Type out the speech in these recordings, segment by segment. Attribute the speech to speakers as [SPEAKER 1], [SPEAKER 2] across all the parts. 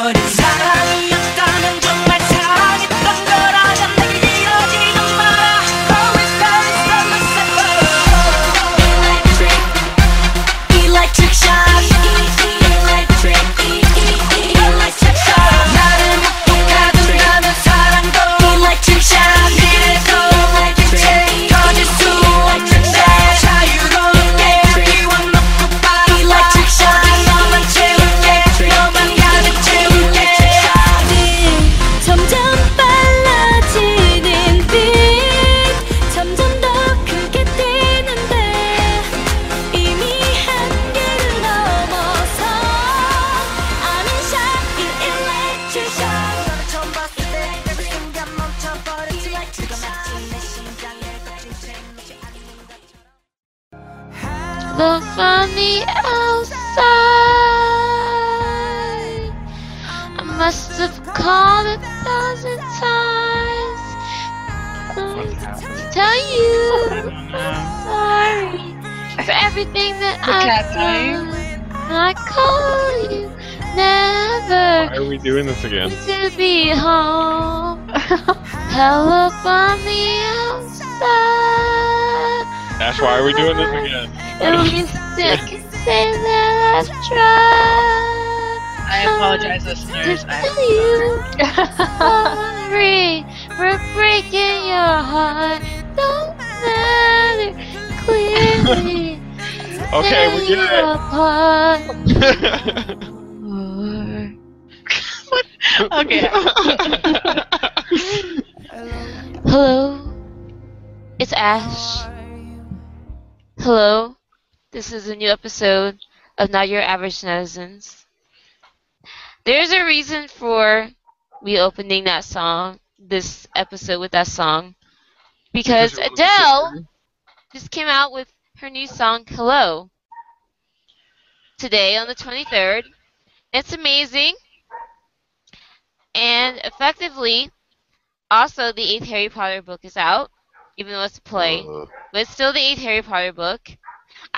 [SPEAKER 1] but it's doing this again?
[SPEAKER 2] It'll be sick and say that I've tried.
[SPEAKER 3] I apologize, listeners.
[SPEAKER 2] To
[SPEAKER 3] I
[SPEAKER 2] tell you sorry for breaking your heart. Don't matter clearly.
[SPEAKER 1] Okay, we
[SPEAKER 2] tear you
[SPEAKER 1] get
[SPEAKER 2] apart.
[SPEAKER 1] it.
[SPEAKER 2] is a new episode of Not Your Average Netizens. There's a reason for me opening that song, this episode with that song, because Adele just came out with her new song, Hello, today on the 23rd. It's amazing. And effectively, also the eighth Harry Potter book is out, even though it's a play, but it's still the eighth Harry Potter book.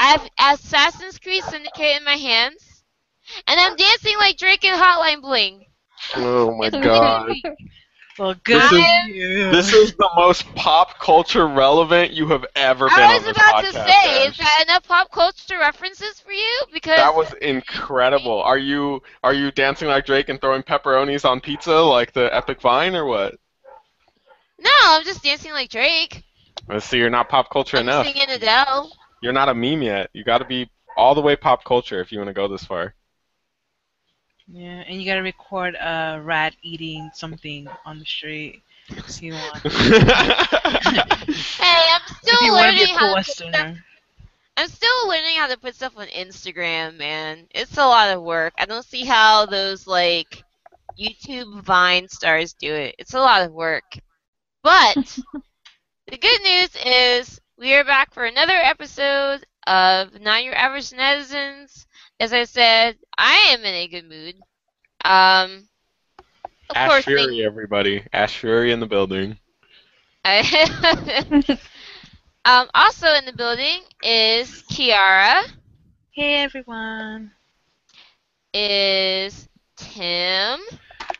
[SPEAKER 2] I have Assassin's Creed Syndicate in my hands, and I'm dancing like Drake in Hotline Bling.
[SPEAKER 1] Oh my god.
[SPEAKER 3] Well, good.
[SPEAKER 1] This is- This is the most pop culture relevant you have ever been
[SPEAKER 2] I was about to say,
[SPEAKER 1] Ash.
[SPEAKER 2] is that enough pop culture references for you? Because
[SPEAKER 1] That was incredible. Are you are you dancing like Drake and throwing pepperonis on pizza like the Epic Vine or what?
[SPEAKER 2] no, I'm just dancing like Drake.
[SPEAKER 1] Let's see, you're not pop culture
[SPEAKER 2] I'm
[SPEAKER 1] enough.
[SPEAKER 2] singing Adele.
[SPEAKER 1] You're not a meme yet. You got to be all the way pop culture if you want to go this far.
[SPEAKER 3] Yeah, and you gotta record a rat eating something on the street if you want.
[SPEAKER 2] Hey, I'm still
[SPEAKER 3] you want to
[SPEAKER 2] learning
[SPEAKER 3] be a
[SPEAKER 2] how
[SPEAKER 3] cool
[SPEAKER 2] to put stuff I'm still learning how to put stuff on Instagram, man. It's a lot of work. I don't see how those like YouTube Vine stars do it. It's a lot of work. But the good news is we are back for another episode of Not Your Average Netizens. As I said, I am in a good mood. Um, of
[SPEAKER 1] Ash
[SPEAKER 2] course,
[SPEAKER 1] Fury,
[SPEAKER 2] being-
[SPEAKER 1] everybody. Ash Fury in the building.
[SPEAKER 2] Um, also in the building is Kiara.
[SPEAKER 3] Hey everyone.
[SPEAKER 2] is Tim.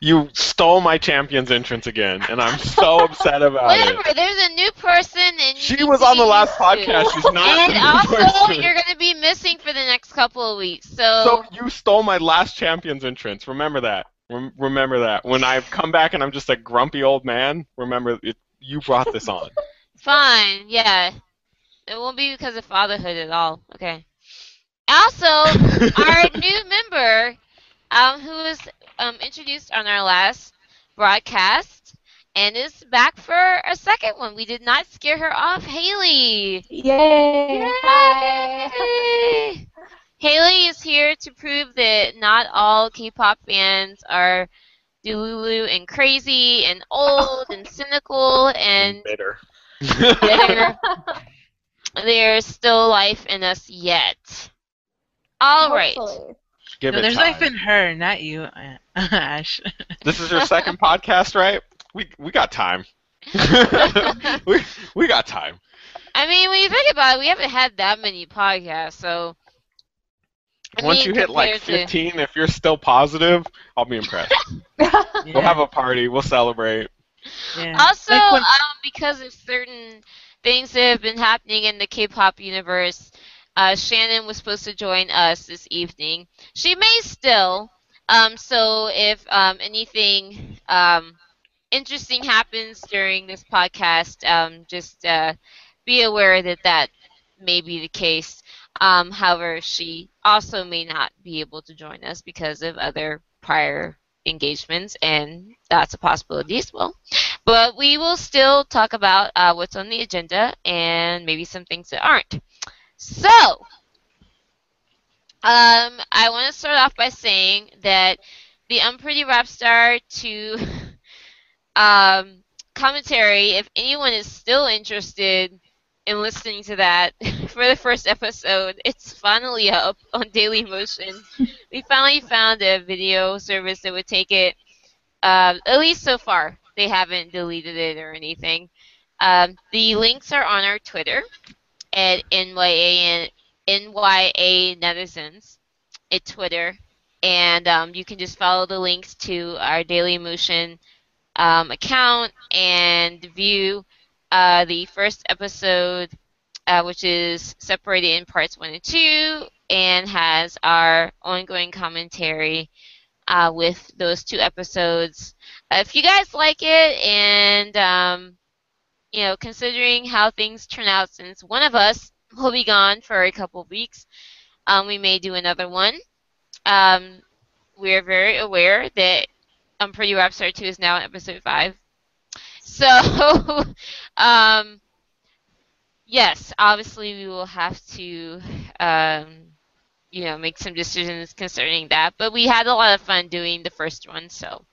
[SPEAKER 1] You stole my champion's entrance again, and I'm so upset about
[SPEAKER 2] Whatever,
[SPEAKER 1] it. Whatever.
[SPEAKER 2] There's a new person and
[SPEAKER 1] She was on the last
[SPEAKER 2] to.
[SPEAKER 1] podcast. She's not
[SPEAKER 2] And also,
[SPEAKER 1] person.
[SPEAKER 2] you're gonna be missing for the next couple of weeks.
[SPEAKER 1] So
[SPEAKER 2] So,
[SPEAKER 1] you stole my last champion's entrance. Remember that. Rem- remember that. When I come back and I'm just a grumpy old man, remember it, you brought this on.
[SPEAKER 2] fine, yeah. It won't be because of fatherhood at all. Okay. Also, our new member, um, who was um, introduced on our last broadcast and is back for a second one. We did not scare her off, Haley.
[SPEAKER 4] Yay!
[SPEAKER 2] Yay! Haley is here to prove that not all K-pop fans are delulu and crazy and old and cynical and
[SPEAKER 1] bitter.
[SPEAKER 2] bitter. There's still life in us yet. All right.
[SPEAKER 4] Hopefully.
[SPEAKER 1] Give
[SPEAKER 3] no,
[SPEAKER 1] it
[SPEAKER 3] there's
[SPEAKER 1] time.
[SPEAKER 3] life in her, not you, Ash.
[SPEAKER 1] This is your second podcast, right? We we got time. we we got time.
[SPEAKER 2] I mean, when you think about it, we haven't had that many podcasts, so I
[SPEAKER 1] Once
[SPEAKER 2] mean,
[SPEAKER 1] you hit like
[SPEAKER 2] compared to-
[SPEAKER 1] 15, if you're still positive, I'll be impressed. We'll have a party. We'll celebrate.
[SPEAKER 3] yeah.
[SPEAKER 2] Also,
[SPEAKER 3] Like when-
[SPEAKER 2] um, because of certain things that have been happening in the K-pop universe, uh, Shannon was supposed to join us this evening. She may still. Um, so if um, anything um, interesting happens during this podcast, um, just uh, be aware that that may be the case. Um, however, she also may not be able to join us because of other prior engagements, and that's a possibility as well. But we will still talk about uh, what's on the agenda and maybe some things that aren't. So, um, I want to start off by saying that the Unpretty Rap Star 2 um, commentary, if anyone is still interested in listening to that for the first episode, it's finally up on Daily Motion. we finally found a video service that would take it, uh, at least so far. They haven't deleted it or anything. Um, the links are on our Twitter at NYA, NYA Netizens at Twitter. And um, you can just follow the links to our Daily Motion um, account and view uh, the first episode, uh, which is separated in parts one and two, and has our ongoing commentary uh, with those two episodes. Uh, if you guys like it, and um, you know, considering how things turn out, since one of us will be gone for a couple of weeks, um, we may do another one. Um, we're very aware that um, Pretty Star 2 is now in episode 5. So, um, yes, obviously we will have to, um, you know, make some decisions concerning that. But we had a lot of fun doing the first one, so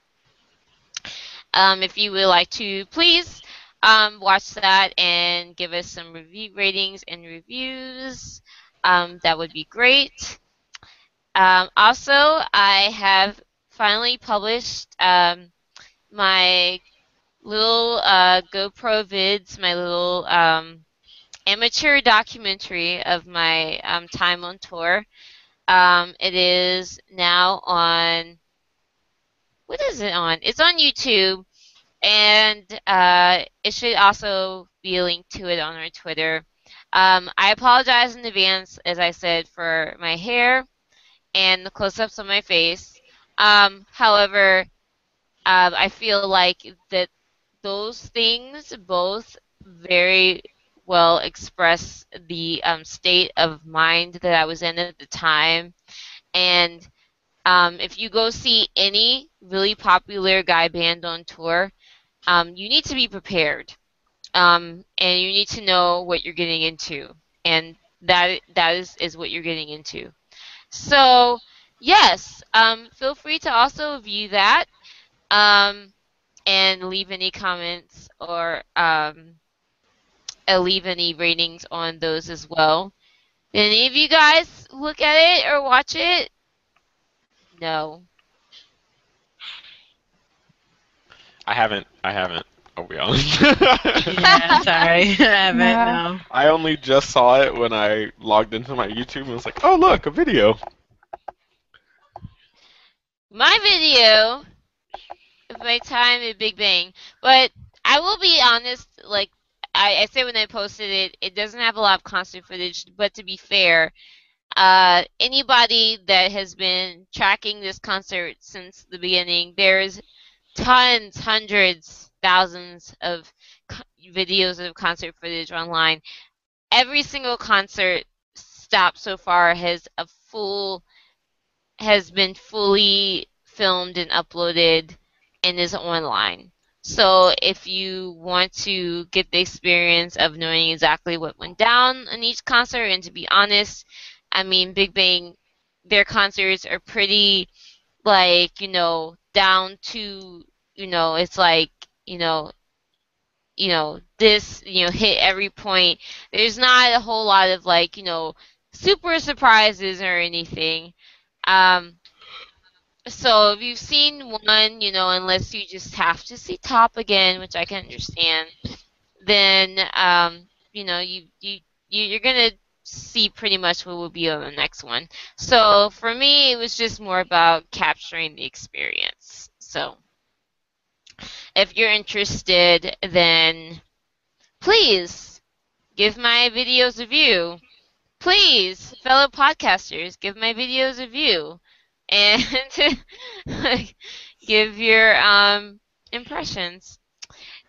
[SPEAKER 2] um, if you would like to, please um, watch that and give us some review ratings and reviews. Um, that would be great. Um, also, I have finally published um, my little uh, GoPro vids, my little um, amateur documentary of my um, time on tour. Um, it is now on. What is it on? It's on YouTube, and uh, it should also be linked to it on our Twitter. Um, I apologize in advance, as I said, for my hair and the close-ups on my face. Um, however, um, I feel like that those things both very well express the um, state of mind that I was in at the time. And um, if you go see any really popular guy band on tour, um, you need to be prepared. Um, and you need to know what you're getting into. And that that is, is what you're getting into. So, yes, um, feel free to also view that um, and leave any comments or um, uh, leave any ratings on those as well. Any of you guys look at it or watch it? No.
[SPEAKER 1] I haven't. I haven't. I'll be honest.
[SPEAKER 3] yeah, sorry. I haven't,
[SPEAKER 4] Yeah.
[SPEAKER 3] no.
[SPEAKER 1] I only just saw it when I logged into my YouTube and was like, oh look, a video.
[SPEAKER 2] my video of my time at Big Bang. But I will be honest, like I, I said when I posted it, it doesn't have a lot of concert footage. But to be fair, uh, anybody that has been tracking this concert since the beginning, there's tons, hundreds, thousands of videos of concert footage online. Every single concert stop so far has a full has been fully filmed and uploaded and is online. So if you want to get the experience of knowing exactly what went down in each concert, and to be honest, I mean Big Bang, their concerts are pretty like you know down to you know it's like you know you know this you know hit every point. There's not a whole lot of like you know super surprises or anything. Um, so if you've seen one, you know, unless you just have to see Top again, which I can understand, then um, you know you you you- you're gonna see pretty much what will be on the next one. So for me, it was just more about capturing the experience. So if you're interested, then please give my videos a view. Please, fellow podcasters, give my videos a view and give your um, impressions.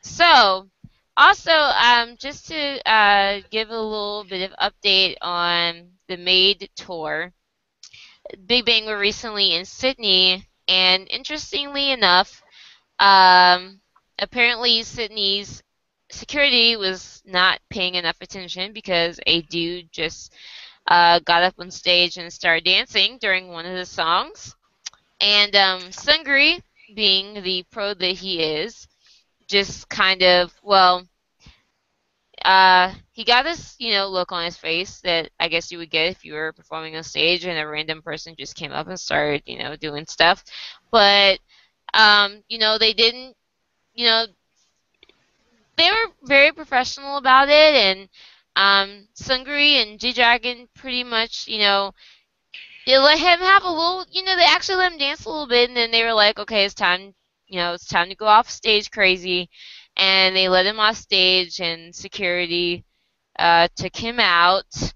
[SPEAKER 2] So, also, um, just to uh, give a little bit of update on the Made tour, Big Bang were recently in Sydney, and interestingly enough, um, apparently Sydney's security was not paying enough attention because a dude just uh, got up on stage and started dancing during one of the songs. And um, Seungri, being the pro that he is, just kind of, well, uh, he got this, you know, look on his face that I guess you would get if you were performing on stage and a random person just came up and started, you know, doing stuff. But, um, you know, they didn't, you know, they were very professional about it, and um, Seungri and G Dragon pretty much, you know, they let him have a little, you know, they actually let him dance a little bit, and then they were like, okay, it's time, you know, it's time to go off stage crazy, and they let him off stage, and security uh, took him out,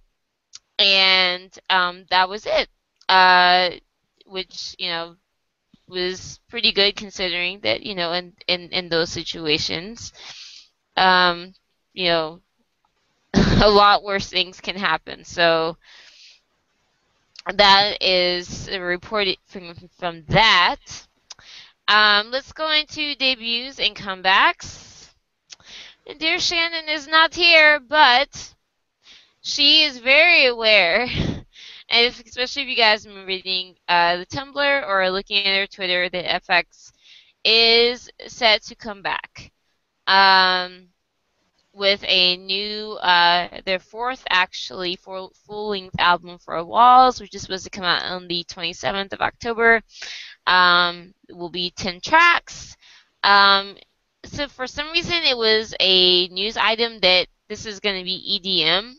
[SPEAKER 2] and um, that was it. Uh, which you know was pretty good considering that you know in in, in those situations um, you know, a lot worse things can happen. So that is a report from, from that. Um, let's go into debuts and comebacks. And dear Shannon is not here, but she is very aware, and if, especially if you guys been reading uh, the Tumblr or looking at her Twitter, the f(x) is set to come back um, with a new, uh, their fourth actually full length album 4 Walls, which is supposed to come out on the 27th of October. Um, will be 10 tracks. Um, so for some reason, it was a news item that this is going to be EDM,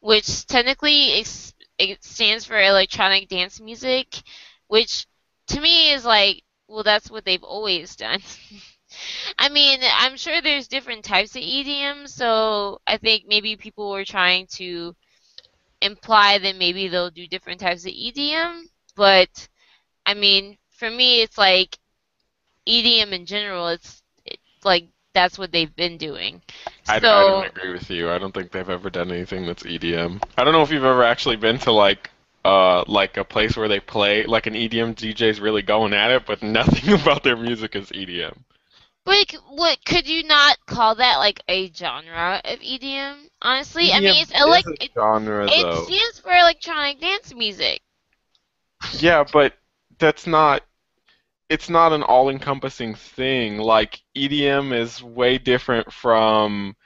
[SPEAKER 2] which technically ex- it stands for electronic dance music, which to me is like, well, that's what they've always done. I mean, I'm sure there's different types of EDM, so I think maybe people were trying to imply that maybe they'll do different types of EDM, but I mean, for me, it's like EDM in general. It's, it's like that's what they've been doing.
[SPEAKER 1] I,
[SPEAKER 2] so
[SPEAKER 1] I don't agree with you. I don't think they've ever done anything that's EDM. I don't know if you've ever actually been to like uh like a place where they play like an EDM DJ's really going at it, but nothing about their music is E EDM.
[SPEAKER 2] Like, what could you not call that like a genre of EDM? Honestly, I mean, it's elec-
[SPEAKER 1] is a
[SPEAKER 2] it,
[SPEAKER 1] genre
[SPEAKER 2] it
[SPEAKER 1] though.
[SPEAKER 2] stands for electronic dance music.
[SPEAKER 1] Yeah, but that's not. It's not an all-encompassing thing. Like EDM is way different from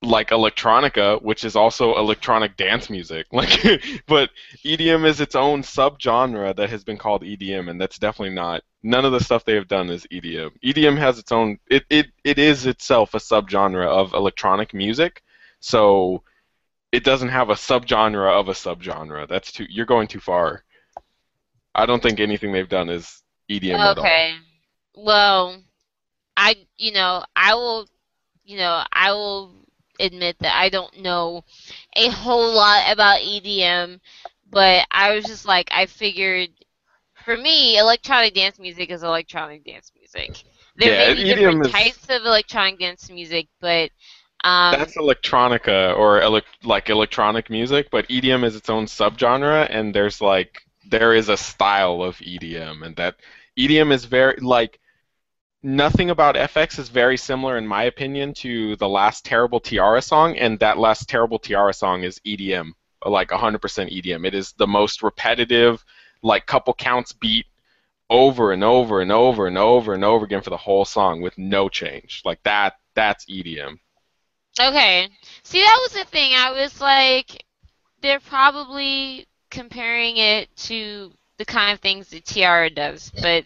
[SPEAKER 1] like electronica, which is also electronic dance music. Like, but EDM is its own subgenre that has been called EDM, and that's definitely not. None of the stuff they have done is EDM. EDM has its own. It it, it is itself a subgenre of electronic music. So it doesn't have a subgenre of a subgenre. That's too. You're going too far. I don't think anything they've done is EDM at all.
[SPEAKER 2] Okay. Well, I you know I will you know I will admit that I don't know a whole lot about EDM, but I was just like I figured for me electronic dance music is electronic dance music. There
[SPEAKER 1] Yeah,
[SPEAKER 2] may be different
[SPEAKER 1] is-
[SPEAKER 2] types of electronic dance music, but um,
[SPEAKER 1] That's electronica or elec like electronic music, but EDM is its own subgenre, and there's like there is a style of EDM, and that EDM is very like nothing about f(x) is very similar, in my opinion, to the last Terrible T-ara song, and that last Terrible T-ara song is EDM, like 100% EDM. It is the most repetitive, like couple counts beat over and over and over and over and over again for the whole song with no change. Like that, that's EDM.
[SPEAKER 2] Okay. See, that was the thing. I was like, they're probably comparing it to the kind of things that T-ara does, but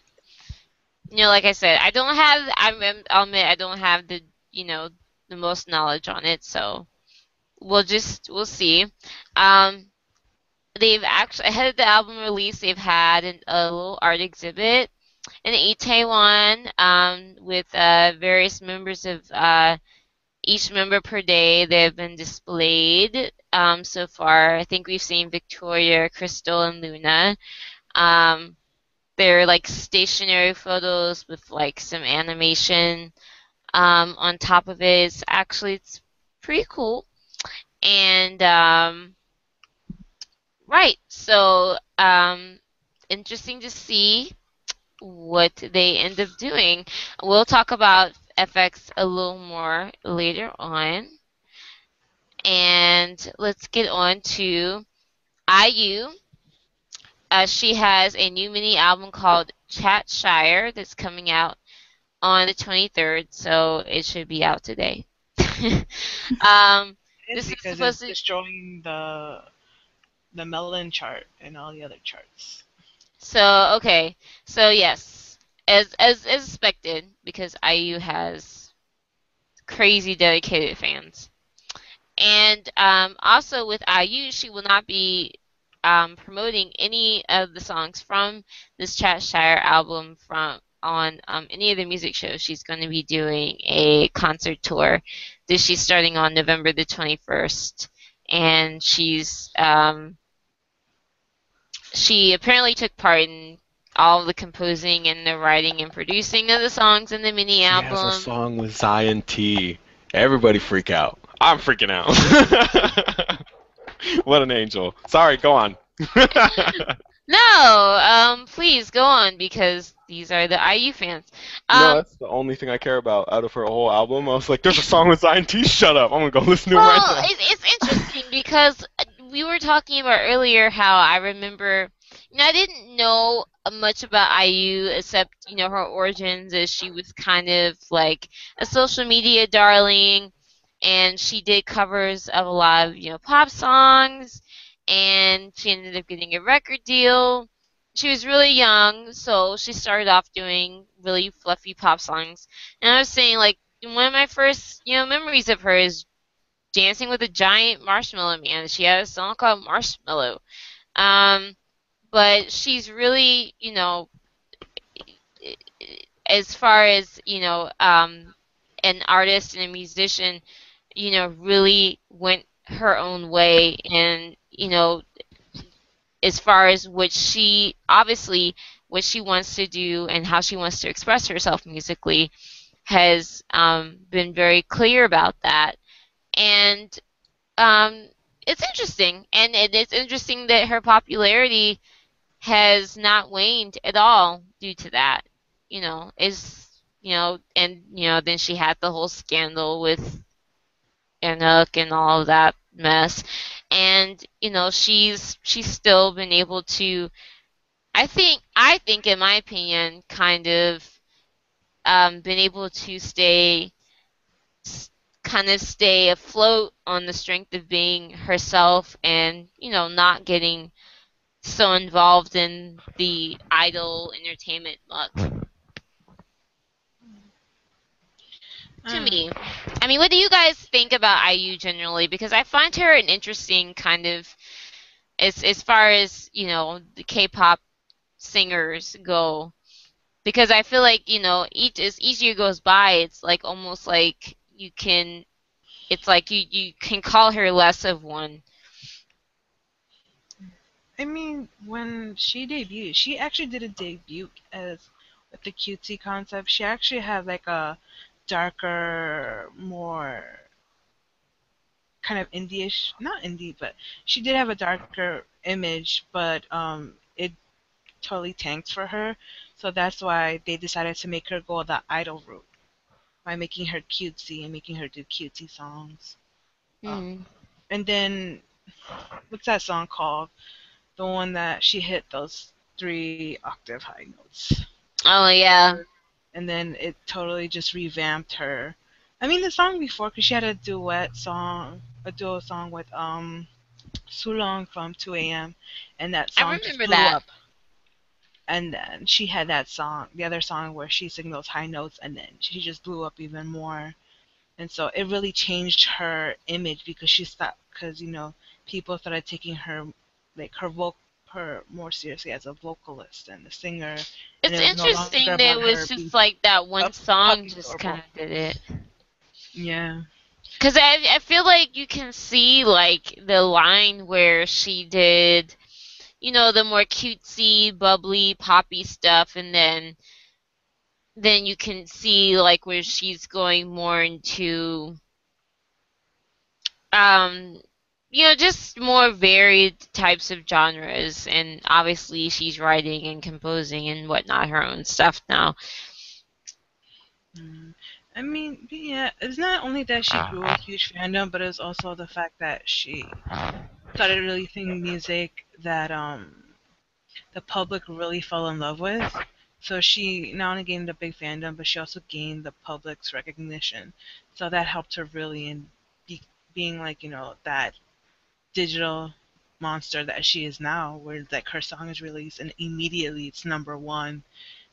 [SPEAKER 2] you know, like I said, I don't have. I'm. I'll admit I don't have the you know the most knowledge on it, so we'll just we'll see. Um, they've actually ahead of the album release, they've had an, a little art exhibit in Itaewon um, with uh, various members of uh, each member per day. They have been displayed um, so far. I think we've seen Victoria, Krystal, and Luna. Um, they're like stationary photos with like some animation um, on top of it. It's actually it's pretty cool. And um, right, so um, interesting to see what they end up doing. We'll talk about f(x) a little more later on. And let's get on to IU. Uh, she has a new mini album called Chatshire that's coming out on the 23rd, so it should be out today. um, This is supposed
[SPEAKER 3] it's
[SPEAKER 2] to-
[SPEAKER 3] destroying the the melon chart and all the other charts.
[SPEAKER 2] So okay, so yes, as as as expected, because IU has crazy dedicated fans, and um, also with IU, she will not be um, promoting any of the songs from this Chatshire album from on um, any of the music shows. She's going to be doing a concert tour. This she's starting on November the twenty first, and she's um, she apparently took part in all the composing and the writing and producing of the songs in the mini
[SPEAKER 1] She
[SPEAKER 2] album.
[SPEAKER 1] has a song with Zion T. Everybody freak out. I'm freaking out. what an angel. Sorry, go on.
[SPEAKER 2] No, um, please go on because these are the IU fans.
[SPEAKER 1] no,
[SPEAKER 2] Um,
[SPEAKER 1] that's the only thing I care about out of her whole album. I was like, there's a song with Zion T. Shut up. I'm gonna go listen to it
[SPEAKER 2] well,
[SPEAKER 1] right now.
[SPEAKER 2] it, it's interesting because we were talking about earlier how I remember, you know, I didn't know much about IU except, you know, her origins as she was kind of like a social media darling, and she did covers of a lot of, you know, pop songs, and she ended up getting a record deal. She was really young, so she started off doing really fluffy pop songs. And I was saying, like, one of my first, you know, memories of her is dancing with a giant marshmallow man. She had a song called Marshmallow. Um, but she's really, you know, as far as, you know, um, an artist and a musician, you know, really went her own way and, you know, as far as what she obviously what she wants to do and how she wants to express herself musically has um, been very clear about that and um, it's interesting, and it is interesting that her popularity has not waned at all due to that. You know, is you know, and you know, then she had the whole scandal with Eunhyuk and all of that mess, and you know, she's she's still been able to. I think I think, in my opinion, kind of um, been able to stay kind of stay afloat on the strength of being herself and you know not getting so involved in the idol entertainment look. to me. I mean what do you guys think about iu generally? Because i find her an interesting kind of as as far as you know the k-pop singers go. Because i feel like you know each as each year goes by it's like almost like you can it's like you you can call her less of one
[SPEAKER 3] I mean, when she debuted, she actually did a debut as with the cutesy concept. She actually had like a darker, more kind of indie-ish, not indie, but she did have a darker image, but um, it totally tanked for her. So that's why they decided to make her go the idol route by making her cutesy and making her do cutesy songs.
[SPEAKER 2] Hmm.
[SPEAKER 3] And then, what's that song called? The one that she hit those three octave high notes.
[SPEAKER 2] oh yeah
[SPEAKER 3] And then it totally just revamped her. I mean, the song before, because she had a duet song, a duo song with um, Seulong from 2AM, and that
[SPEAKER 2] I
[SPEAKER 3] song just
[SPEAKER 2] remember
[SPEAKER 3] blew
[SPEAKER 2] that.
[SPEAKER 3] up. And then she had that song, the other song where she sang those high notes, and then she just blew up even more. and so it really changed her image because she stopped because you know people started taking her like her voc her more seriously as a vocalist and a singer.
[SPEAKER 2] It's
[SPEAKER 3] no
[SPEAKER 2] interesting
[SPEAKER 3] longer
[SPEAKER 2] that it was just like that one song just kind of did it.
[SPEAKER 3] yeah.
[SPEAKER 2] Because I, I feel like you can see like the line where she did, you know, the more cutesy, bubbly, poppy stuff, and then then you can see like where she's going more into, um, you know, just more varied types of genres, and obviously she's writing and composing and whatnot her own stuff now.
[SPEAKER 3] Mm. I mean, yeah, it's not only that she grew a huge fandom, but it's also the fact that she started releasing music that um the public really fell in love with. So she not only gained a big fandom, but she also gained the public's recognition. So that helped her really in be, being like you know that digital monster that she is now, where like her song is released and immediately it's number one,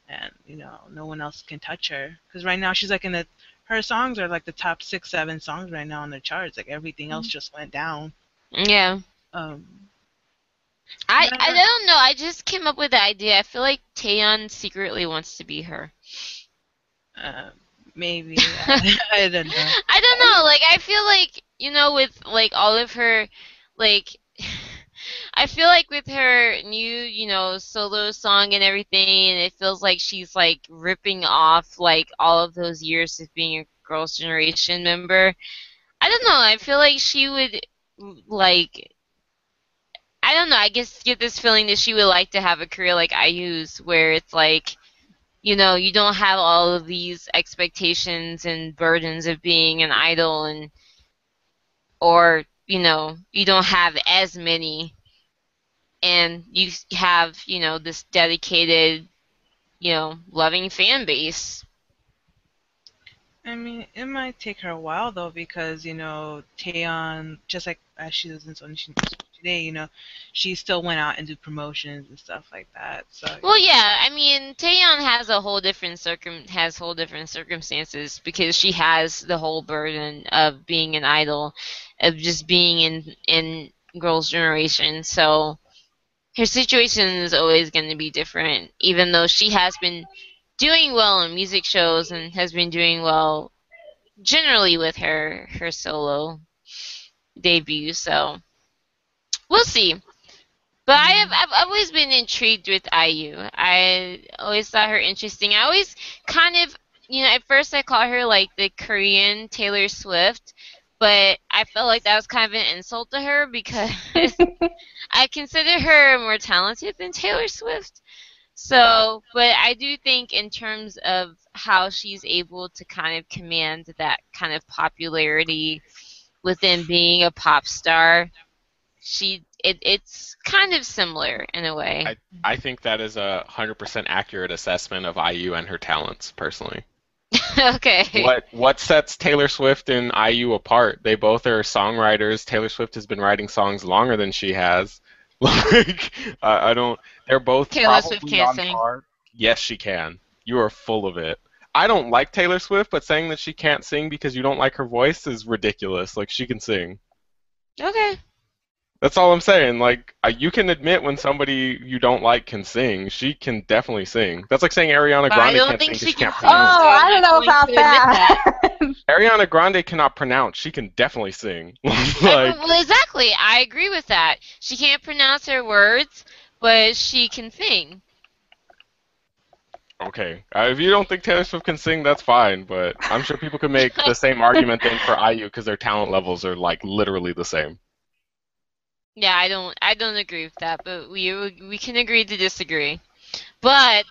[SPEAKER 3] and you know no one else can touch her. Because right now she's like in the her songs are like the top six seven songs right now on the charts. Like everything else just went down.
[SPEAKER 2] Yeah.
[SPEAKER 3] Um,
[SPEAKER 2] I, I don't know. I just came up with the idea. I feel like Taeyeon secretly wants to be her.
[SPEAKER 3] uh, maybe I, I don't know.
[SPEAKER 2] I don't know. Like I feel like you know with like all of her like I feel like with her new you know solo song and everything, and it feels like she's like ripping off like all of those years of being a Girls' Generation member. I don't know. I feel like she would like. I don't know. I guess get this feeling that she would like to have a career like IU's, where it's like, you know, you don't have all of these expectations and burdens of being an idol, and or you know, you don't have as many, and you have you know this dedicated, you know, loving fan base.
[SPEAKER 3] I mean, it might take her a while though because you know Taeyeon, just like as she was in Sony Shin- today, you know, she still went out and did promotions and stuff like that. So
[SPEAKER 2] Well, yeah, I mean, Taeyeon has a whole different circum has whole different circumstances because she has the whole burden of being an idol, of just being in in Girls' Generation. So her situation is always going to be different, even though she has been doing well in music shows and has been doing well generally with her her solo debut. So we'll see. But I have I've always been intrigued with IU. I always thought her interesting. I always kind of you know, at first I called her like the Korean Taylor Swift, but I felt like that was kind of an insult to her because I consider her more talented than Taylor Swift. So, but I do think in terms of how she's able to kind of command that kind of popularity within being a pop star, she it, it's kind of similar in a way.
[SPEAKER 1] I I think that is a 100% accurate assessment of IU and her talents, personally.
[SPEAKER 2] okay.
[SPEAKER 1] What what sets Taylor Swift and IU apart? They both are songwriters. Taylor Swift has been writing songs longer than she has. Like I I don't. They're both
[SPEAKER 2] Taylor Swift can't sing.
[SPEAKER 1] par. Yes, she can. You are full of it. I don't like Taylor Swift, but saying that she can't sing because you don't like her voice is ridiculous. Like she can sing.
[SPEAKER 2] Okay.
[SPEAKER 1] That's all I'm saying. Like you can admit when somebody you don't like can sing. She can definitely sing. That's like saying Ariana
[SPEAKER 2] But I
[SPEAKER 1] Grande
[SPEAKER 2] don't
[SPEAKER 1] can't
[SPEAKER 2] think
[SPEAKER 1] sing
[SPEAKER 2] she
[SPEAKER 1] 'cause
[SPEAKER 2] can
[SPEAKER 1] can't
[SPEAKER 2] sing.
[SPEAKER 1] pronounce.
[SPEAKER 4] Oh, I don't know about
[SPEAKER 2] going
[SPEAKER 4] that.
[SPEAKER 1] Ariana Grande cannot pronounce. She can definitely sing.
[SPEAKER 2] I-
[SPEAKER 1] like
[SPEAKER 2] well, exactly. I agree with that. She can't pronounce her words, but she can sing.
[SPEAKER 1] okay, uh, if you don't think Taylor Swift can sing, that's fine. But I'm sure people could make the same argument then for IU because their talent levels are like literally the same.
[SPEAKER 2] Yeah, I don't I don't agree with that, but we we can agree to disagree. But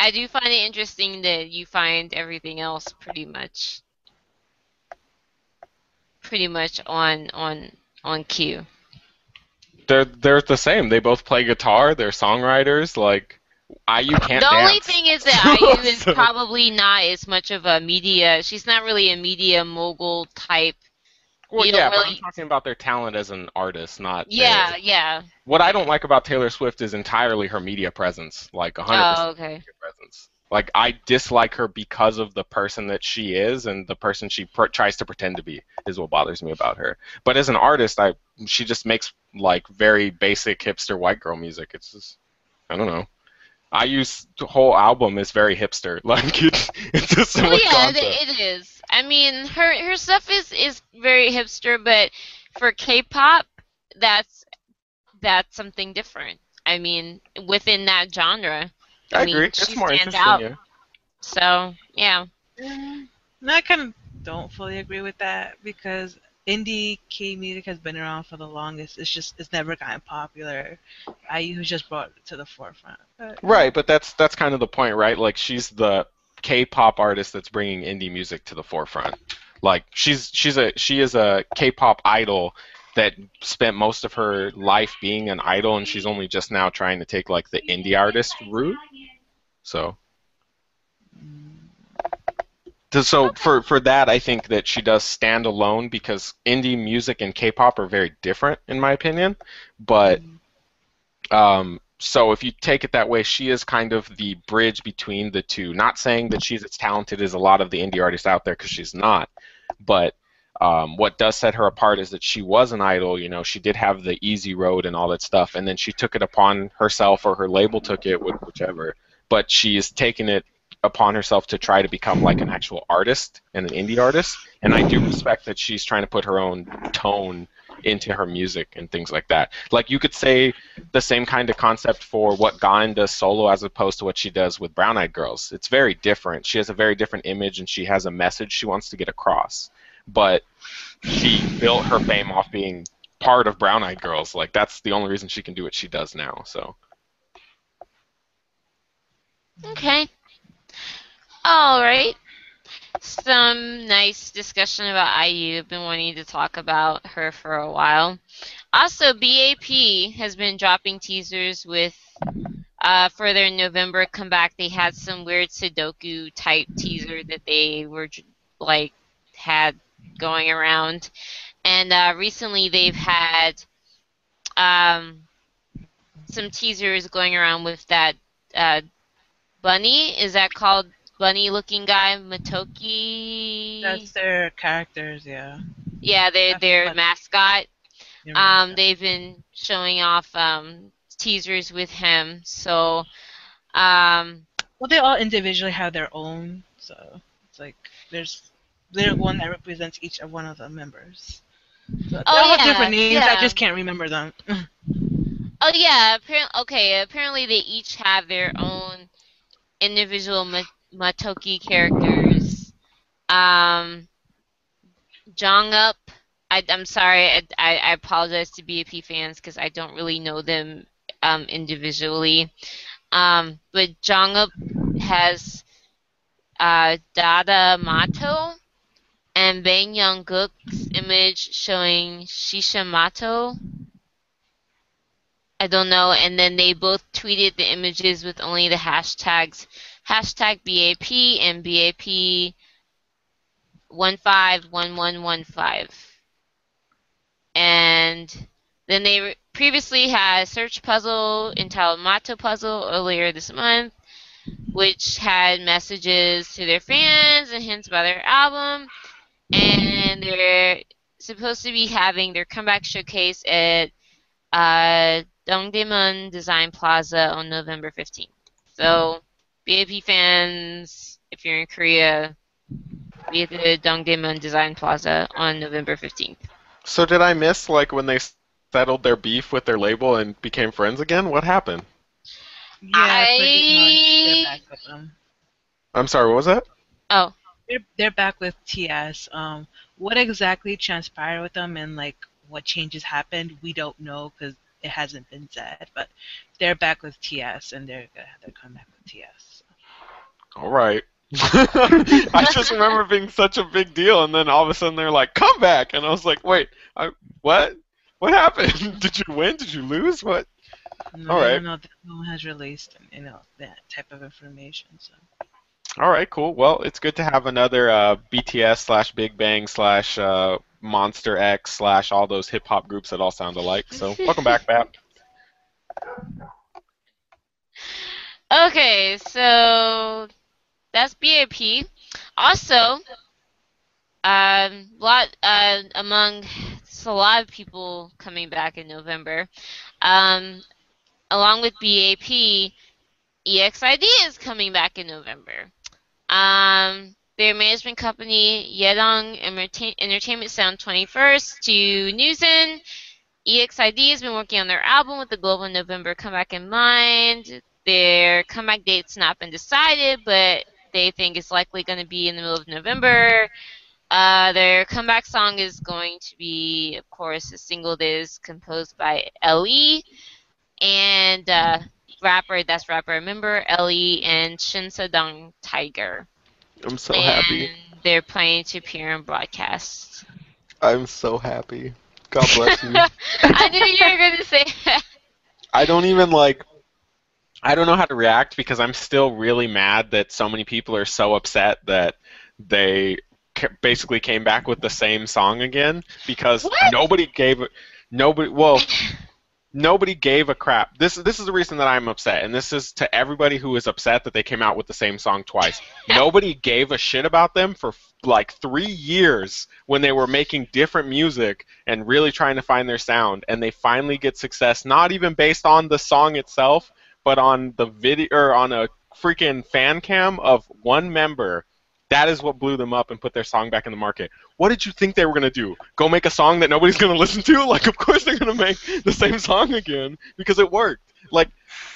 [SPEAKER 2] I do find it interesting that you find everything else pretty much pretty much on on on cue.
[SPEAKER 1] They're they're the same. They both play guitar. They're songwriters. Like IU can't
[SPEAKER 2] the only thing is that IU is
[SPEAKER 1] So-
[SPEAKER 2] probably not as much of a media. She's not really a media mogul type.
[SPEAKER 1] Well,
[SPEAKER 2] you
[SPEAKER 1] yeah, but
[SPEAKER 2] really-
[SPEAKER 1] I'm talking about their talent as an artist, not their-
[SPEAKER 2] Yeah, yeah.
[SPEAKER 1] What I don't like about Taylor Swift is entirely her media presence, like 100%
[SPEAKER 2] Oh, okay.
[SPEAKER 1] media presence. Like I dislike her because of the person that she is and the person she pr- tries to pretend to be is what bothers me about her. But as an artist, I she just makes like very basic hipster white girl music. It's just I don't know. I use the whole album is very hipster. Like it's it's a similar
[SPEAKER 2] Well, yeah,
[SPEAKER 1] concept.
[SPEAKER 2] it, it is. I mean, her her stuff is is very hipster, but for K-pop, that's that's something different. I mean, within that genre.
[SPEAKER 1] I,
[SPEAKER 2] mean,
[SPEAKER 1] agree. It's more
[SPEAKER 2] stands
[SPEAKER 1] interesting.
[SPEAKER 2] out.
[SPEAKER 1] Yeah.
[SPEAKER 2] So yeah.
[SPEAKER 3] Mm, I kind of don't fully agree with that because indie K music has been around for the longest. It's just it's never gotten popular. IU has just brought it to the forefront. But,
[SPEAKER 1] Right, but that's that's kind of the point, right? Like she's the K-pop artist that's bringing indie music to the forefront. Like she's she's a she is a K-pop idol that spent most of her life being an idol, and she's only just now trying to take like the indie artist route. So, to- so for for that, I think that she does stand alone because indie music and K-pop are very different, in my opinion. But um, so if you take it that way, she is kind of the bridge between the two. Not saying that she's as talented as a lot of the indie artists out there, because she's not. But um, what does set her apart is that she was an idol. You know, she did have the easy road and all that stuff, and then she took it upon herself, or her label took it, whichever. But she is taking it upon herself to try to become like an actual artist and an indie artist. And I do respect that she's trying to put her own tone into her music and things like that. Like you could say the same kind of concept for what Gain does solo as opposed to what she does with Brown Eyed Girls. It's very different. She has a very different image and she has a message she wants to get across. But she built her fame off being part of Brown Eyed Girls. Like that's the only reason she can do what she does now. So
[SPEAKER 2] Okay. All right. Some nice discussion about IU. I've been wanting to talk about her for a while. Also, BAP has been dropping teasers with uh, for their November comeback. They had some weird Sudoku type teaser that they were like had going around, and uh, recently they've had um, some teasers going around with that uh, bunny. Is that called bunny looking guy Matoki?
[SPEAKER 3] that's their characters, yeah.
[SPEAKER 2] yeah, they their mascot.
[SPEAKER 3] Their
[SPEAKER 2] Um,
[SPEAKER 3] mascot.
[SPEAKER 2] they've been showing off um teasers with him. So, um,
[SPEAKER 3] Well, they all individually have their own, so it's like there's there's one that represents each of one of the members. So
[SPEAKER 2] Oh,
[SPEAKER 3] all have
[SPEAKER 2] yeah,
[SPEAKER 3] different names.
[SPEAKER 2] yeah.
[SPEAKER 3] I just can't remember them.
[SPEAKER 2] oh yeah, apparently okay. Apparently they each have their own individual Ma- Matoki characters. Um, Jong Up. I, I'm sorry. I, I, I apologize to BAP fans because I don't really know them um, individually. Um, but Jong Up has uh, Dada Mato and Bang Young Gook's image showing Shisha Mato. I don't know. And then they both tweeted the images with only the hashtags hashtag BAP and BAP 151115. And then they previously had a search puzzle entitled Mato Puzzle earlier this month, which had messages to their fans and hints about their album. And they're supposed to be having their comeback showcase at uh, Dongdaemun Design Plaza on November 15th. So, BAP fans, if you're in Korea, be at the Dongdaemun Design Plaza on November 15th.
[SPEAKER 1] So did I miss like when they settled their beef with their label and became friends again? What happened?
[SPEAKER 3] yeah, pretty much.
[SPEAKER 2] I-
[SPEAKER 3] They're back with them.
[SPEAKER 1] I'm sorry, what was that?
[SPEAKER 2] Oh,
[SPEAKER 3] They're they're back with TS. Um, what exactly transpired with them and like what changes happened, we don't know because it hasn't been said. But they're back with TS and they're gonna have to come back with TS.
[SPEAKER 1] All right. I just remember being such a big deal, and then all of a sudden they're like, "Come back," and I was like, "Wait, I, what? What happened? Did you win? Did you lose? What?"
[SPEAKER 3] No,
[SPEAKER 1] All
[SPEAKER 3] I
[SPEAKER 1] right.
[SPEAKER 3] don't know that no one has released you know that type of information. So
[SPEAKER 1] All right, cool. Well, it's good to have another uh, BTS slash Big Bang slash uh, Monsta X slash all those hip hop groups that all sound alike. So welcome back, Bap.
[SPEAKER 2] Okay, so that's BAP. Also, um, lot uh, among a lot of people coming back in November. Um, along with BAP, EXID is coming back in November. Um, their management company, Yedang Entertainment Sound 21st to Newsen. EXID has been working on their album with the global November comeback in mind. Their comeback date's not been decided, but they think it's likely going to be in the middle of November. Uh, their comeback song is going to be, of course, a single that is composed by Ellie and uh, rapper, that's rapper, member Ellie and Shinsadong Tiger.
[SPEAKER 1] I'm so
[SPEAKER 2] and
[SPEAKER 1] happy.
[SPEAKER 2] they're planning to appear on broadcast.
[SPEAKER 1] I'm so happy. God bless you.
[SPEAKER 2] I knew you were going to say that.
[SPEAKER 1] I don't even like. I don't know how to react because I'm still really mad that so many people are so upset that they basically came back with the same song again because
[SPEAKER 2] What?
[SPEAKER 1] nobody gave. Nobody. Well, nobody gave a crap. This this is the reason that I'm upset, and this is to everybody who is upset that they came out with the same song twice. nobody gave a shit about them for like three years when they were making different music and really trying to find their sound, and they finally get success, not even based on the song itself, but on the video or on a freaking fan cam of one member. That is what blew them up and put their song back in the market. What did you think they were gonna do? Go make a song that nobody's gonna listen to? Like, of course they're gonna make the same song again because it worked. Like,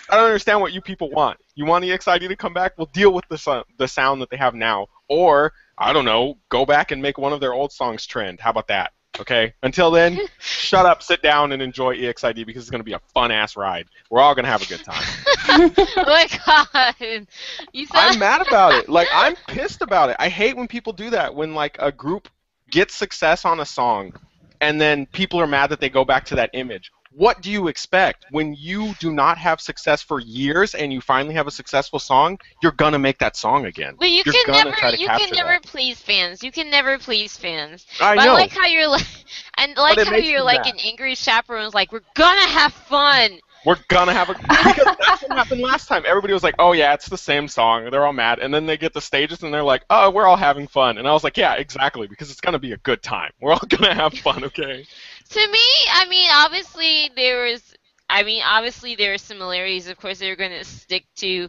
[SPEAKER 1] I don't understand what you people want. You want EXID to come back? Well, deal with the so- the sound that they have now, or I don't know, go back and make one of their old songs trend. How about that? Okay. Until then, shut up, sit down, and enjoy EXID because it's gonna be a fun ass ride. We're all gonna have a good time.
[SPEAKER 2] oh my god. You
[SPEAKER 1] I'm mad about it. Like I'm pissed about it. I hate when people do that. When like a group gets success on a song, and then people are mad that they go back to that image. What do you expect when you do not have success for years and you finally have a successful song? You're gonna make that song again.
[SPEAKER 2] But you
[SPEAKER 1] You're
[SPEAKER 2] can never,
[SPEAKER 1] try to
[SPEAKER 2] you can never
[SPEAKER 1] that.
[SPEAKER 2] please fans. You can never please fans.
[SPEAKER 1] I
[SPEAKER 2] But
[SPEAKER 1] know.
[SPEAKER 2] I like how you're like, and like how you're like
[SPEAKER 1] mad.
[SPEAKER 2] an angry chaperone. who's like, we're gonna have fun.
[SPEAKER 1] We're gonna have a because that's what happened last time. Everybody was like, "Oh yeah, it's the same song." They're all mad, and then they get the stages and they're like, "Oh, we're all having fun." And I was like, "Yeah, exactly, because it's gonna be a good time. We're all gonna have fun, okay?"
[SPEAKER 2] To me, I mean, obviously there was, I mean, obviously there are similarities. Of course, they're gonna stick to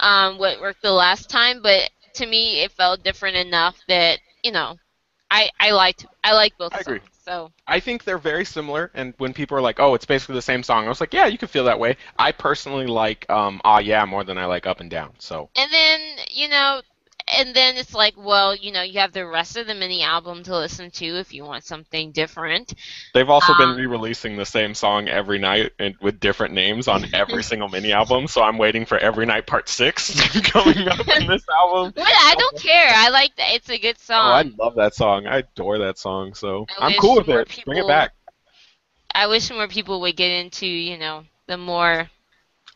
[SPEAKER 2] um, what worked the last time, but to me, it felt different enough that you know, I I liked I like both
[SPEAKER 1] I agree.
[SPEAKER 2] songs. So
[SPEAKER 1] I think they're very similar, and when people are like, "Oh, it's basically the same song," I was like, "Yeah, you can feel that way." I personally like um, "Ah Yeah" more than I like "Up and Down." So
[SPEAKER 2] And then, you know, and then it's like, well, you know, you have the rest of the mini album to listen to if you want something different.
[SPEAKER 1] they've also been
[SPEAKER 2] Um,
[SPEAKER 1] re-releasing the same song every night and with different names on every single mini album. So I'm waiting for Every Night Part Six coming up in this album.
[SPEAKER 2] But I don't care. I like that. It's a good song.
[SPEAKER 1] Oh, I love that song. I adore that song. So
[SPEAKER 2] I
[SPEAKER 1] I'm cool with it. Bring it back.
[SPEAKER 2] I wish more people would get into, you know, the more.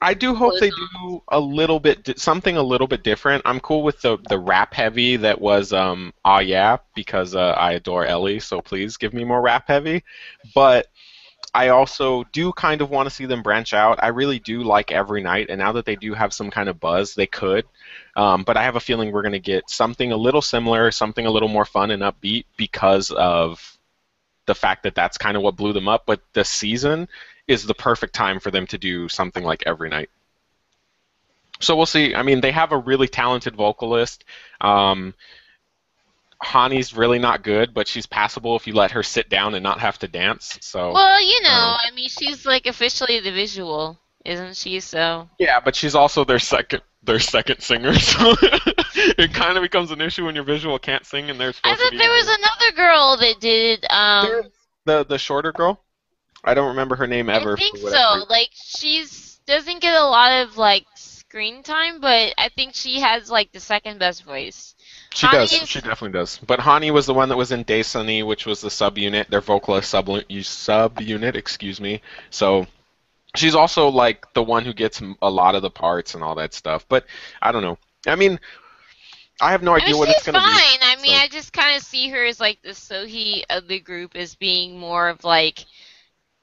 [SPEAKER 1] I do hope they do a little bit something a little bit different. I'm cool with the the rap heavy that was um ah yeah because uh, I adore Ellie. So please give me more rap heavy. But I also do kind of want to see them branch out. I really do like every night, and now that they do have some kind of buzz, they could. Um, but I have a feeling we're going to get something a little similar, something a little more fun and upbeat because of the fact that that's kind of what blew them up. But the season is the perfect time for them to do something like every night. So we'll see. I mean, they have a really talented vocalist. Um, Hani's really not good, but she's passable if you let her sit down and not have to dance. So
[SPEAKER 2] Well, you know,
[SPEAKER 1] um,
[SPEAKER 2] I mean, she's like officially the visual, isn't she? So.
[SPEAKER 1] yeah, but she's also their second their second singer. So it kind of becomes an issue when your visual can't sing and they're
[SPEAKER 2] I thought there was another girl that did. Um,
[SPEAKER 1] the the shorter girl. I don't remember her name ever.
[SPEAKER 2] I think so.
[SPEAKER 1] reason.
[SPEAKER 2] Like she's doesn't get a lot of like screen time, but I think she has like the second best voice.
[SPEAKER 1] She
[SPEAKER 2] Hani
[SPEAKER 1] does.
[SPEAKER 2] is-
[SPEAKER 1] She definitely does. But Hani was the one that was in Dasoni, which was the subunit, their vocalist sub subunit, excuse me. So she's also like the one who gets a lot of the parts and all that stuff. But I don't know. I mean, I have no
[SPEAKER 2] I
[SPEAKER 1] idea
[SPEAKER 2] mean,
[SPEAKER 1] what it's gonna
[SPEAKER 2] fine.
[SPEAKER 1] be.
[SPEAKER 2] I mean,
[SPEAKER 1] so.
[SPEAKER 2] I just kind of see her as like the Sohee of the group as being more of like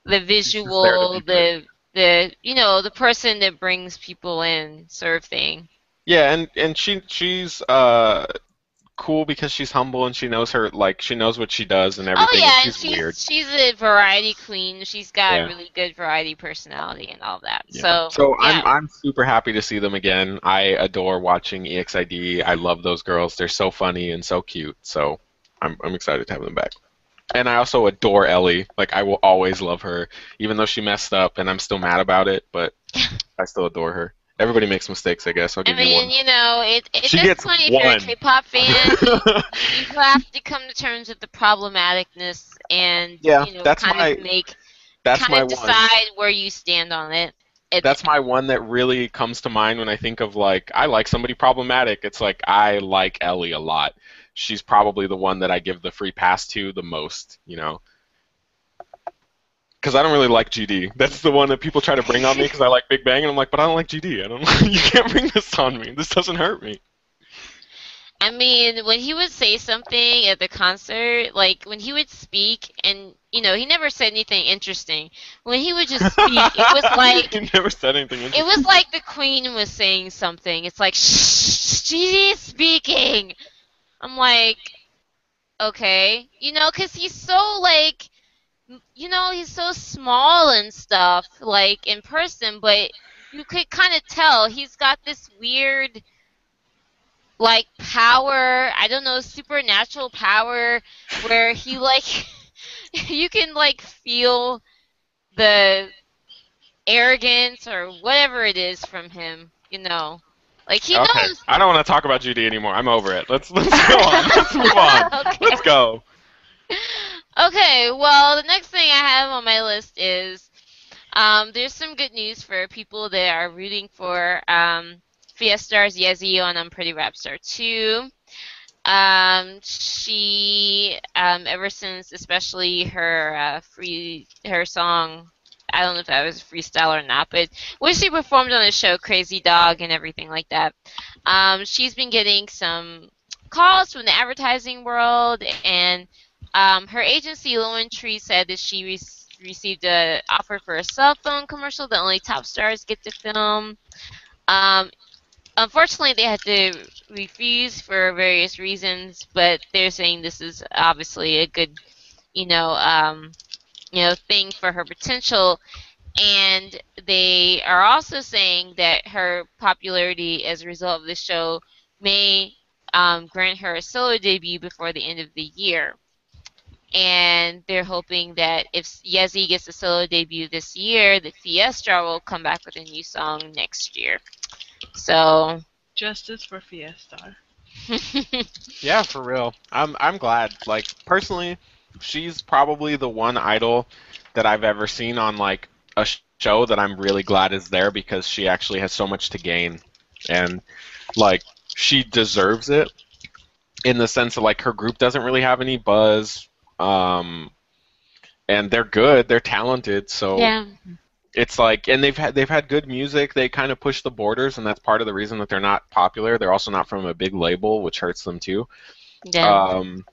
[SPEAKER 2] the visual, the the you know the person that brings people in sort of thing.
[SPEAKER 1] Yeah, and and she she's uh cool because she's humble and she knows her like she knows what she does and everything.
[SPEAKER 2] oh yeah,
[SPEAKER 1] she's,
[SPEAKER 2] she's
[SPEAKER 1] weird.
[SPEAKER 2] she's a variety queen. She's got
[SPEAKER 1] Yeah.
[SPEAKER 2] a really good variety personality and all that.
[SPEAKER 1] Yeah.
[SPEAKER 2] So
[SPEAKER 1] I'm. I'm super happy to see them again. I adore watching EXID. I love those girls. They're so funny and so cute. So I'm I'm excited to have them back. And I also adore Ellie. Like I will always love her, even though she messed up and I'm still mad about it. But I still adore her. Everybody makes mistakes, I guess. I'll
[SPEAKER 2] I
[SPEAKER 1] give you
[SPEAKER 2] mean,
[SPEAKER 1] one.
[SPEAKER 2] you know, it, at
[SPEAKER 1] She
[SPEAKER 2] this
[SPEAKER 1] gets
[SPEAKER 2] point, if you're a
[SPEAKER 1] one.
[SPEAKER 2] K-pop fan, you have to come to terms with the problematicness and
[SPEAKER 1] Yeah,
[SPEAKER 2] you know,
[SPEAKER 1] that's
[SPEAKER 2] kind
[SPEAKER 1] my-
[SPEAKER 2] of make
[SPEAKER 1] That's
[SPEAKER 2] kind
[SPEAKER 1] my
[SPEAKER 2] of
[SPEAKER 1] one.
[SPEAKER 2] decide where you stand on it. It-
[SPEAKER 1] That's my one that really comes to mind when I think of like I like somebody problematic. It's like I like Ellie a lot. She's probably the one that I give the free pass to the most, you know. Because I don't really like GD. That's the one that people try to bring on me because I like Big Bang, and I'm like, but I don't like GD. I don't. you can't bring this on me. This doesn't hurt me.
[SPEAKER 2] I mean, when he would say something at the concert, like when he would speak, and you know, he never said anything interesting. When he would just speak, it was like
[SPEAKER 1] he never said anything.
[SPEAKER 2] it was like the queen was saying something. It's like shh, she's speaking. I'm like, okay, you know, because he's so like, you know, he's so small and stuff, like in person, but you could kind of tell he's got this weird, like power. I don't know, supernatural power, where he like, you can like feel the arrogance or whatever it is from him, you know. Like he
[SPEAKER 1] okay,
[SPEAKER 2] knows
[SPEAKER 1] I don't want to talk about GD anymore. I'm over it. Let's let's go on. Let's move on.
[SPEAKER 2] Okay.
[SPEAKER 1] Let's go.
[SPEAKER 2] Okay, well, the next thing I have on my list is um, there's some good news for people that are rooting for um, Fiestar's Yezi on um, Pretty Rap Star 2. Um, she, um, ever since, especially her uh, free, her song, I don't know if that was freestyle or not, but when she performed on the show Crazy Dog and everything like that, um, she's been getting some calls from the advertising world and um, her agency, LOEN Tree, said that she re- received an offer for a cell phone commercial that only top stars get to film. Um, unfortunately, they had to refuse for various reasons, but they're saying this is obviously a good, you know, um, you know, thing for her potential. And they are also saying that her popularity as a result of the show may um, grant her a solo debut before the end of the year and they're hoping that if Yezi gets a solo debut this year, the Fiestar will come back with a new song next year. So,
[SPEAKER 3] Justice for Fiestar.
[SPEAKER 1] Yeah, for real. I'm I'm glad. Like personally, she's probably the one idol that I've ever seen on like a show that I'm really glad is there because she actually has so much to gain, and like she deserves it in the sense of like her group doesn't really have any buzz, um, and they're good, they're talented, so
[SPEAKER 2] yeah,
[SPEAKER 1] it's like and they've had they've had good music they kind of push the borders and that's part of the reason that they're not popular. They're also not from a big label which hurts them too.
[SPEAKER 2] Yeah.
[SPEAKER 1] um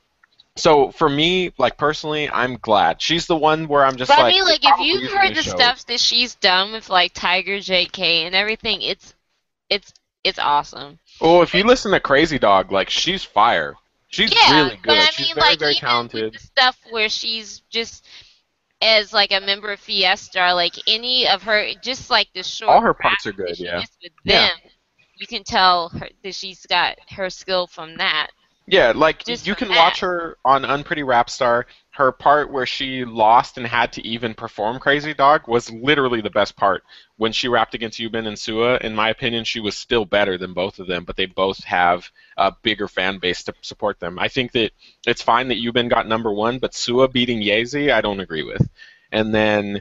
[SPEAKER 1] so for me like personally i'm glad she's the one where i'm just
[SPEAKER 2] but
[SPEAKER 1] like
[SPEAKER 2] I mean, like, if you've heard the
[SPEAKER 1] show.
[SPEAKER 2] stuff that she's done with like Tiger JK and everything, it's it's it's awesome.
[SPEAKER 1] oh if you listen to crazy dog like she's fire she's
[SPEAKER 2] yeah,
[SPEAKER 1] really good
[SPEAKER 2] but I
[SPEAKER 1] she's
[SPEAKER 2] mean,
[SPEAKER 1] very
[SPEAKER 2] like
[SPEAKER 1] very talented
[SPEAKER 2] stuff where she's just as like a member of Fiestar, like any of her, just like the short.
[SPEAKER 1] All her parts are good, yeah.
[SPEAKER 2] With
[SPEAKER 1] Yeah.
[SPEAKER 2] them, you can tell her, that she's got her skill from that.
[SPEAKER 1] Yeah, like
[SPEAKER 2] Just
[SPEAKER 1] you can watch her on Unpretty Rap Star. Her part where she lost and had to even perform Crazy Dog was literally the best part. When she rapped against Yubin and Sua, in my opinion, she was still better than both of them, but they both have a bigger fan base to support them. I think that it's fine that Yubin got number one, but Sua beating Yezi, I don't agree with. And then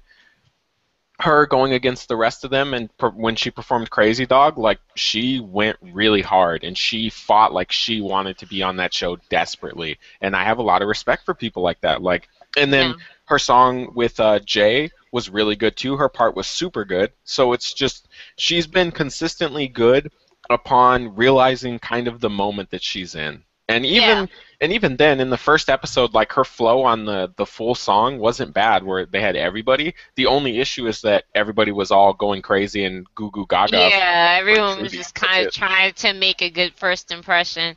[SPEAKER 1] her going against the rest of them and per- when she performed Crazy Dog, like she went really hard and she fought like she wanted to be on that show desperately. And I have a lot of respect for people like that. Like, and then
[SPEAKER 2] Yeah.
[SPEAKER 1] her song with uh, Jay was really good too. Her part was super good. So it's just she's been consistently good upon realizing kind of the moment that she's in. And even and even then, in the first episode, like her flow on the the full song wasn't bad, where they had everybody. The only issue is that everybody was all going crazy and goo goo gaga.
[SPEAKER 2] Yeah, everyone was just kind of trying to make a good first impression.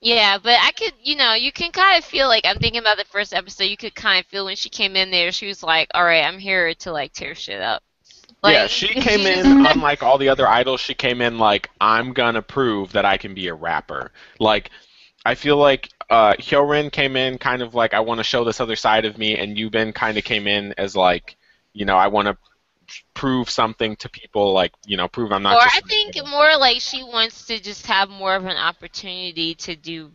[SPEAKER 2] Yeah, but I could, you know, you can kind of feel like I'm thinking about the first episode. You could kind of feel when she came in there, she was like, "All right, I'm here to like tear shit up."
[SPEAKER 1] yeah, she came in unlike all the other idols. She came in like I'm gonna prove that I can be a rapper. Like I feel like uh, Hyorin came in kind of like I want to show this other side of me, and Yubin kind of came in as like you know I want to prove something to people, like you know prove I'm not
[SPEAKER 2] or. I think more like she wants to just have more of an opportunity to do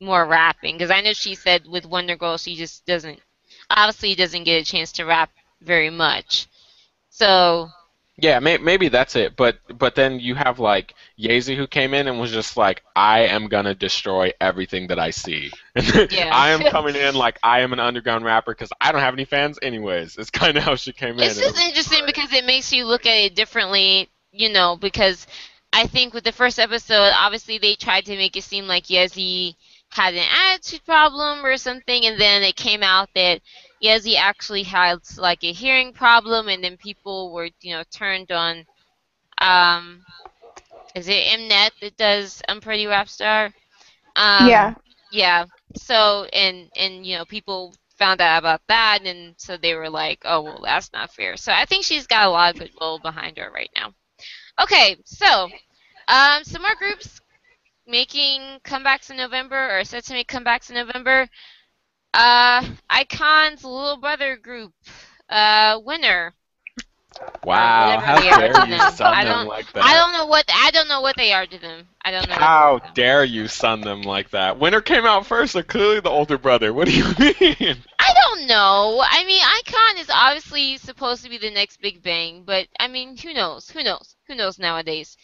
[SPEAKER 2] more rapping because I know she said with Wonder Girl she just doesn't obviously doesn't get a chance to rap very much. So
[SPEAKER 1] Yeah, may, maybe that's it. But but then you have like Yezi who came in and was just like, I am gonna destroy everything that I see.
[SPEAKER 2] Yeah.
[SPEAKER 1] I am coming in like I am an underground rapper because I don't have any fans anyways. It's kind of how she came in.
[SPEAKER 2] It's
[SPEAKER 1] It
[SPEAKER 2] just interesting
[SPEAKER 1] great.
[SPEAKER 2] because it makes you look at it differently, you know, because I think with the first episode, obviously they tried to make it seem like Yezi had an attitude problem or something, and then it came out that Yezi actually had like a hearing problem, and then people were, you know, turned on. Um, is it Mnet that does "Unpretty Rap Star"? Um,
[SPEAKER 4] yeah.
[SPEAKER 2] yeah. So and and you know people found out about that, and so they were like, oh well, that's not fair. So I think she's got a lot of goodwill behind her right now. Okay, so um, some more groups making comebacks in November or set to make comebacks in November. Uh, iKON's little brother group, uh, winner.
[SPEAKER 1] Wow,
[SPEAKER 2] whatever
[SPEAKER 1] how dare you
[SPEAKER 2] son
[SPEAKER 1] them like that?
[SPEAKER 2] I don't know what I don't know what they are to them. I don't know.
[SPEAKER 1] How
[SPEAKER 2] they are to them.
[SPEAKER 1] dare you son them like that? Winner came out first. They're clearly the older brother. What do you mean?
[SPEAKER 2] I don't know. I mean, Icon is obviously supposed to be the next Big Bang, but I mean, who knows? Who knows? Who knows nowadays?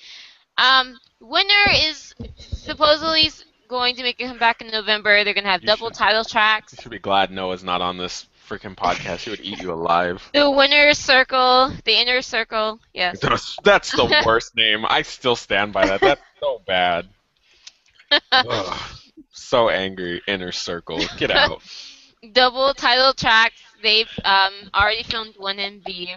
[SPEAKER 2] Um, Winner is supposedly going to make a comeback in November. They're gonna have
[SPEAKER 1] You
[SPEAKER 2] double
[SPEAKER 1] should-
[SPEAKER 2] title tracks.
[SPEAKER 1] You should be glad Noah's not on this freaking podcast. He would eat you alive.
[SPEAKER 2] The Winner Circle, the Inner Circle. Yes.
[SPEAKER 1] That's, that's the worst name. I still stand by that. That's so bad. So angry. Inner circle. Get out.
[SPEAKER 2] double title tracks. They've um, already filmed one MV.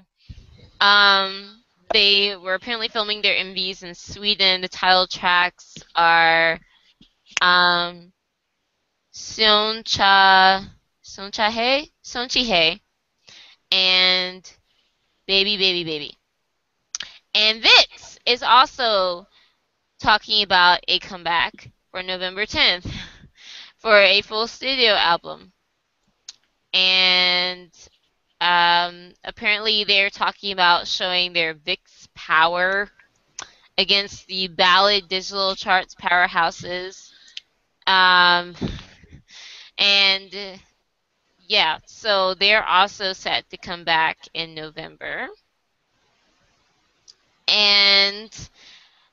[SPEAKER 2] Um, they were apparently filming their MVs in Sweden. The title tracks are um, Soncha Sonchahe Sonchihe and Baby Baby Baby. And VIXX is also talking about a comeback for November 10th for a full studio album. And um, apparently they're talking about showing their VIXX power against the ballad digital charts powerhouses. Um, and yeah, so they're also set to come back in November. And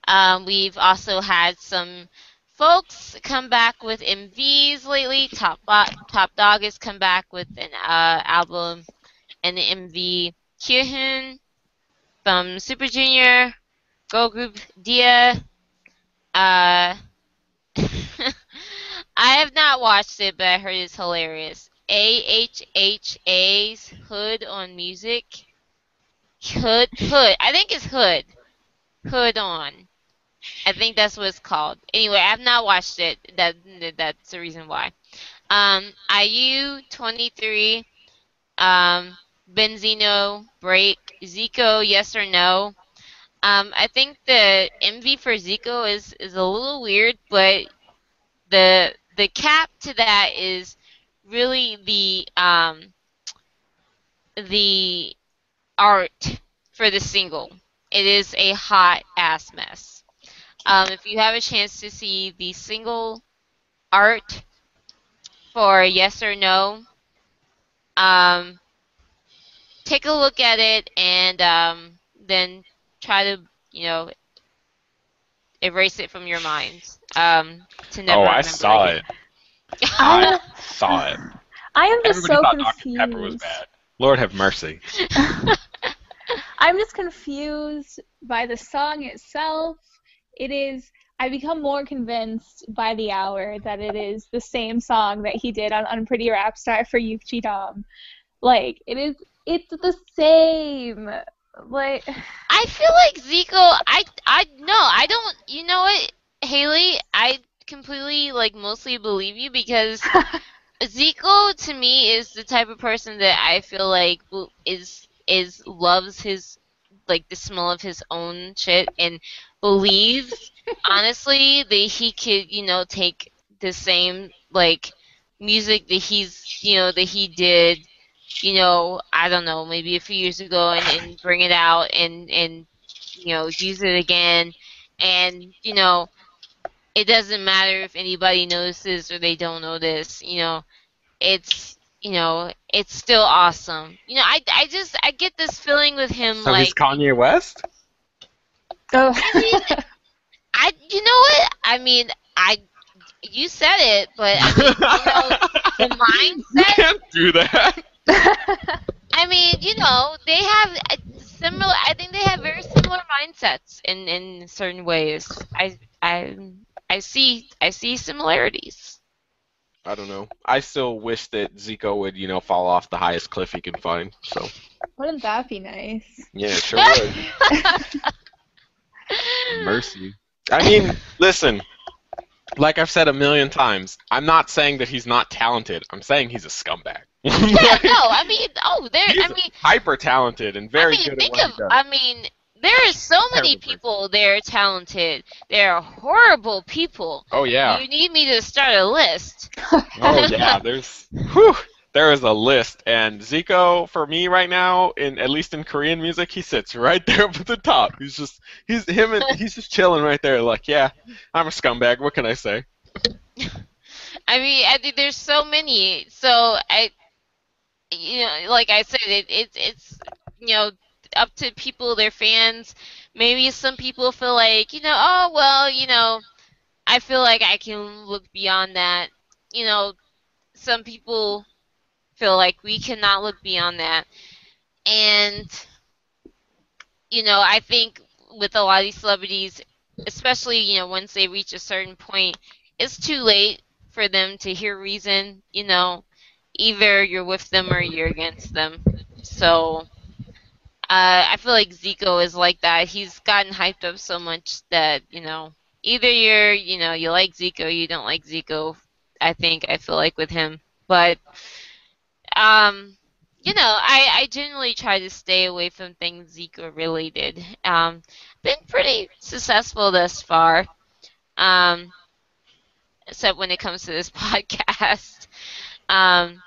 [SPEAKER 2] um, we've also had some folks come back with MVs lately. Top Top Dog has come back with an uh, album and an MV. Kyuhyun from Super Junior, girl group Dia. Uh, I have not watched it, but I heard it's hilarious. AHHA's Hood on Music. Hood, Hood. I think it's Hood. Hood on. I think that's what it's called. Anyway, I have not watched it. That that's the reason why. Um, IU twenty three, um, Benzino break Zico yes or no. Um, I think the MV for Zico is is a little weird, but the the cap to that is really the um the art for the single. It is a hot ass mess. Um, if you have a chance to see the single art for yes or no, um, take a look at it and um, then try to, you know, erase it from your mind. Um, to never
[SPEAKER 1] oh, I saw
[SPEAKER 2] again.
[SPEAKER 1] it. I saw it.
[SPEAKER 4] I am just
[SPEAKER 1] Everybody
[SPEAKER 4] so
[SPEAKER 1] thought Dr.
[SPEAKER 4] confused.
[SPEAKER 1] Pepper was bad. Lord have mercy.
[SPEAKER 4] I'm just confused by the song itself. It is I become more convinced by the hour that it is the same song that he did on Unpretty Rap Star for Yuki Dom. Like it is, it's the same. Like
[SPEAKER 2] I feel like Zico. I I no, I don't. You know what, Haley? I completely like mostly believe you because Zico to me is the type of person that I feel like is is loves his like the smell of his own shit and believes honestly that he could you know take the same like music that he's you know that he did you know I don't know maybe a few years ago and, and bring it out and and you know use it again and you know it doesn't matter if anybody notices or they don't notice you know it's you know it's still awesome you know i i just i get this feeling with him
[SPEAKER 1] So
[SPEAKER 2] like
[SPEAKER 1] he's Kanye West?
[SPEAKER 4] oh,
[SPEAKER 2] i you know what i mean i you said it but i mean you know the
[SPEAKER 1] you
[SPEAKER 2] mindset
[SPEAKER 1] can't do that.
[SPEAKER 2] i mean you know they have uh, similar i think they have very similar mindsets in in certain ways i i i see i see similarities
[SPEAKER 1] I don't know. I still wish that Zico would, you know, fall off the highest cliff he can find. So
[SPEAKER 4] wouldn't that be nice?
[SPEAKER 1] yeah, it sure would. Mercy. I mean, listen. Like I've said a million times, I'm not saying that he's not talented. I'm saying he's a scumbag.
[SPEAKER 2] Yeah no i mean oh there i mean
[SPEAKER 1] hyper talented and very
[SPEAKER 2] I mean,
[SPEAKER 1] good at
[SPEAKER 2] think
[SPEAKER 1] what
[SPEAKER 2] of. I mean, there are so many people that are talented. There are horrible people.
[SPEAKER 1] oh yeah.
[SPEAKER 2] You need me to start a list.
[SPEAKER 1] Oh yeah. There's. Whew, there is a list, and Zico for me right now, in at least in Korean music, he sits right there up at the top. He's just he's him and he's just chilling right there. Like yeah, I'm a scumbag. What can I say?
[SPEAKER 2] I mean, I think there's so many. So I, you know, like I said, it, it's it's you know up to people, their fans. Maybe some people feel like you know, oh well, you know, I feel like I can look beyond that. You know, some people feel like we cannot look beyond that, and you know, I think with a lot of these celebrities, especially you know once they reach a certain point, it's too late for them to hear reason. You know, either you're with them or you're against them. So. Uh, I feel like Zico is like that. He's gotten hyped up so much that you know, either you're, you know, you like Zico, you don't like Zico. I think I feel like with him, but um, you know, I I generally try to stay away from things Zico related. Um, been pretty successful thus far. Um, except when it comes to this podcast. Um,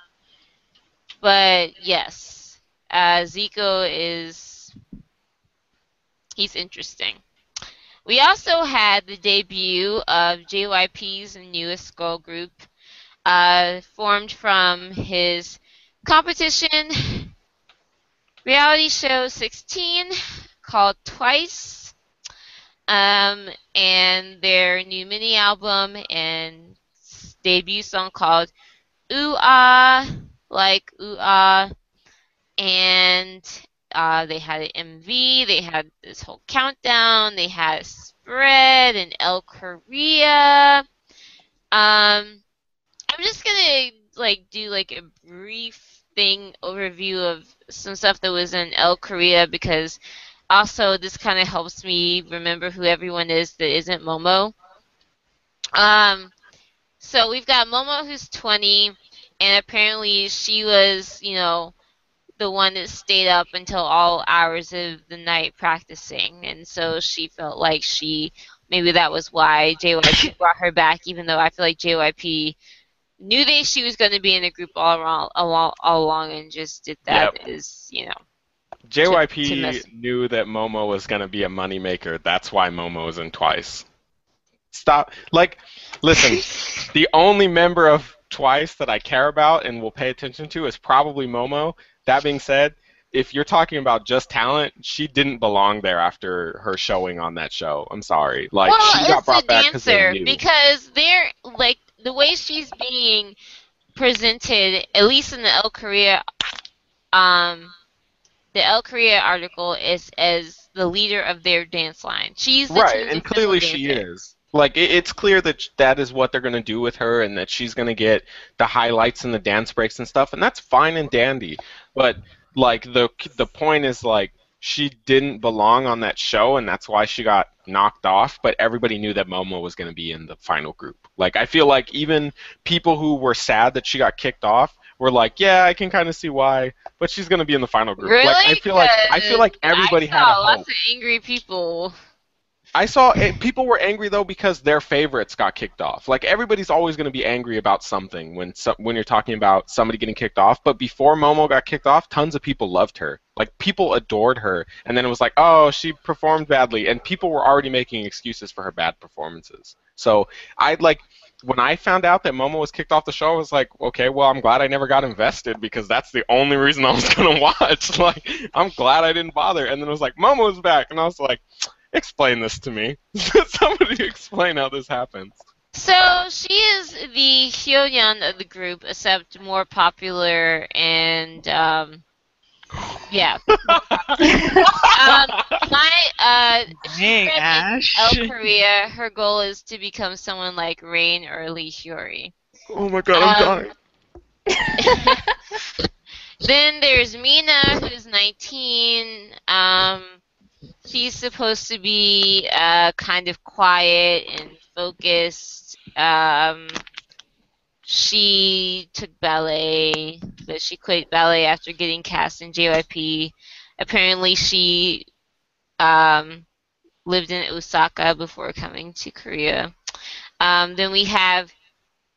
[SPEAKER 2] but yes, uh, Zico is he's interesting. We also had the debut of JYP's newest girl group, uh, formed from his competition reality show 16 called Twice, um, and their new mini album and debut song called Ooh Ah, like Ah, and uh, they had an MV, they had this whole countdown, they had spread in Elle Korea. Um, I'm just gonna like do like a brief thing overview of some stuff that was in Elle Korea because also this kind of helps me remember who everyone is that isn't Momo. Um, so we've got Momo who's 20, and apparently she was, you know, the one that stayed up until all hours of the night practicing, and so she felt like she maybe that was why JYP brought her back, even though I feel like JYP knew that she was going to be in the group all along, all, all along and just did that as you know.
[SPEAKER 1] JYP
[SPEAKER 2] to mess-
[SPEAKER 1] knew that Momo was going to be a moneymaker. That's why Momo was in Twice. Stop. Like, listen, the only member of Twice that I care about and will pay attention to is probably Momo. That being said, if you're talking about just talent, she didn't belong there after her showing on that show. I'm sorry. Like,
[SPEAKER 2] well,
[SPEAKER 1] she got brought back because they
[SPEAKER 2] dancer because they're like the way she's being presented, at least in the Elle Korea, um, the Elle Korea article is as the leader of their dance line. She's the
[SPEAKER 1] right, and clearly she is. Like it, it's clear that that is what they're gonna do with her, and that she's gonna get the highlights and the dance breaks and stuff, and that's fine and dandy. But like the the point is like she didn't belong on that show, and that's why she got knocked off. But everybody knew that Momo was gonna be in the final group. Like I feel like even people who were sad that she got kicked off were like, yeah, I can kind of see why, but she's gonna be in the final group.
[SPEAKER 2] Really?
[SPEAKER 1] Like I feel like I feel like everybody
[SPEAKER 2] I
[SPEAKER 1] had
[SPEAKER 2] saw
[SPEAKER 1] a hope.
[SPEAKER 2] lots of angry people.
[SPEAKER 1] I saw people were angry though because their favorites got kicked off. Like everybody's always going to be angry about something when when you're talking about somebody getting kicked off. But before Momo got kicked off, tons of people loved her. Like people adored her, and then it was like, oh, she performed badly, and people were already making excuses for her bad performances. So I'd like when I found out that Momo was kicked off the show, I was like, okay, well, I'm glad I never got invested because that's the only reason I was gonna watch. Like, I'm glad I didn't bother. And then it was like, Momo's back, and I was like, explain this to me. Somebody explain how this happens.
[SPEAKER 2] So she is the Hyoyeon of the group, except more popular and um, yeah. um, my uh,
[SPEAKER 3] Dang,
[SPEAKER 2] read in
[SPEAKER 3] Ash.
[SPEAKER 2] Elle Korea, her goal is to become someone like Rain or Lee Hyori.
[SPEAKER 1] Oh my god, I'm
[SPEAKER 2] Um,
[SPEAKER 1] dying.
[SPEAKER 2] Then there's Mina, who's 19. Um, she's supposed to be uh, kind of quiet and focused. Um, she took ballet, but she quit ballet after getting cast in JYP. Apparently, she um, lived in Osaka before coming to Korea. Um, then we have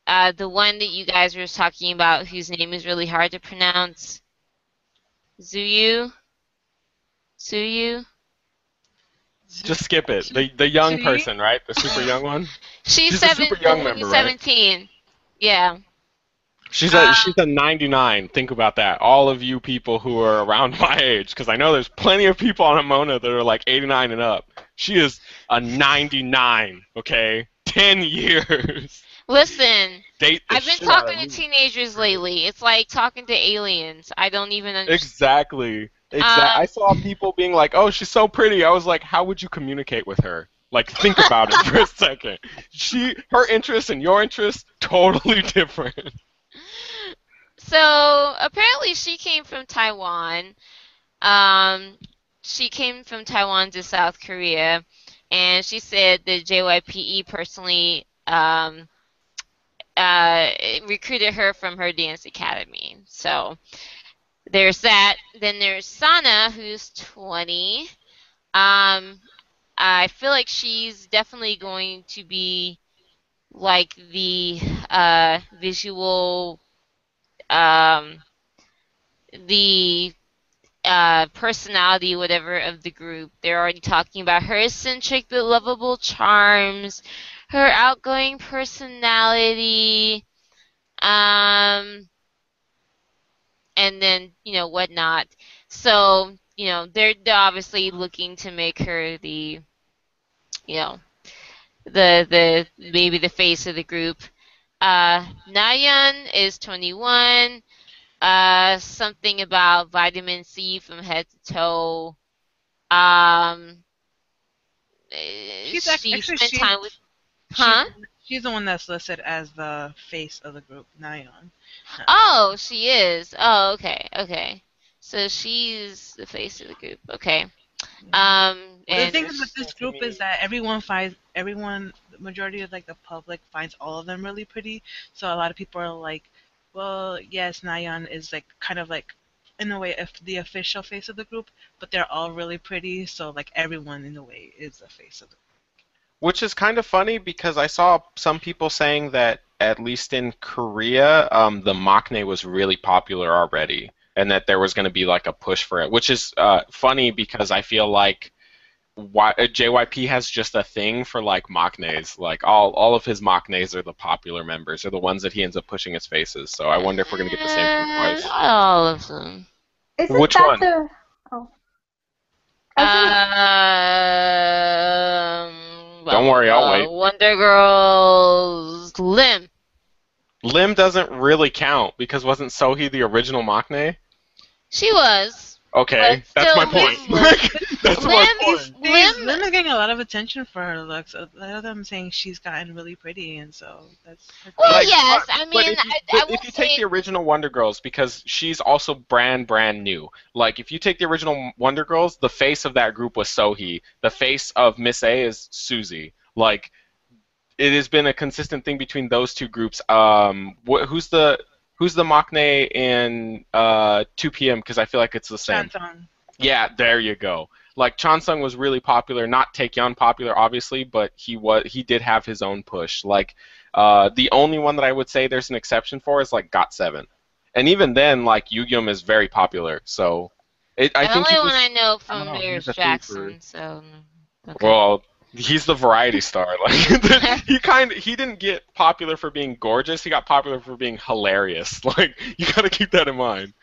[SPEAKER 2] uh, the one that you guys were talking about, whose name is really hard to pronounce. Zuyu? Suyu?
[SPEAKER 1] Just skip it. The the young person, right? The super young one.
[SPEAKER 2] She's,
[SPEAKER 1] She's
[SPEAKER 2] seven,
[SPEAKER 1] super young member, right?
[SPEAKER 2] 17. Yeah.
[SPEAKER 1] She's a
[SPEAKER 2] Uh,
[SPEAKER 1] she's a 99. Think about that. All of you people who are around my age, because I know there's plenty of people on Omona that are like 89 and up. She is a 99. Okay, 10 years.
[SPEAKER 2] Listen, I've been
[SPEAKER 1] shit out of
[SPEAKER 2] talking to teenagers lately. It's like talking to aliens. I don't even understand.
[SPEAKER 1] Exactly. Exactly.
[SPEAKER 2] Uh,
[SPEAKER 1] I saw people being like, "Oh, she's so pretty." I was like, "How would you communicate with her?" Like, think about it for a second. She, her interests and your interests, totally different.
[SPEAKER 2] So apparently she came from Taiwan. Um, she came from Taiwan to South Korea, and she said that JYPE personally um, uh, recruited her from her dance academy. So there's that. Then there's Sana, who's 20. Um, I feel like she's definitely going to be like the uh, visual um, the uh, personality, whatever, of the group. They're already talking about her eccentric but lovable charms, her outgoing personality, um, and then you know whatnot. So you know they're they're obviously looking to make her the, you know, the the maybe the face of the group. Uh, Nayeon is 21. Uh, something about vitamin C from head to toe. Um, eh,
[SPEAKER 3] She's
[SPEAKER 2] she
[SPEAKER 3] actually,
[SPEAKER 2] spent
[SPEAKER 3] she-
[SPEAKER 2] time with, huh?
[SPEAKER 3] She's the one that's listed as the face of the group, Nyan.
[SPEAKER 2] Oh, she is. Oh, okay, okay. So she's the face of the group. Okay. Um,
[SPEAKER 3] the thing about this group is that everyone finds everyone, the majority of like the public finds all of them really pretty. So a lot of people are like, well, yes, Nayan is like kind of like, in a way, if the official face of the group, but they're all really pretty. So like everyone in a way is the face of the group.
[SPEAKER 1] Which is kind of funny because I saw some people saying that at least in Korea, um, the maknae was really popular already, and that there was going to be like a push for it. Which is uh, funny because I feel like y- uh, JYP has just a thing for like maknaes. Like all all of his maknaes are the popular members, are the ones that he ends up pushing his faces. So I wonder if we're going to get the same from
[SPEAKER 2] Uh,
[SPEAKER 1] Twice.
[SPEAKER 2] Not all of them.
[SPEAKER 4] Isn't
[SPEAKER 1] Which
[SPEAKER 4] that
[SPEAKER 1] one?
[SPEAKER 4] the oh. I
[SPEAKER 2] Um,
[SPEAKER 1] Don't worry, I'll
[SPEAKER 2] uh,
[SPEAKER 1] wait.
[SPEAKER 2] Wonder Girls Lim.
[SPEAKER 1] Lim doesn't really count because wasn't Sohee the original maknae?
[SPEAKER 2] She was.
[SPEAKER 1] Okay,
[SPEAKER 2] But
[SPEAKER 1] that's my
[SPEAKER 2] still,
[SPEAKER 1] point.
[SPEAKER 2] Lim-
[SPEAKER 1] that's my
[SPEAKER 2] Lim-
[SPEAKER 1] point.
[SPEAKER 2] Lim-
[SPEAKER 3] Lim, Lim is getting a lot of attention for her looks. A lot of them saying she's gotten really pretty, and so that's. that's
[SPEAKER 2] Well,
[SPEAKER 1] Like,
[SPEAKER 2] yes.
[SPEAKER 1] but-
[SPEAKER 2] I mean,
[SPEAKER 1] but if you,
[SPEAKER 2] I,
[SPEAKER 1] but
[SPEAKER 2] I will
[SPEAKER 1] if you take the original Wonder Girls, because she's also brand brand new. Like if you take the original Wonder Girls, the face of that group was Sohee. The face of Miss A is Suzy. Like it has been a consistent thing between those two groups. Um, wh- who's the who's the Maknae in uh 2 p.m. Because I feel like it's the same.
[SPEAKER 3] Chansung.
[SPEAKER 1] Yeah, there you go. Like Chansung was really popular, not Taecyeon popular, obviously, but he was he did have his own push. Like uh, the only one that I would say there's an exception for is like Got Seven, and even then, like Yugyeom is very popular. So it, I
[SPEAKER 2] the
[SPEAKER 1] think
[SPEAKER 2] only
[SPEAKER 1] he
[SPEAKER 2] one
[SPEAKER 1] just-
[SPEAKER 2] I know from
[SPEAKER 1] don't
[SPEAKER 2] there is
[SPEAKER 1] he's a
[SPEAKER 2] Jackson. So. Okay.
[SPEAKER 1] well, he's the variety star. Like he kind of he didn't get popular for being gorgeous. He got popular for being hilarious. Like you got to keep that in mind.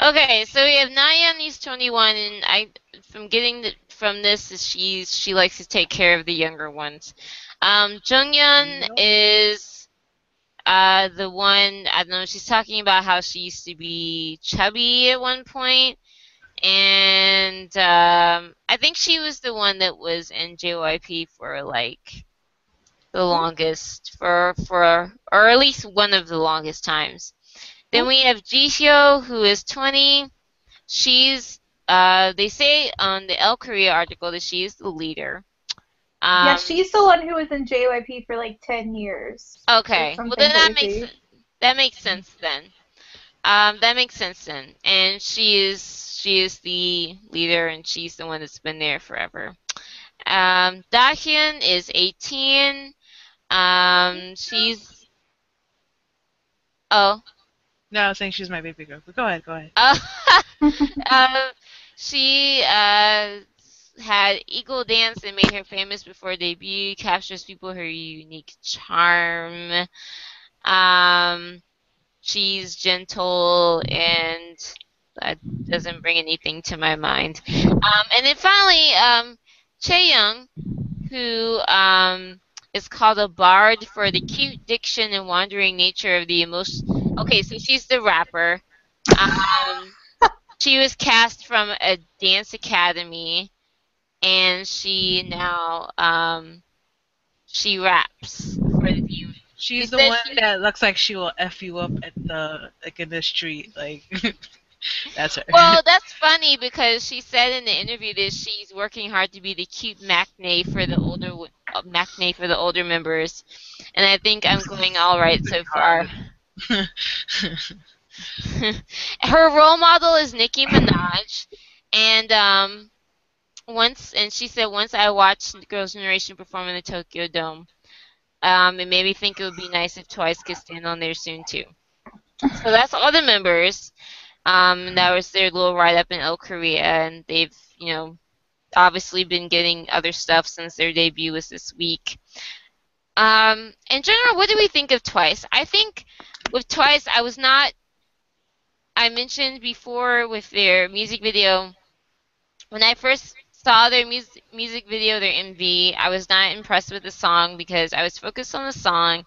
[SPEAKER 2] Okay, so we have Nayeon, he's 21, and I, from getting the, from this, is she's she likes to take care of the younger ones. Um, Jungyeon
[SPEAKER 3] Nope.
[SPEAKER 2] is uh, the one I don't know. She's talking about how she used to be chubby at one point, and um, I think she was the one that was in JYP for like the longest for for or at least one of the longest times. Then we have Jihyo, who is 20. She's, uh, they say on the Elle Korea article that she is the leader. Um,
[SPEAKER 4] yeah, she's the one who was in JYP for like 10 years.
[SPEAKER 2] Okay, well then that makes that makes sense then. Um, that makes sense then. And she is she is the leader, and she's the one that's been there forever. Um, Dahyun is 18. Um, she's oh.
[SPEAKER 3] No, I was saying she's my baby girl. But go ahead, go ahead.
[SPEAKER 2] Uh, uh, she uh, had Eagle Dance that made her famous before debut, captures people her unique charm. Um, she's gentle and that doesn't bring anything to my mind. Um, and then finally, um, Chaeyoung, who um, is called a bard for the cute diction and wandering nature of the emotion. Okay, so she's the rapper. Um, she was cast from a dance academy, and she now um, she raps for the view.
[SPEAKER 3] She's
[SPEAKER 2] She
[SPEAKER 3] the one
[SPEAKER 2] she-
[SPEAKER 3] that looks like she will f you up at the like in the street. Like that's her.
[SPEAKER 2] Well, that's funny because she said in the interview that she's working hard to be the cute maknae for the older uh, for the older members, and I think I'm going all right so far. her role model is Nicki Minaj, and um, once and she said once I watched Girls' Generation perform in the Tokyo Dome, um, it made me think it would be nice if Twice could stand on there soon too. So that's all the members. Um, that was their little write up in Elle Korea, and they've you know obviously been getting other stuff since their debut was this week. Um, in general, what do we think of Twice? I think with Twice, I was not. I mentioned before with their music video, when I first saw their music music video, their MV, I was not impressed with the song because I was focused on the song,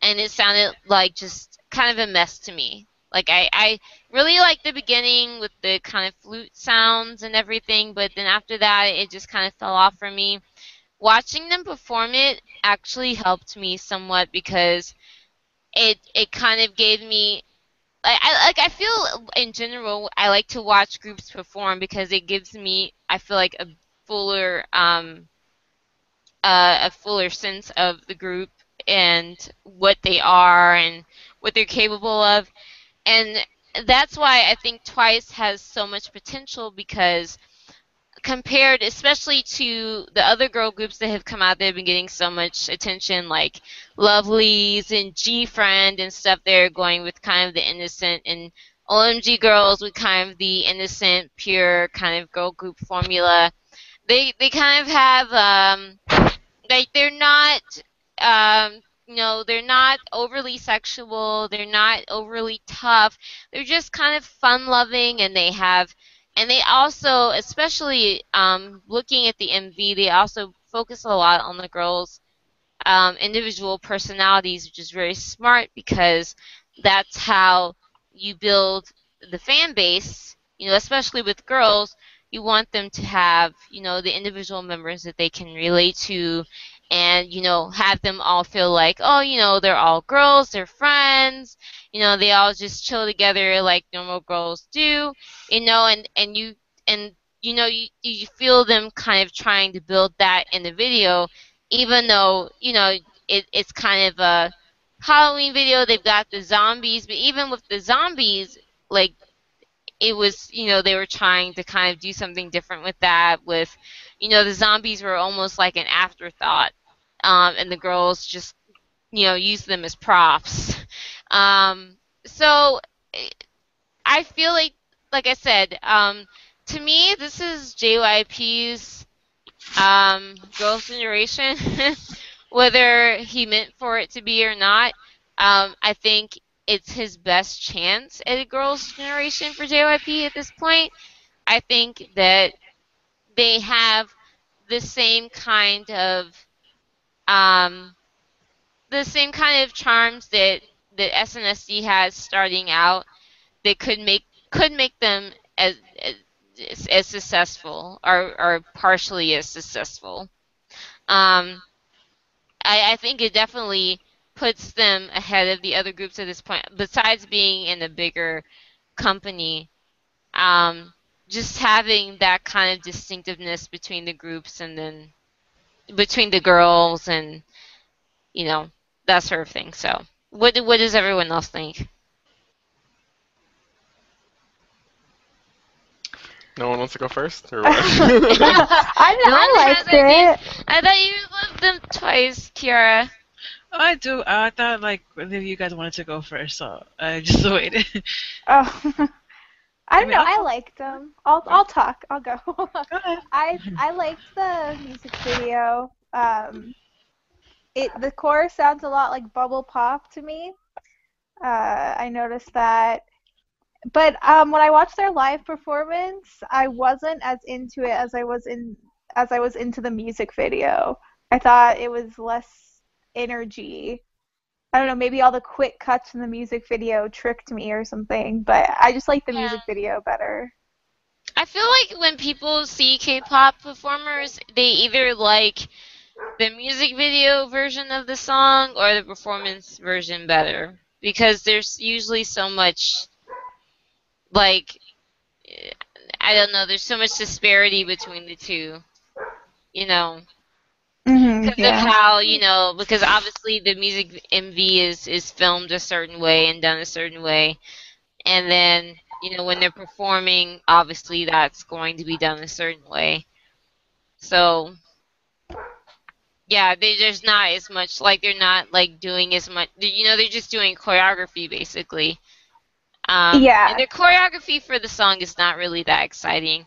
[SPEAKER 2] and it sounded like just kind of a mess to me. Like I, I really liked the beginning with the kind of flute sounds and everything, but then after that, it just kind of fell off for me. Watching them perform it actually helped me somewhat because it it kind of gave me like I like I feel in general I like to watch groups perform because it gives me I feel like a fuller um uh, a fuller sense of the group and what they are and what they're capable of. And that's why I think Twice has so much potential because compared especially to the other girl groups that have come out that have been getting so much attention like Lovelyz and GFriend and stuff they're going with kind of the innocent and OMG girls with kind of the innocent pure kind of girl group formula. They they kind of have um like they're not um you know they're not overly sexual they're not overly tough they're just kind of fun loving and they have and they also especially um, looking at the mv they also focus a lot on the girls um, individual personalities which is very smart because that's how you build the fan base you know, especially with girls, you want them to have, you know, the individual members that they can relate to and, you know, have them all feel like, oh, you know, they're all girls, they're friends, you know, they all just chill together like normal girls do, you know, and, and you, and, you know, you, you feel them kind of trying to build that in the video, even though, you know, it, it's kind of a Halloween video, they've got the zombies, but even with the zombies, like, it was, you know, they were trying to kind of do something different with that. With, you know, the zombies were almost like an afterthought, um, and the girls just, you know, used them as props. Um, so I feel like, like I said, um, to me, this is JYP's um, Girls' Generation, whether he meant for it to be or not. Um, I think it's his best chance at a girls' generation for JYP at this point. I think that they have the same kind of um, the same kind of charms that that SNSD has starting out that could make could make them as as, as successful or, or partially as successful. Um, I, I think it definitely puts them ahead of the other groups at this point. Besides being in a bigger company, um, just having that kind of distinctiveness between the groups and then between the girls and you know that sort of thing. So, what what does everyone else think?
[SPEAKER 1] No one wants to go first, or what?
[SPEAKER 4] I,
[SPEAKER 2] No
[SPEAKER 4] I
[SPEAKER 2] one
[SPEAKER 4] liked
[SPEAKER 2] has
[SPEAKER 4] it.
[SPEAKER 2] I thought you loved them twice, Kiara.
[SPEAKER 3] Oh, I do. I thought like one of you guys wanted to go first, so I just waited.
[SPEAKER 4] Oh. I don't
[SPEAKER 3] mean,
[SPEAKER 4] know.
[SPEAKER 3] I'll-
[SPEAKER 4] I liked them. I'll I'll talk. I'll go.
[SPEAKER 3] go ahead.
[SPEAKER 4] I I liked the music video. Um, it the chorus sounds a lot like bubble pop to me. Uh, I noticed that. But um, when I watched their live performance, I wasn't as into it as I was in as I was into the music video. I thought it was less energy. I don't know, maybe all the quick cuts in the music video tricked me or something, but I just like the
[SPEAKER 2] Yeah.
[SPEAKER 4] music video better.
[SPEAKER 2] I feel like when people see K-pop performers, they either like the music video version of the song or the performance version better because there's usually so much like I don't know, there's so much disparity between the two. You know,
[SPEAKER 4] Mm-hmm,
[SPEAKER 2] because of how you know because obviously the music MV is is filmed a certain way and done a certain way, and then you know when they're performing, obviously that's going to be done a certain way. So yeah, they there's not as much like they're not like doing as much. You know, they're just doing choreography basically. Um,
[SPEAKER 4] Yeah.
[SPEAKER 2] And the choreography for the song is not really that exciting.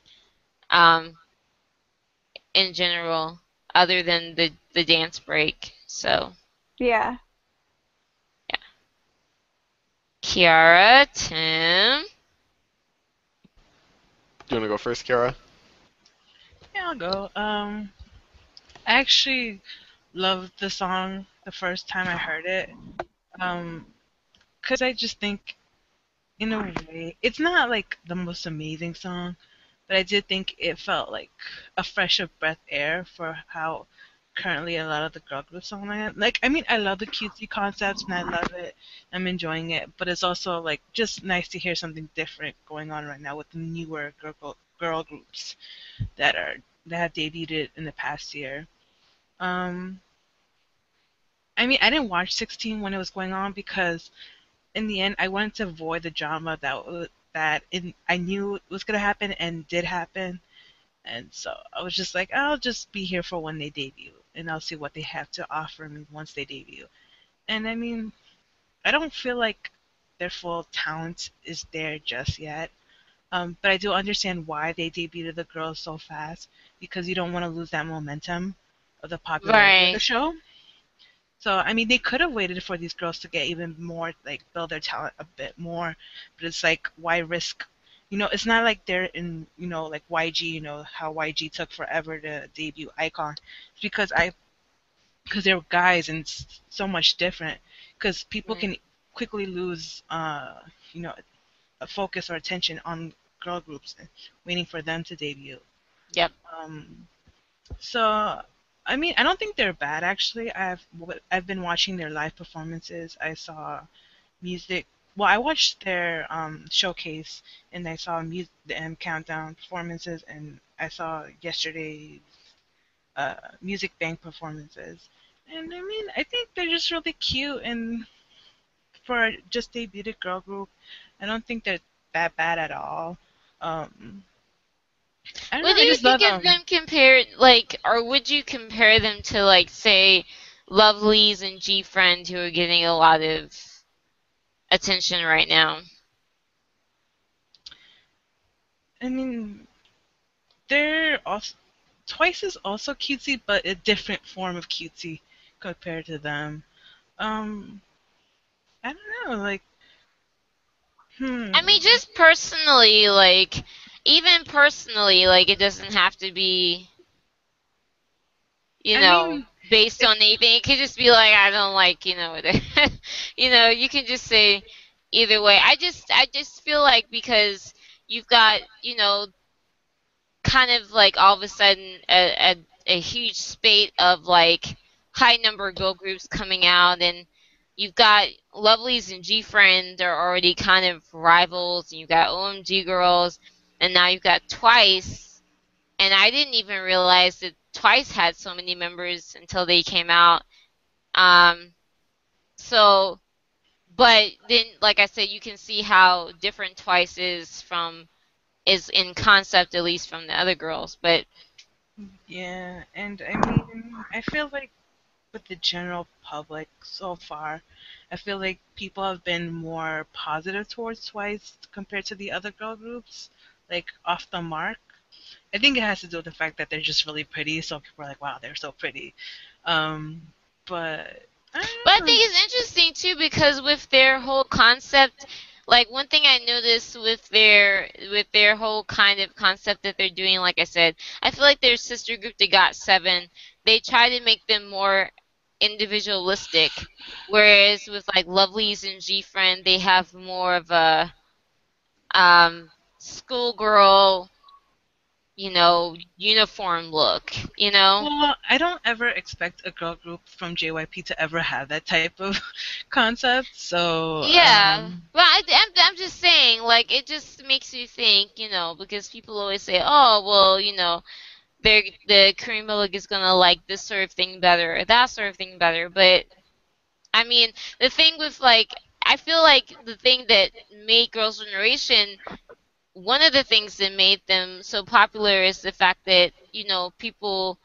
[SPEAKER 2] Um, in general, other than the the dance break. So,
[SPEAKER 4] Yeah. Yeah.
[SPEAKER 2] Kiara, Tim.
[SPEAKER 1] Do you want to go first, Kiara?
[SPEAKER 3] Yeah, I'll go. Um, I actually loved the song the first time I heard it. Um, cause I just think, in a way, it's not like the most amazing song, but I did think it felt like a fresh of breath air for how currently a lot of the girl groups are. Like, I mean, I love the cutesy concepts and I love it. I'm enjoying it, but it's also like just nice to hear something different going on right now with the newer girl girl groups that are that have debuted in the past year. Um, I mean, I didn't watch 16 when it was going on because, in the end, I wanted to avoid the drama that that in, I knew it was gonna happen and did happen, and so I was just like, I'll just be here for when they debut, and I'll see what they have to offer me once they debut. And I mean, I don't feel like their full talent is there just yet. Um, but I do understand why they debuted the girls so fast because you don't want to lose that momentum of the popularity of the show. So I mean, they could have waited for these girls to get even more, like build their talent a bit more. But it's like, why risk? You know, it's not like they're in, you know, like YG. You know how YG took forever to debut iKON. It's because I, because they're guys and it's so much different. Because people can quickly lose, uh, you know, a focus or attention on girl groups, waiting for them to debut.
[SPEAKER 2] Yep.
[SPEAKER 3] Um, so, I mean, I don't think they're bad actually. I've I've been watching their live performances. I saw music. Well, I watched their um, showcase and I saw music and countdown performances, and I saw yesterday's uh, music bank performances. And I mean, I think they're just really cute and for just debuted girl group, I don't think they're that bad at all. Um, I don't
[SPEAKER 2] What
[SPEAKER 3] know,
[SPEAKER 2] do you
[SPEAKER 3] just
[SPEAKER 2] think of
[SPEAKER 3] them.
[SPEAKER 2] them compared, like, or would you compare them to, like, say, Lovelyz and GFriend, who are getting a lot of attention right now?
[SPEAKER 3] I mean, they're also Twice is also cutesy, but a different form of cutesy compared to them. Um, I don't know, like, hmm.
[SPEAKER 2] I mean, just personally, like, even personally, like, it doesn't have to be, you
[SPEAKER 3] I
[SPEAKER 2] know,
[SPEAKER 3] mean,
[SPEAKER 2] based on anything. It could just be like, I don't like, you know, you know, you can just say either way. I just, I just feel like because you've got, you know, kind of like all of a sudden a, a, a huge spate of like high number girl groups coming out and you've got Lovelyz and GFriend are already kind of rivals and you've got omg girls and now you've got twice and i didn't even realize that twice had so many members until they came out. Um so but then like i said you can see how different twice is from is in concept at least from the other girls but
[SPEAKER 3] Yeah, and I mean, I feel like with the general public so far, I feel like people have been more positive towards Twice compared to the other girl groups, like off the mark. I think it has to do with the fact that they're just really pretty, so people are like, wow, they're so pretty. Um, but I don't
[SPEAKER 2] But I think it's interesting too because with their whole concept, like one thing I noticed with their with their whole kind of concept that they're doing, like I said, I feel like their sister group, they got seven. They try to make them more individualistic, whereas with like Lovelyz and GFriend, they have more of a um, schoolgirl, you know, uniform look. You know.
[SPEAKER 3] Well, I don't ever expect a girl group from JYP to ever have that type of concept. So
[SPEAKER 2] Yeah,
[SPEAKER 3] um,
[SPEAKER 2] but I, I'm, I'm just saying, like, it just makes you think, you know, because people always say, oh, well, you know, they're, the Korean public is gonna like this sort of thing better, or that sort of thing better. But I mean, the thing with like, I feel like the thing that made Girls' Generation, one of the things that made them so popular is the fact that you know people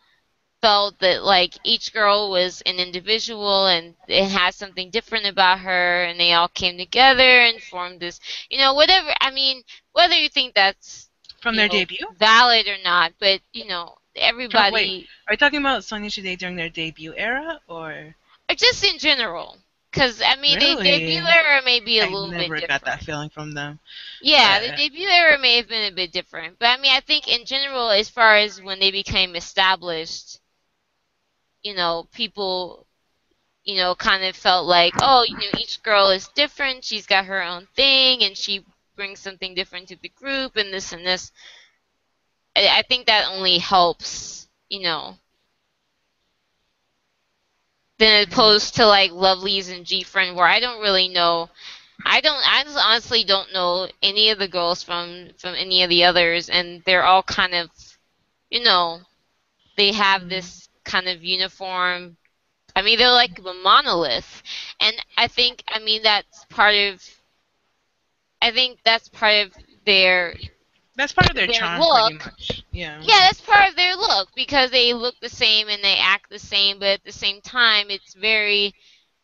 [SPEAKER 2] felt that like each girl was an individual and it had something different about her and they all came together and formed this you know whatever i mean whether you think that's
[SPEAKER 3] from their
[SPEAKER 2] know,
[SPEAKER 3] debut.
[SPEAKER 2] valid or not but you know everybody Wait,
[SPEAKER 3] Are you talking about Sonia Today during their debut era, or
[SPEAKER 2] or just in general because i mean
[SPEAKER 3] Really?
[SPEAKER 2] the debut era may be a
[SPEAKER 3] I
[SPEAKER 2] little bit.
[SPEAKER 3] I
[SPEAKER 2] never got
[SPEAKER 3] that feeling from them?
[SPEAKER 2] Yeah,
[SPEAKER 3] Uh,
[SPEAKER 2] the debut era may have been a bit different, but I mean, I think in general, as far as when they became established, you know, people, you know, kind of felt like, oh, you know, each girl is different. She's got her own thing, and she brings something different to the group, and this and this. I, I think that only helps, you know, than opposed to like Lovelyz and GFriend, where I don't really know. I don't. I just honestly don't know any of the girls from from any of the others, and they're all kind of, you know, they have mm-hmm. this kind of uniform. I mean, they're like a monolith, and I think. I mean, that's part of. I think that's part of their
[SPEAKER 3] That's part of their
[SPEAKER 2] Their
[SPEAKER 3] charm,
[SPEAKER 2] look.
[SPEAKER 3] pretty much. Yeah.
[SPEAKER 2] yeah, that's part of their look because they look the same and they act the same, but at the same time, it's very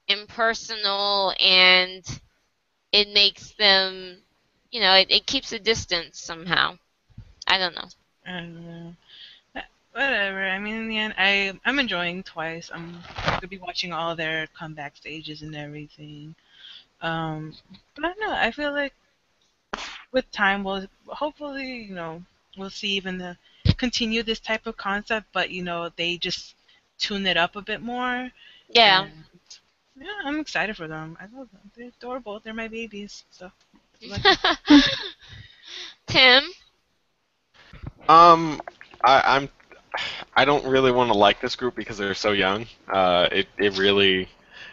[SPEAKER 2] impersonal and it makes them, you know, it, it keeps a distance somehow. I don't know.
[SPEAKER 3] I don't know. Whatever. I mean, in the end, I I'm enjoying Twice. I'm gonna be watching all their comeback stages and everything. Um, but I don't know. I feel like with time, we'll hopefully, you know, we'll see even the continue this type of concept, but you know, they just tune it up a bit more.
[SPEAKER 2] Yeah.
[SPEAKER 3] And, yeah, I'm excited for them. I love them. They're adorable. They're my babies. So
[SPEAKER 2] Tim.
[SPEAKER 1] Um, I, I'm. I don't really want to like this group because they're so young. Uh, it it really,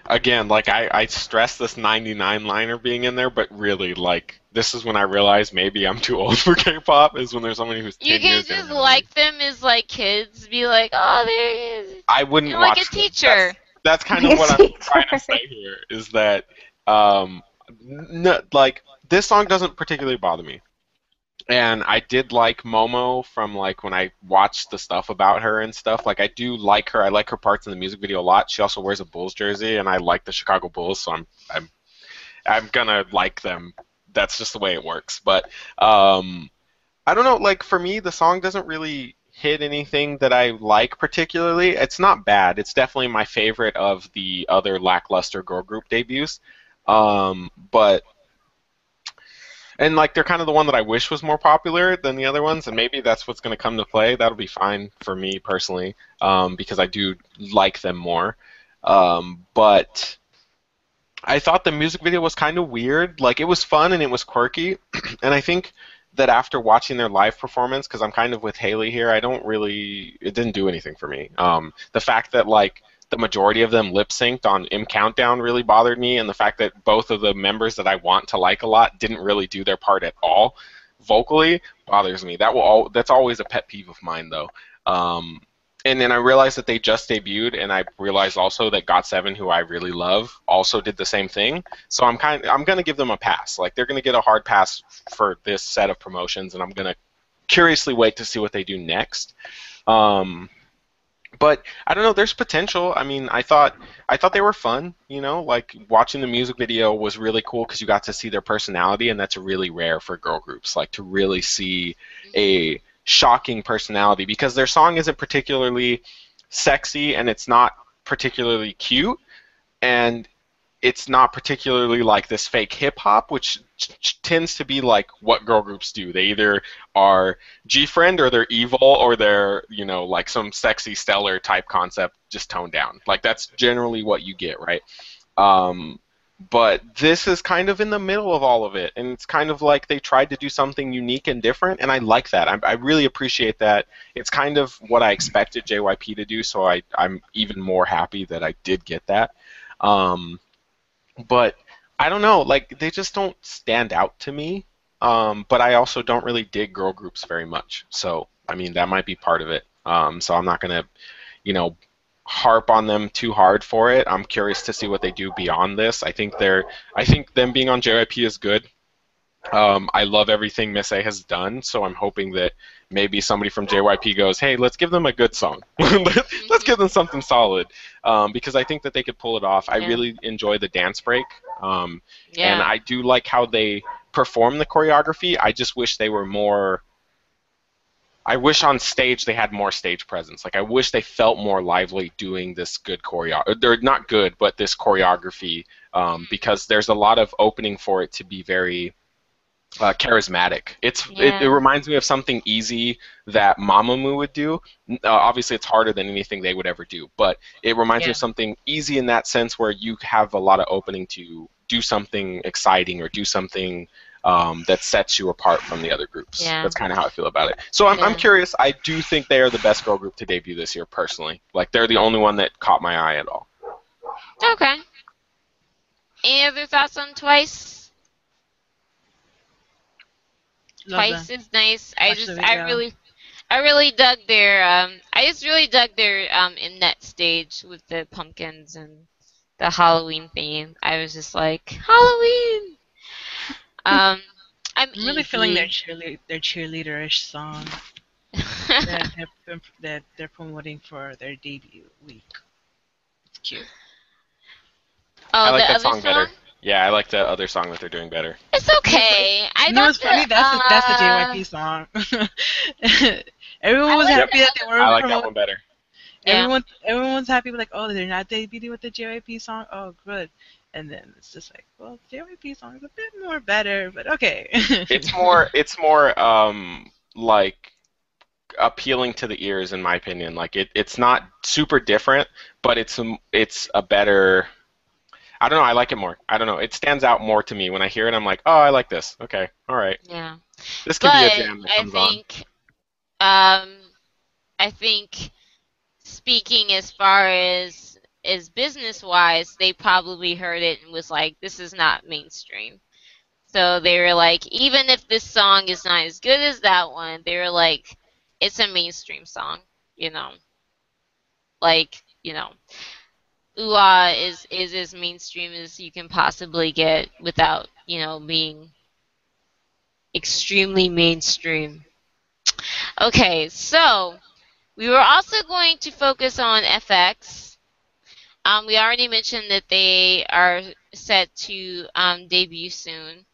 [SPEAKER 1] again, like I I stress this 99 liner being in there, but really like this is when I realize maybe I'm too old for K-pop. Is when there's somebody who's 10
[SPEAKER 2] You can
[SPEAKER 1] years
[SPEAKER 2] just
[SPEAKER 1] younger than me.
[SPEAKER 2] like them as like kids. Be like, oh, there he is.
[SPEAKER 1] I wouldn't
[SPEAKER 2] You're like a
[SPEAKER 1] them.
[SPEAKER 2] teacher.
[SPEAKER 1] That's, that's kind of what I'm trying to say here is that um, n- like this song doesn't particularly bother me. And I did like Momo from like when I watched the stuff about her and stuff. Like I do like her. I like her parts in the music video a lot. She also wears a Bulls jersey, and I like the Chicago Bulls, so I'm I'm I'm gonna like them. That's just the way it works. But um, I don't know. Like for me, the song doesn't really hit anything that I like particularly. It's not bad. It's definitely my favorite of the other lackluster girl group debuts. Um, but and like they're kind of the one that I wish was more popular than the other ones, and maybe that's what's going to come to play. That'll be fine for me personally, um, because I do like them more. Um, but I thought the music video was kind of weird. Like it was fun and it was quirky, and I think that after watching their live performance, because I'm kind of with Haley here, I don't really. It didn't do anything for me. Um, the fact that like the majority of them lip synced on M Countdown really bothered me, and the fact that both of the members that I want to like a lot didn't really do their part at all vocally bothers me. That will all. That's always a pet peeve of mine, though. Um, and then I realized that they just debuted, and I realized also that GOT7, who I really love, also did the same thing. So I'm kind, I'm gonna give them a pass. Like they're gonna get a hard pass for this set of promotions, and I'm gonna curiously wait to see what they do next. Um, but I don't know. There's potential. I mean, I thought I thought they were fun. You know, like watching the music video was really cool because you got to see their personality, and that's really rare for girl groups. Like to really see a mm-hmm. shocking personality because their song isn't particularly sexy and it's not particularly cute and it's not particularly like this fake hip hop which tends to be like what girl groups do. They either are GFriend or they're evil or they're you know like some sexy stellar type concept just toned down. Like that's generally what you get right? Um, but this is kind of in the middle of all of it and it's kind of like they tried to do something unique and different and i like that. I, I really appreciate that. It's kind of what i expected jyp to do so I, i'm even more happy that i did get that. Um, but i don't know like they just don't stand out to me um, but i also don't really dig girl groups very much so i mean that might be part of it um, so i'm not to you know harp on them too hard for it. I'm curious to see what they do beyond this. I think they're I think them being on JYP is good. Um, I love everything Miss A has done, so I'm hoping that maybe somebody from JYP goes, "Hey, let's give them a good song. let's give them something solid," um, because I think that they could pull it off. I
[SPEAKER 2] Yeah.
[SPEAKER 1] really enjoy the dance break, um,
[SPEAKER 2] Yeah.
[SPEAKER 1] and I do like how they perform the choreography. I just wish they were more. I wish on stage they had more stage presence. Like I wish they felt more lively doing this good choreo. They're not good, but this choreography, um, because there's a lot of opening for it to be very uh, charismatic. It's it,
[SPEAKER 2] Yeah.
[SPEAKER 1] it reminds me of something easy that Mamamoo would do. Uh, obviously, it's harder than anything they would ever do, but it reminds me of something easy in that sense where you have a lot of opening to do something exciting or do something um, that sets you apart from the other groups.
[SPEAKER 2] Yeah.
[SPEAKER 1] That's kind of how I feel about it. So I'm, I'm curious. I do think they are the best girl group to debut this year, personally. Like they're the only one that caught my eye at all.
[SPEAKER 2] Okay. Any other thoughts on Twice?
[SPEAKER 3] Love
[SPEAKER 2] Twice
[SPEAKER 3] them.
[SPEAKER 2] is nice. I
[SPEAKER 3] Watch
[SPEAKER 2] just I really I really dug their um I just really dug their um in that stage with the pumpkins and the Halloween theme. I was just like Halloween. Um I'm
[SPEAKER 3] I'm really feeling their
[SPEAKER 2] easy.
[SPEAKER 3] cheerlead their cheerleaderish song that they're, prom- that they're promoting for their debut week. It's cute.
[SPEAKER 2] oh,
[SPEAKER 1] I like
[SPEAKER 2] the
[SPEAKER 1] that
[SPEAKER 2] other
[SPEAKER 1] song better. Yeah, I like the other song that they're doing better.
[SPEAKER 2] It's okay. I
[SPEAKER 3] You know
[SPEAKER 2] thought
[SPEAKER 3] what's funny?
[SPEAKER 2] the,
[SPEAKER 3] That's the, that's the
[SPEAKER 2] uh,
[SPEAKER 3] JYP song. Everyone was happy
[SPEAKER 2] that
[SPEAKER 3] that they were
[SPEAKER 1] I like that one better.
[SPEAKER 2] Yeah.
[SPEAKER 3] Everyone, everyone's happy, like, oh, they're not debuting with the JYP song. Oh, good. And then it's just like, well, JYP song is a bit more better, but okay.
[SPEAKER 1] It's more it's more um like appealing to the ears in my opinion. Like it, it's not super different, but it's a, it's a better I don't know. I like it more. I don't know. It stands out more to me when I hear it. I'm like, oh, I like this. Okay, all right.
[SPEAKER 2] Yeah.
[SPEAKER 1] This could
[SPEAKER 2] but
[SPEAKER 1] be a jam that
[SPEAKER 2] I
[SPEAKER 1] comes on.
[SPEAKER 2] think, um, I think, speaking as far as as business wise, they probably heard it and was like, "This is not mainstream." So they were like, even if this song is not as good as that one, they were like, "It's a mainstream song," you know. Like, you know, ooh ah is is as mainstream as you can possibly get without, you know, being extremely mainstream. Okay, so we were also going to focus on f(x). Um, we already mentioned that they are set to um, debut soon.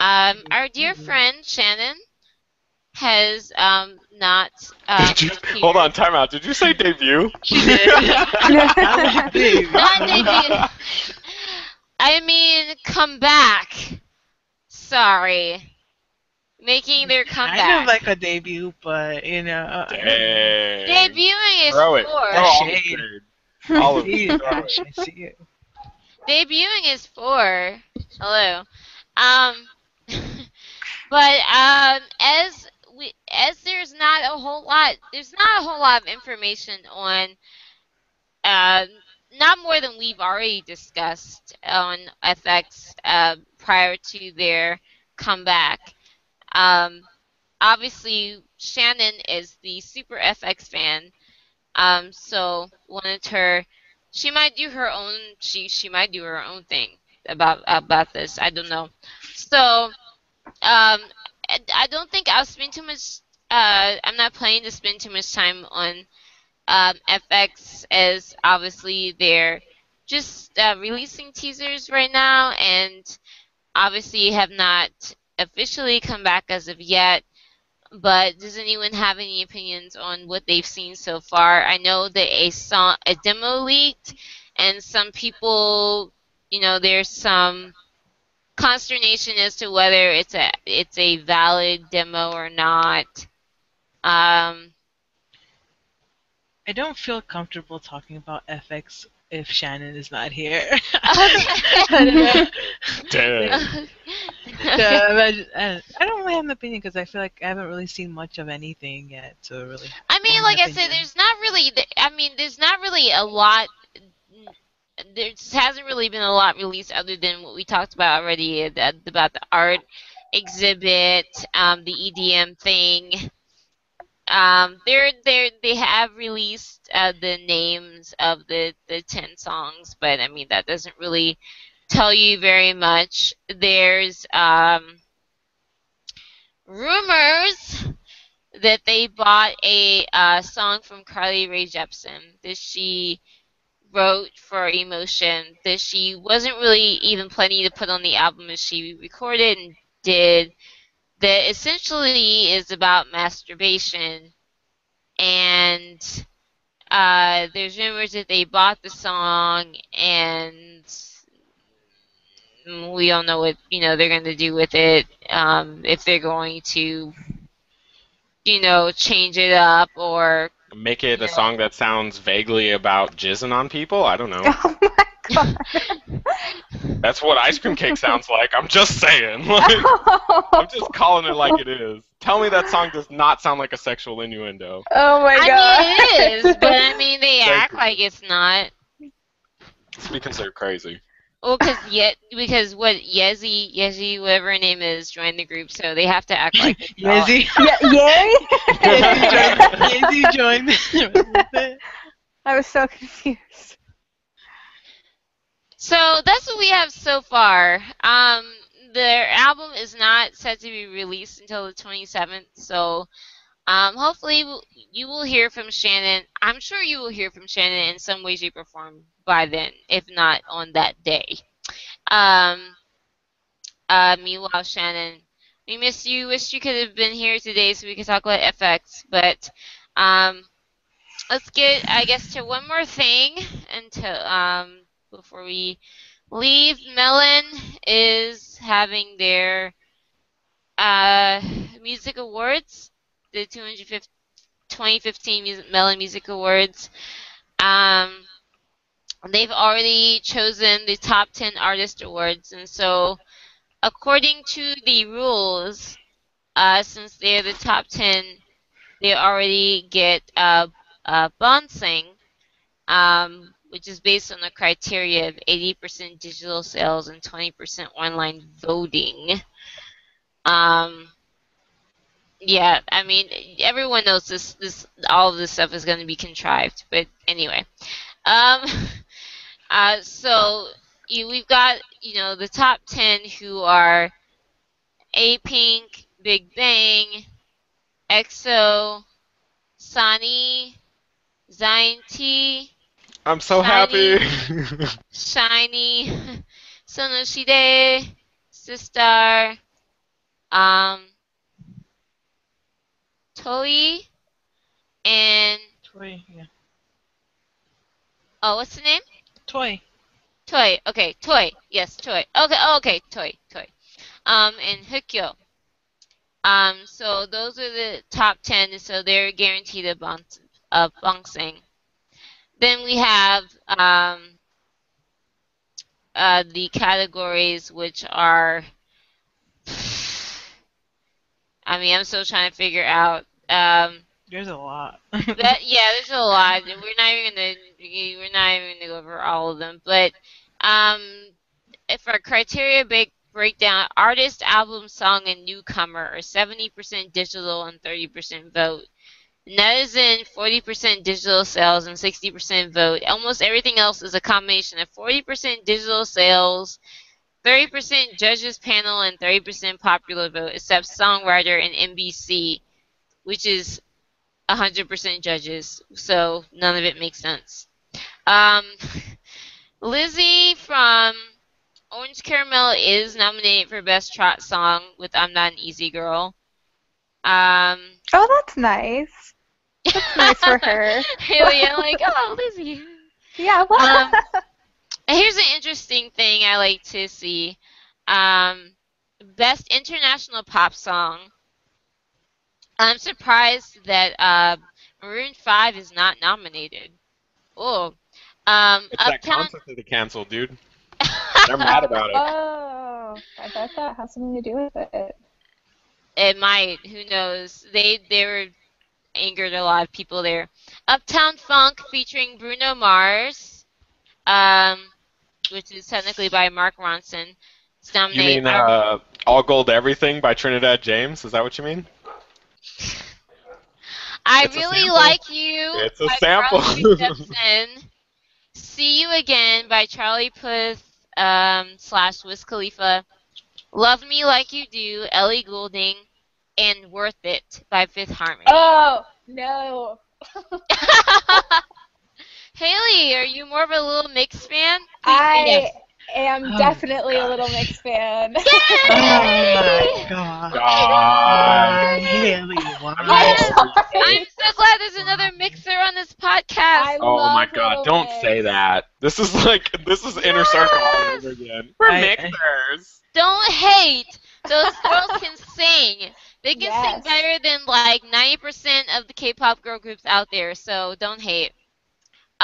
[SPEAKER 2] Um, our dear friend Shannon has um, not. Uh,
[SPEAKER 1] you, hold on, time out. Did you say debut?
[SPEAKER 3] She did. I.
[SPEAKER 2] Not debut. I mean, come back. Sorry. Making their comeback.
[SPEAKER 3] Kind
[SPEAKER 2] comeback.
[SPEAKER 3] of like a debut, but you know. uh,
[SPEAKER 1] Dang.
[SPEAKER 2] Debuting is
[SPEAKER 1] Throw it.
[SPEAKER 2] for.
[SPEAKER 1] Throw all the
[SPEAKER 3] Shade.
[SPEAKER 1] shade. All of
[SPEAKER 3] See
[SPEAKER 1] it.
[SPEAKER 3] you,
[SPEAKER 1] Throw
[SPEAKER 3] I see you.
[SPEAKER 2] Debuting is for. Hello. Um. but um, as we as there's not a whole lot, there's not a whole lot of information on. Uh, not more than we've already discussed on f(x) uh, prior to their comeback. Um, obviously, Shannon is the super f(x) fan, um, so wanted her. She might do her own. She she might do her own thing about about this. I don't know. So, um, I don't think I'll spend too much. Uh, I'm not planning to spend too much time on um, f(x) as obviously they're just uh, releasing teasers right now and obviously have not officially come back as of yet. But does anyone have any opinions on what they've seen so far? I know that a song, a demo leaked, and some people, you know, there's some consternation as to whether it's a it's a valid demo or not. Um,
[SPEAKER 3] I don't feel comfortable talking about f(x) if Shannon is not here.
[SPEAKER 2] Okay.
[SPEAKER 1] Dang.
[SPEAKER 3] Yeah, uh, I don't really have an opinion because I feel like I haven't really seen much of anything yet to really.
[SPEAKER 2] I mean,
[SPEAKER 3] in
[SPEAKER 2] like
[SPEAKER 3] my
[SPEAKER 2] I said, there's not really. I mean, there's not really a lot. There hasn't really been a lot released other than what we talked about already uh, about the art exhibit, um, the EDM thing. Um, they're they're, they have released uh, the names of the the ten songs, but I mean that doesn't really tell you very much. There's um, rumors that they bought a uh, song from Carly Rae Jepsen that she wrote for Emotion that she wasn't really even planning to put on the album as she recorded and did that essentially is about masturbation. And uh, there's rumors that they bought the song and we don't know what you know they're going to do with it um, if they're going to you know change it up or
[SPEAKER 1] Make it a song that sounds vaguely about jizzing on people. I don't know.
[SPEAKER 4] Oh my god.
[SPEAKER 1] That's what ice cream cake sounds like. I'm just saying. Like, oh. I'm just calling it like it is. Tell me that song does not sound like a sexual innuendo.
[SPEAKER 4] oh my god.
[SPEAKER 2] I mean it is but I mean they
[SPEAKER 1] Thank
[SPEAKER 2] act
[SPEAKER 1] you.
[SPEAKER 2] like it's not
[SPEAKER 1] It's because they're crazy.
[SPEAKER 2] Well because yet because what Yezi Yezi whatever her name is joined the group so they have to act like it's not.
[SPEAKER 4] Yeah, yay?
[SPEAKER 3] Yezi joined. Yezi
[SPEAKER 4] I was so confused.
[SPEAKER 2] So that's what we have so far. Um, their album is not set to be released until the 27th, so um, hopefully you will hear from Shannon. I'm sure you will hear from Shannon in some way, shape, or form by then, if not on that day. Um, uh, meanwhile, Shannon, we miss you. Wish you could have been here today so we could talk about f(x), but um, let's get, I guess, to one more thing until um, before we leave. Melon is having their uh, music awards, the 250 2015 Music, Melon Music Awards. Um, they've already chosen the top 10 artist awards, and so according to the rules, uh, since they're the top 10, they already get uh, uh, bouncing, um, which is based on the criteria of 80% digital sales and 20% online voting. Um, yeah, I mean, everyone knows this. This all of this stuff is going to be contrived, but anyway. Um, uh, so you, we've got you know the top ten who are A Pink, Big Bang, EXO, Sunny, Zion T,
[SPEAKER 1] I'm so
[SPEAKER 2] SHINee.
[SPEAKER 1] happy.
[SPEAKER 2] SHINee, Sonoshide, Sistar, um, Toi, and
[SPEAKER 3] Toy, yeah.
[SPEAKER 2] oh, what's the name?
[SPEAKER 3] Toy.
[SPEAKER 2] Toy. Okay, Toy. Yes, Toy. Okay, oh, okay, Toy, Toy. Um, and Hyukoh. Um, so those are the top ten. So they're guaranteed a bounce, a bouncing. Then we have um, uh, the categories which are. I mean, I'm still trying to figure out. Um,
[SPEAKER 3] There's a lot.
[SPEAKER 2] that yeah, there's a lot. We're not even gonna we're not even gonna go over all of them. But um, if our criteria break breakdown, artist, album, song, and newcomer are 70% digital and 30% vote. Netizen 40% digital sales and 60% vote. Almost everything else is a combination of 40% digital sales, 30% judges panel, and 30% popular vote, except songwriter and NBC, which is 100% judges, so none of it makes sense. Um, Lizzy from Orange Caramel is nominated for Best Trot Song with I'm Not an Easy Girl. Um,
[SPEAKER 4] Oh, that's nice. That's nice for her.
[SPEAKER 2] Haley, I'm like, oh, Lizzy.
[SPEAKER 4] Yeah, well.
[SPEAKER 2] Um, Here's an interesting thing I like to see. Um, Best International Pop Song. I'm surprised that uh, Maroon 5 is not nominated. Oh. Um,
[SPEAKER 1] it's that
[SPEAKER 2] Uptown.
[SPEAKER 1] concert that they canceled, dude. They're mad about it.
[SPEAKER 4] oh, I bet that has something to do with it.
[SPEAKER 2] It might. Who knows? They they were angered a lot of people there. Uptown Funk featuring Bruno Mars, um, which is technically by Mark Ronson. It's nominated.
[SPEAKER 1] You mean uh, All Gold Everything by Trinidad James? Is that what you mean?
[SPEAKER 2] I
[SPEAKER 1] it's
[SPEAKER 2] really like you.
[SPEAKER 1] It's a
[SPEAKER 2] by
[SPEAKER 1] sample.
[SPEAKER 2] Carly Rae See you again by Charlie Puth um, slash Wiz Khalifa. Love me like you do, Ellie Goulding, and Worth It by Fifth Harmony.
[SPEAKER 4] Oh no.
[SPEAKER 2] Haley, are you more of a Little Mix fan? Please
[SPEAKER 4] I
[SPEAKER 2] yes.
[SPEAKER 4] am
[SPEAKER 3] Oh,
[SPEAKER 4] definitely a Little Mix fan. Yay!
[SPEAKER 3] Oh my god.
[SPEAKER 1] God.
[SPEAKER 3] Haley, why?
[SPEAKER 2] I'm so glad there's another mixer on this podcast.
[SPEAKER 4] I
[SPEAKER 1] Oh my god,
[SPEAKER 4] Little
[SPEAKER 1] don't
[SPEAKER 4] Mix.
[SPEAKER 1] say that. This is like this is inner circle all over again. We're
[SPEAKER 3] I- I-
[SPEAKER 1] mixers.
[SPEAKER 2] Don't hate. Those girls can sing. They can sing better than like 90% of the K-pop girl groups out there. So don't hate.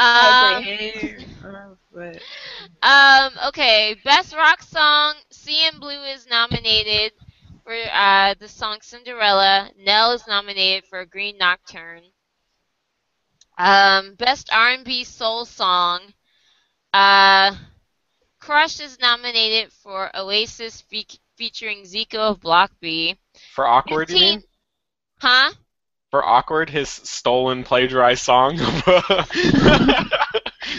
[SPEAKER 4] I
[SPEAKER 2] Um,
[SPEAKER 3] Hey, uh, but-
[SPEAKER 2] um, okay, best rock song. CN Blue is nominated for uh, the song Cinderella. Nell is nominated for Green Nocturne. Um, best R&B soul song. Uh, Crush is nominated for Oasis fe- featuring Zico of Block B.
[SPEAKER 1] For awkward, you
[SPEAKER 2] 15
[SPEAKER 1] mean?
[SPEAKER 2] Huh?
[SPEAKER 1] For awkward, his stolen plagiarized song.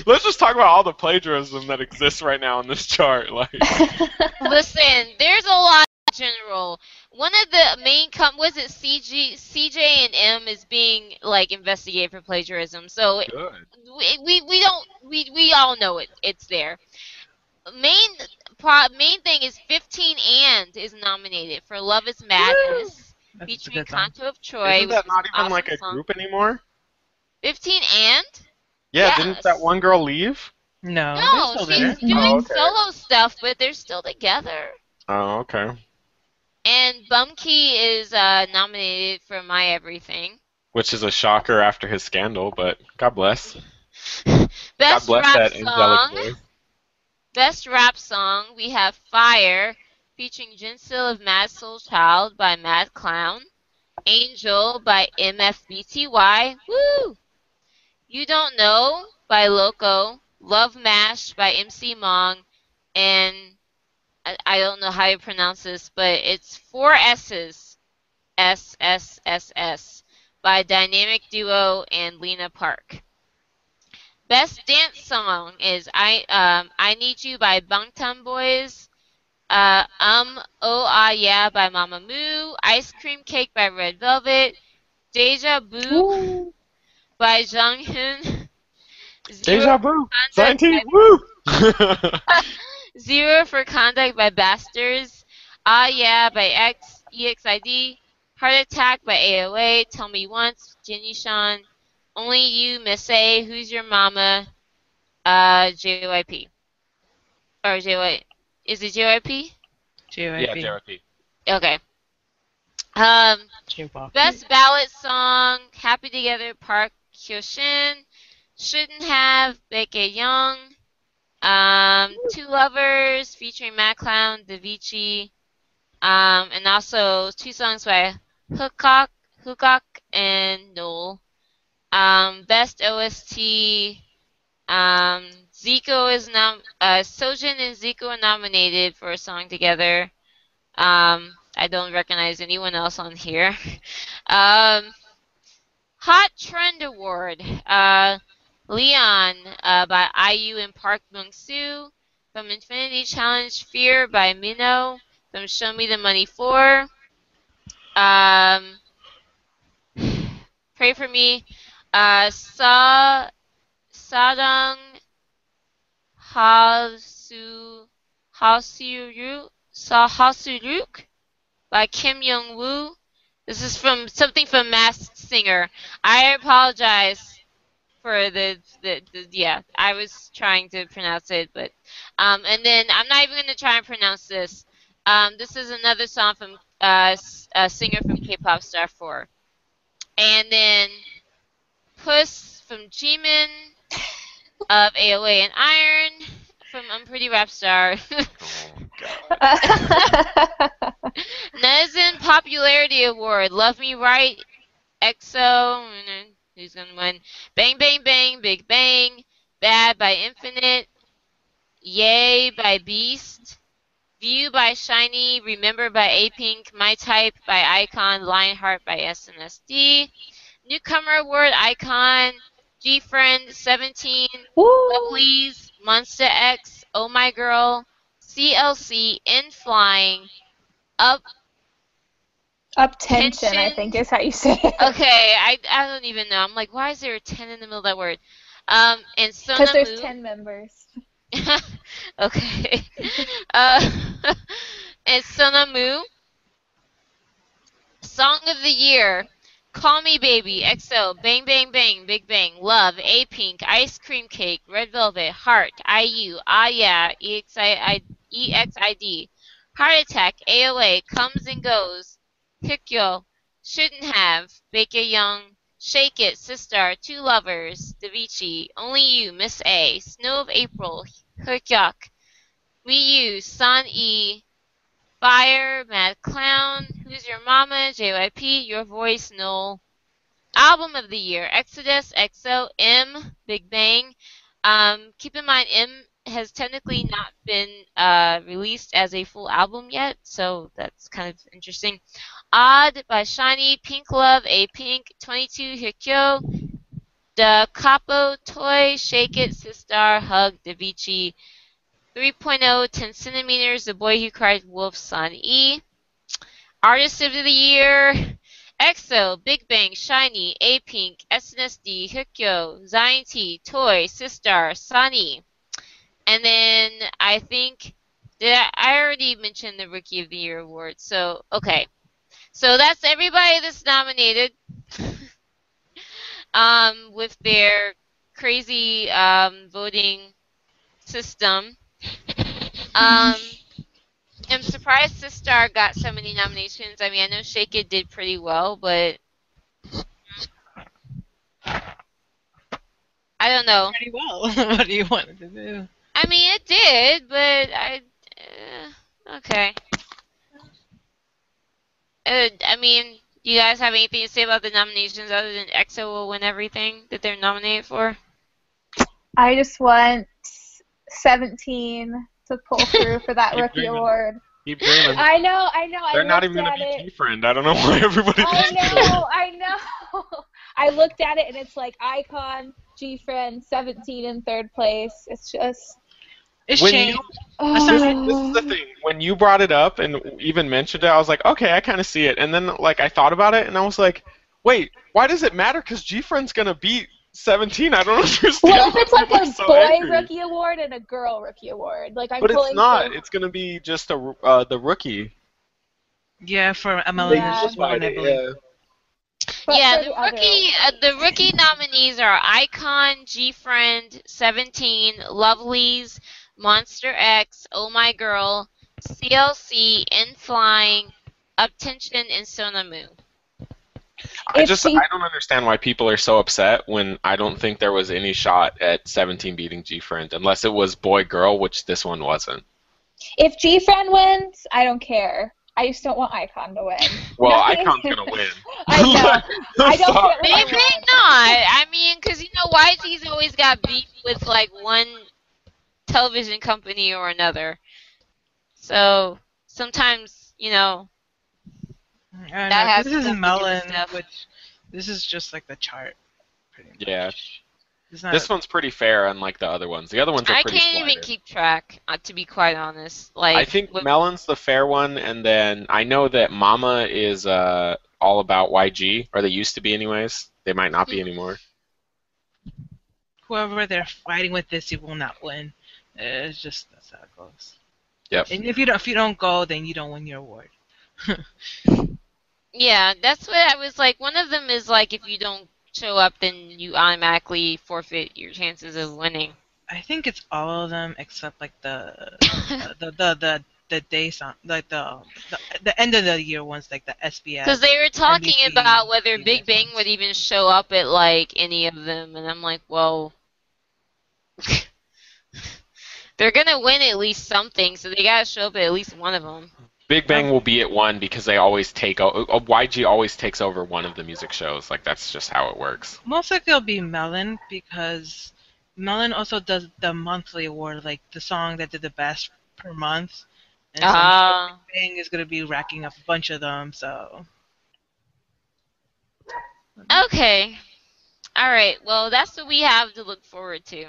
[SPEAKER 1] Let's just talk about all the plagiarism that exists right now in this chart. Like,
[SPEAKER 2] Listen, there's a lot in general. One of the main com was it CG CJ and M is being like investigated for plagiarism. So
[SPEAKER 1] good.
[SPEAKER 2] we we, we don't we, we all know it it's there. Main pro, main thing is 15 and is nominated for Love Is Madness
[SPEAKER 3] That's a
[SPEAKER 2] featuring. Kanto of Troy.
[SPEAKER 1] Isn't that not even
[SPEAKER 2] an
[SPEAKER 1] like a
[SPEAKER 2] song.
[SPEAKER 1] group anymore?
[SPEAKER 2] 15 and
[SPEAKER 1] Yeah,
[SPEAKER 2] Yes.
[SPEAKER 1] didn't that one girl leave?
[SPEAKER 3] No,
[SPEAKER 2] no,
[SPEAKER 3] still
[SPEAKER 2] she's
[SPEAKER 3] there.
[SPEAKER 2] doing
[SPEAKER 1] Oh, okay.
[SPEAKER 2] solo stuff, but they're still together.
[SPEAKER 1] Oh, okay.
[SPEAKER 2] And Bumkey is uh, nominated for My Everything.
[SPEAKER 1] Which is a shocker after his scandal, but God bless. God bless
[SPEAKER 2] rap
[SPEAKER 1] that
[SPEAKER 2] song.
[SPEAKER 1] voice.
[SPEAKER 2] Best rap song, we have Fire, featuring Jinsil of Mad Soul Child by Mad Clown. Angel by MFBTY. Woo! You Don't Know by Loco. Love Mash by MC Mong. And I, I don't know how you pronounce this, but it's four S's. S S S S by Dynamic Duo and Lena Park. Best dance song is I um I Need You by Bangtan Boys. Uh, um Oh Ah Yeah by Mamamoo. Ice Cream Cake by Red Velvet. Deja Vu by Jung Hoon,
[SPEAKER 1] Deja vu.
[SPEAKER 2] Contact
[SPEAKER 1] 19. Woo!
[SPEAKER 2] Zero for Conduct by Bastarz. Ah Yeah by X EXID. Heart Attack by AOA. Tell Me Once. Jinusean. Only You Miss A. Who's Your Mama? Uh, JYP. Or JY. Is it JYP?
[SPEAKER 1] yeah,
[SPEAKER 3] JYP.
[SPEAKER 1] therapy.
[SPEAKER 2] Okay. Um,
[SPEAKER 3] J-pop.
[SPEAKER 2] Best ballad song, Happy Together, Park Hyoshin. Shouldn't Have, Baek Young. Um, Two Lovers, featuring Mad Clown, Davichi. Um, and also two songs by Hookok, Hookok and Noel. Um, best OST, um, Zico is nom- uh, Sojin and Zico are nominated for a song together. Um, I don't recognize anyone else on here. um, Hot Trend Award. Uh, Leon uh, by IU and Park Myung Soo. From Infinity Challenge Fear by Minho. From Show Me the Money 4. Um, Pray for Me. Uh, Sa Sadang Hasu Hasuru Sa Hasuruk by Kim Young Woo. This is from something from Masked Singer. I apologize for the, the, the yeah. I was trying to pronounce it, but um, and then I'm not even gonna try and pronounce this. Um, this is another song from uh, a singer from K-pop Star 4. And then Puss from Jimin of AOA and Iron from Unpretty Rap Star.
[SPEAKER 1] Oh.
[SPEAKER 2] Netizen Popularity Award. Love Me Right. EXO. Who's gonna win? Bang Bang Bang. Big Bang. Bad by Infinite. Yay by Beast. View by SHINee. Remember by A Pink. My Type by iKON. Lionheart by SNSD. Newcomer Award iKON. GFriend 17.
[SPEAKER 4] Woo!
[SPEAKER 2] Lovelyz. Monsta X. Oh My Girl. CLC. N.Flying. Up
[SPEAKER 4] Up tension, I think is how you say it.
[SPEAKER 2] Okay, I, I don't even know. I'm like, why is there a 10 in the middle of that word? Um, and
[SPEAKER 4] Because there's
[SPEAKER 2] Sonamu.
[SPEAKER 4] 10 members.
[SPEAKER 2] okay. Uh, and Sonamu. Song of the Year. Call Me Baby, EXO, Bang Bang Bang, Big Bang, Love, A Pink, Ice Cream Cake, Red Velvet, Heart, IU, Ah Yeah, EXI, EXID, Heart Attack, AOA, Comes and Goes, Hyukoh, Shouldn't Have, Baker Young, Shake It, Sistar, Two Lovers, Davichi, Only You, Miss A, Snow of April, Hyukyuk, Miyu, Sun E, Fire, Mad Clown, Who's Your Mama, JYP, Your Voice, Noel. Album of the Year, Exodus, EXO, M, Big Bang. Um, keep in mind, M has technically not been uh, released as a full album yet, so that's kind of interesting. Odd by SHINee, Pink Love, A Pink, 22 Hyukoh, Da Capo Toy, Shake It, Sistar, Hug, Davichi, 3.0, 10 centimeters, The Boy Who Cried Wolf, Son E. Artist of the Year, EXO, Big Bang, SHINee, A Pink, SNSD, Hyukoh, Zion T, Toy, Sistar, Sunny. And then I think I already mentioned the Rookie of the Year award. So okay, so that's everybody that's nominated. um, with their crazy um, voting system. Um, I'm surprised Sistar got so many nominations. I mean, I know Shake It did pretty well, but I don't know.
[SPEAKER 3] pretty well. what do you want it to do?
[SPEAKER 2] I mean, it did, but I. Uh, okay. Uh, I mean, do you guys have anything to say about the nominations other than EXO will win everything that they're nominated for?
[SPEAKER 4] I just want 17 to pull through for that rookie award.
[SPEAKER 1] Keep dreaming.
[SPEAKER 4] I know, I know. I
[SPEAKER 1] They're not even gonna be
[SPEAKER 4] it.
[SPEAKER 1] GFriend. I don't know why everybody.
[SPEAKER 4] I know, I know. I looked at it and it's like iKON, G Friend, 17 in third place. It's just.
[SPEAKER 3] It's
[SPEAKER 1] When
[SPEAKER 3] changed.
[SPEAKER 1] you,
[SPEAKER 4] Oh.
[SPEAKER 1] this, this is the thing. When you brought it up and even mentioned it, I was like, okay, I kind of see it. And then like I thought about it, and I was like, wait, why does it matter? Because GFriend's gonna beat 17. I don't understand.
[SPEAKER 4] Well, if it's like a
[SPEAKER 1] so
[SPEAKER 4] boy
[SPEAKER 1] angry.
[SPEAKER 4] rookie award and a girl rookie award, like I'm
[SPEAKER 1] But it's not.
[SPEAKER 4] for-
[SPEAKER 1] It's gonna be just a uh, the rookie.
[SPEAKER 3] Yeah, for
[SPEAKER 4] They
[SPEAKER 3] MLS
[SPEAKER 4] Yeah.
[SPEAKER 3] one, I believe.
[SPEAKER 4] but
[SPEAKER 2] yeah, the rookie uh, the rookie nominees are iKON, G Friend, Seventeen, Lovelyz, Monsta X, Oh My Girl, CLC, In Flying, UP10TION, and Sonamu.
[SPEAKER 1] I
[SPEAKER 4] If
[SPEAKER 1] just I don't understand why people are so upset when I don't think there was any shot at 17 beating GFriend unless it was boy girl, which this one wasn't.
[SPEAKER 4] If GFriend wins, I don't care. I just don't want iKON to win.
[SPEAKER 1] Well,
[SPEAKER 4] Nothing-
[SPEAKER 1] iKON's gonna win.
[SPEAKER 4] I know. I don't
[SPEAKER 1] Sorry.
[SPEAKER 4] get
[SPEAKER 2] Maybe not. I mean, because you know, YG's always got beef with like one television company or another. So sometimes, you know,
[SPEAKER 3] I
[SPEAKER 2] That
[SPEAKER 3] know.
[SPEAKER 2] has
[SPEAKER 3] This is
[SPEAKER 2] stuff to do with
[SPEAKER 3] Melon, which this is just like the chart. Pretty much.
[SPEAKER 1] Yeah.
[SPEAKER 3] It's not,
[SPEAKER 1] This one's pretty fair, unlike the other ones. The other ones are
[SPEAKER 2] I
[SPEAKER 1] pretty
[SPEAKER 2] can't even keep track. Uh, to be quite honest, like
[SPEAKER 1] I think
[SPEAKER 2] with-
[SPEAKER 1] Melon's the fair one, and then I know that Mama is uh, all about YG, or they used to be, anyways. They might not be
[SPEAKER 2] Hmm.
[SPEAKER 1] anymore.
[SPEAKER 3] whoever they're fighting with this, you will not win. It's just that's how it goes.
[SPEAKER 1] Yep.
[SPEAKER 3] And if you don't, if you don't go, then you don't win your award.
[SPEAKER 2] Yeah, that's what I was like. One of them is like if you don't show up, then you automatically forfeit your chances of winning.
[SPEAKER 3] I think it's all of them except like the uh, the the the the day song, like the, the the end of the year ones, like the SBS.
[SPEAKER 2] Because they were talking
[SPEAKER 3] NBC,
[SPEAKER 2] about whether Big Bang would even show up at like any of them, and I'm like, well, they're gonna win at least something, so they gotta show up at least one of them.
[SPEAKER 1] Big Bang will be at one because they always take o- uh, YG always takes over one of the music shows. Like that's just how it works.
[SPEAKER 3] Most likely it'll be Melon because Melon also does the monthly award, like the song that did the best per month. And so I'm
[SPEAKER 2] Ah,
[SPEAKER 3] Big Bang is gonna be racking up a bunch of them. So
[SPEAKER 2] okay, all right. Well, that's what we have to look forward to.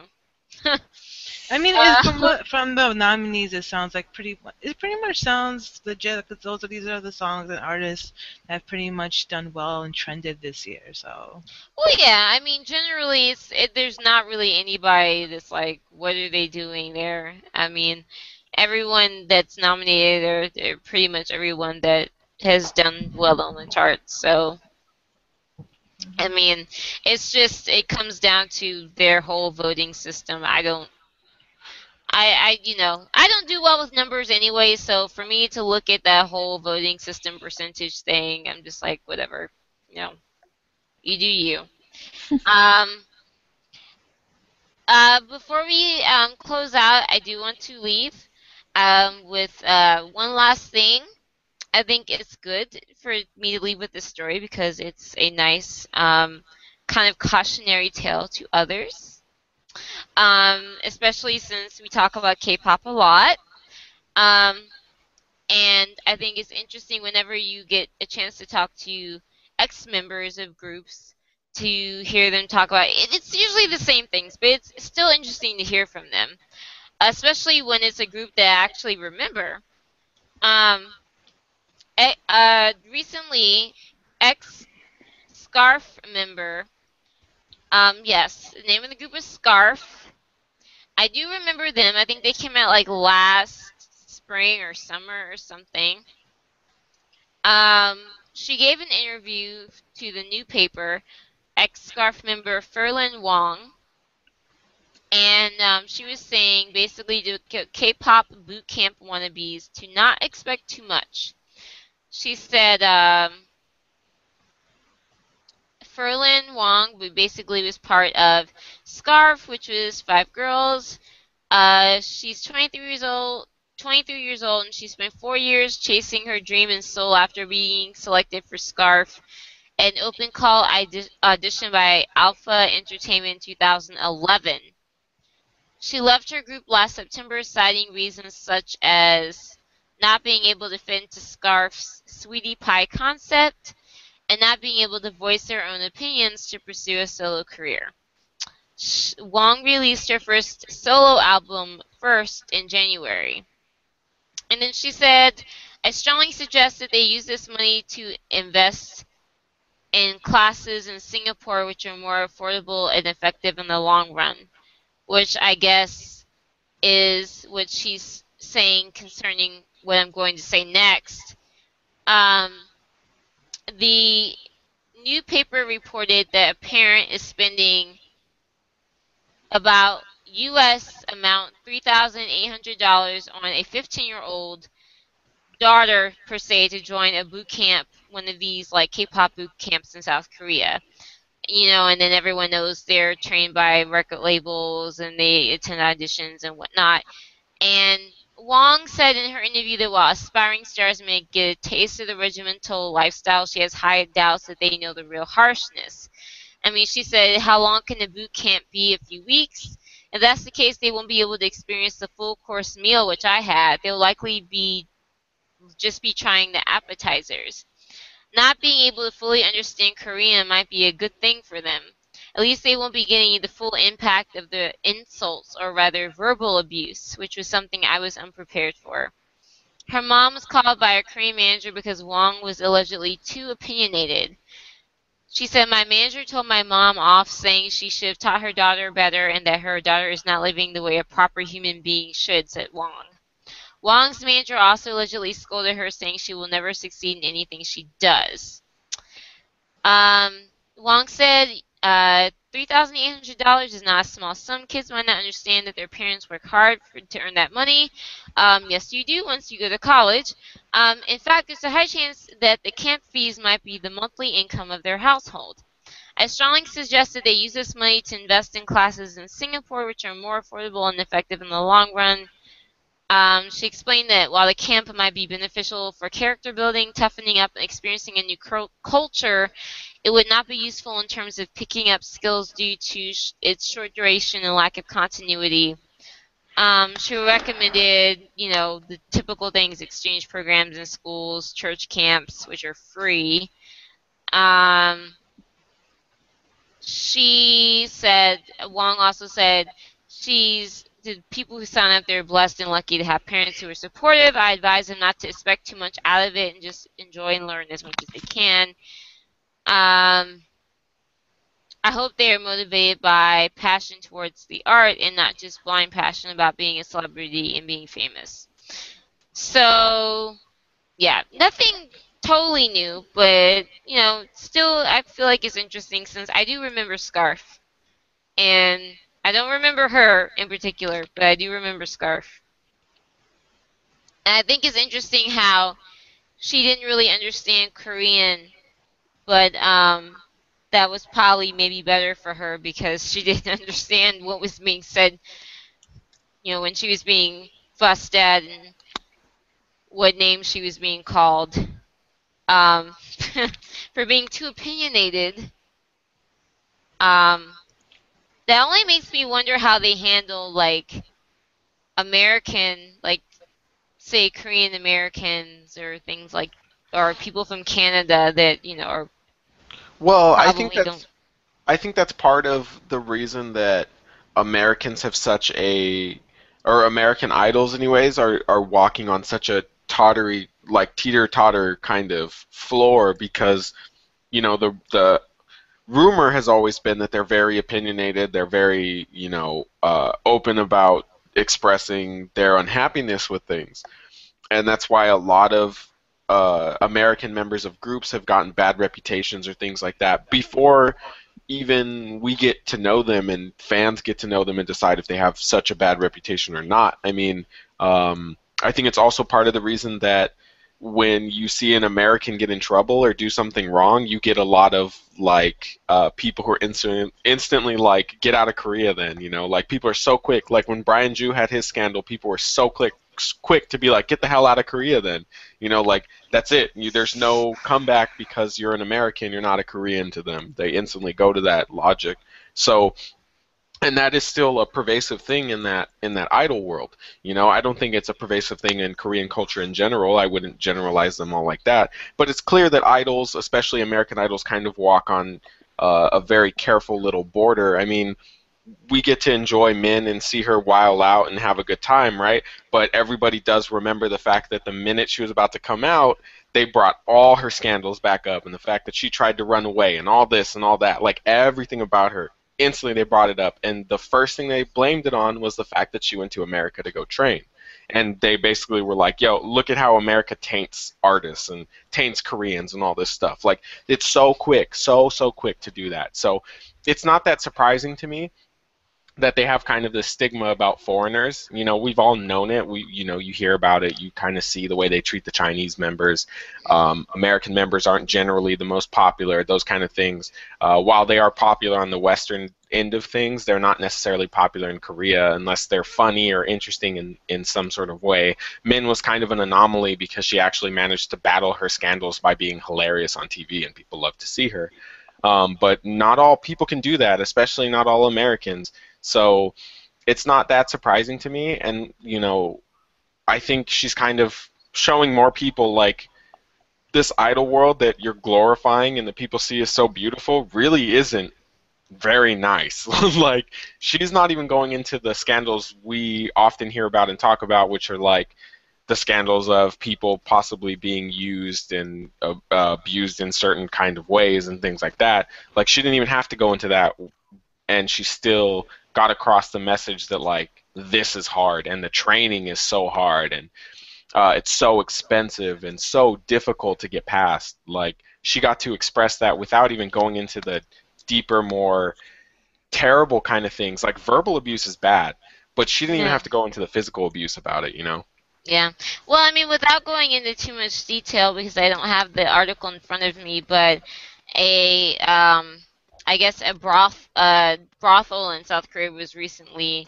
[SPEAKER 3] I mean,
[SPEAKER 2] Uh,
[SPEAKER 3] from what, from the nominees, it sounds like pretty. It pretty much sounds legit because those are these are the songs and artists that have pretty much done well and trended this year. So
[SPEAKER 2] Well, yeah. I mean, generally, it's it, there's not really anybody that's like, what are they doing there? I mean, everyone that's nominated, they're, they're pretty much everyone that has done well on the charts. So, I mean, it's just it comes down to their whole voting system. I don't. I, I, you know, I don't do well with numbers anyway, so for me to look at that whole voting system percentage thing, I'm just like, whatever, you know, you do you. um, uh, before we um, close out, I do want to leave um, with uh, one last thing. I think it's good for me to leave with this story because it's a nice um, kind of cautionary tale to others, um, especially since we talk about K-pop a lot. Um, and I think it's interesting whenever you get a chance to talk to ex-members of groups to hear them talk about it. It's usually the same things, but it's still interesting to hear from them, especially when it's a group that I actually remember. Um, uh, recently, ex SKarf member, um, yes, the name of the group is SKarf. I do remember them. I think they came out like last spring or summer or something. Um, she gave an interview to the new paper, ex SKarf member Ferlyn Wong, and um, she was saying basically to K- K-pop boot camp wannabes to not expect too much. She said, um, Ferlyn Wong basically was part of SKarf, which was five girls. Uh, she's 23 years old. 23 years old, and she spent four years chasing her dream and soul after being selected for SKarf, an open call audi- audition by Alpha Entertainment in 2011. She left her group last September, citing reasons such as not being able to fit into SKarf's sweetie pie concept and not being able to voice their own opinions to pursue a solo career. Wong released her first solo album first in January. And then she said, I strongly suggest that they use this money to invest in classes in Singapore which are more affordable and effective in the long run. Which I guess is what she's saying concerning what I'm going to say next. Um, the new paper reported that a parent is spending about U.S. amount $3,800 on a 15-year-old daughter per se to join a boot camp, one of these like K-pop boot camps in South Korea. You know, and then everyone knows they're trained by record labels and they attend auditions and whatnot. And Wong said in her interview that while aspiring stars may get a taste of the regimental lifestyle, she has high doubts that they know the real harshness. I mean, she said, How long can a boot camp be? A few weeks? If that's the case, they won't be able to experience the full course meal, which I had. They'll likely be just be trying the appetizers. Not being able to fully understand Korean might be a good thing for them. At least they won't be getting the full impact of the insults, or rather verbal abuse, which was something I was unprepared for. Her mom was called by her Korean manager because Wong was allegedly too opinionated. She said, My manager told my mom off, saying she should have taught her daughter better and that her daughter is not living the way a proper human being should, said Wong. Wong's manager also allegedly scolded her, saying she will never succeed in anything she does. Um, Wong said, uh, $3,800 is not a small sum. Kids might not understand that their parents work hard for, to earn that money. Um, yes, you do once you go to college. Um, in fact, there's a high chance that the camp fees might be the monthly income of their household. I strongly suggest that they use this money to invest in classes in Singapore, which are more affordable and effective in the long run. Um, she explained that while the camp might be beneficial for character building, toughening up, and experiencing a new culture, it would not be useful in terms of picking up skills due to sh- its short duration and lack of continuity. Um, she recommended, you know, the typical things: exchange programs in schools, church camps, which are free. Um, she said, Wong also said, she's the people who sign up, they're blessed and lucky to have parents who are supportive. I advise them not to expect too much out of it and just enjoy and learn as much as they can. Um, I hope they are motivated by passion towards the art and not just blind passion about being a celebrity and being famous. So, yeah, nothing totally new, but you know, still I feel like it's interesting since I do remember SKarf, and I don't remember her in particular, but I do remember SKarf. And I think it's interesting how she didn't really understand Korean, but um, that was probably maybe better for her because she didn't understand what was being said, you know, when she was being fussed at and what name she was being called um, for being too opinionated. Um, that only makes me wonder how they handle like American, like say Korean Americans or things like, or people from Canada that you know are
[SPEAKER 1] Well, I think that's
[SPEAKER 2] don't.
[SPEAKER 1] I think that's part of the reason that Americans have such a or American idols anyways are are walking on such a tottery like teeter totter kind of floor because you know the the rumor has always been that they're very opinionated they're very you know uh, open about expressing their unhappiness with things and that's why a lot of uh, American members of groups have gotten bad reputations or things like that before even we get to know them and fans get to know them and decide if they have such a bad reputation or not. I mean, um, I think it's also part of the reason that when you see an American get in trouble or do something wrong, you get a lot of like uh, people who are instant, instantly like get out of Korea. Then you know, like people are so quick. Like when Brian Joo had his scandal, people were so quick quick to be like, get the hell out of Korea. Then you know, like that's it. You, there's no comeback because you're an American. You're not a Korean to them. They instantly go to that logic. So and that is still a pervasive thing in that in that idol world. You know, I don't think it's a pervasive thing in Korean culture in general. I wouldn't generalize them all like that. But it's clear that idols, especially American idols, kind of walk on uh, a very careful little border. I mean, we get to enjoy Min and see her while out and have a good time, right? But everybody does remember the fact that the minute she was about to come out, they brought all her scandals back up and the fact that she tried to run away and all this and all that. Like everything about her instantly they brought it up and the first thing they blamed it on was the fact that she went to america to go train and they basically were like yo look at how america taints artists and taints koreans and all this stuff like it's so quick so so quick to do that so it's not that surprising to me that they have kind of this stigma about foreigners. You know, we've all known it. We, you know, you hear about it. You kind of see the way they treat the Chinese members. Um, American members aren't generally the most popular. Those kind of things. Uh, while they are popular on the Western end of things, they're not necessarily popular in Korea unless they're funny or interesting in, in some sort of way. Min was kind of an anomaly because she actually managed to battle her scandals by being hilarious on TV, and people love to see her. Um, but not all people can do that, especially not all Americans. So it's not that surprising to me, and you know, I think she's kind of showing more people like this idol world that you're glorifying and that people see as so beautiful really isn't very nice. like she's not even going into the scandals we often hear about and talk about, which are like the scandals of people possibly being used and uh, abused in certain kind of ways and things like that. Like she didn't even have to go into that, and she still got across the message that like this is hard and the training is so hard and uh, it's so expensive and so difficult to get past. Like she got to express that without even going into the deeper, more terrible kind of things. Like verbal abuse is bad, but she didn't even have to go into the physical abuse about it. You know?
[SPEAKER 2] Yeah. Well, I mean, without going into too much detail because I don't have the article in front of me, but a um, I guess a broth uh, brothel in South Korea was recently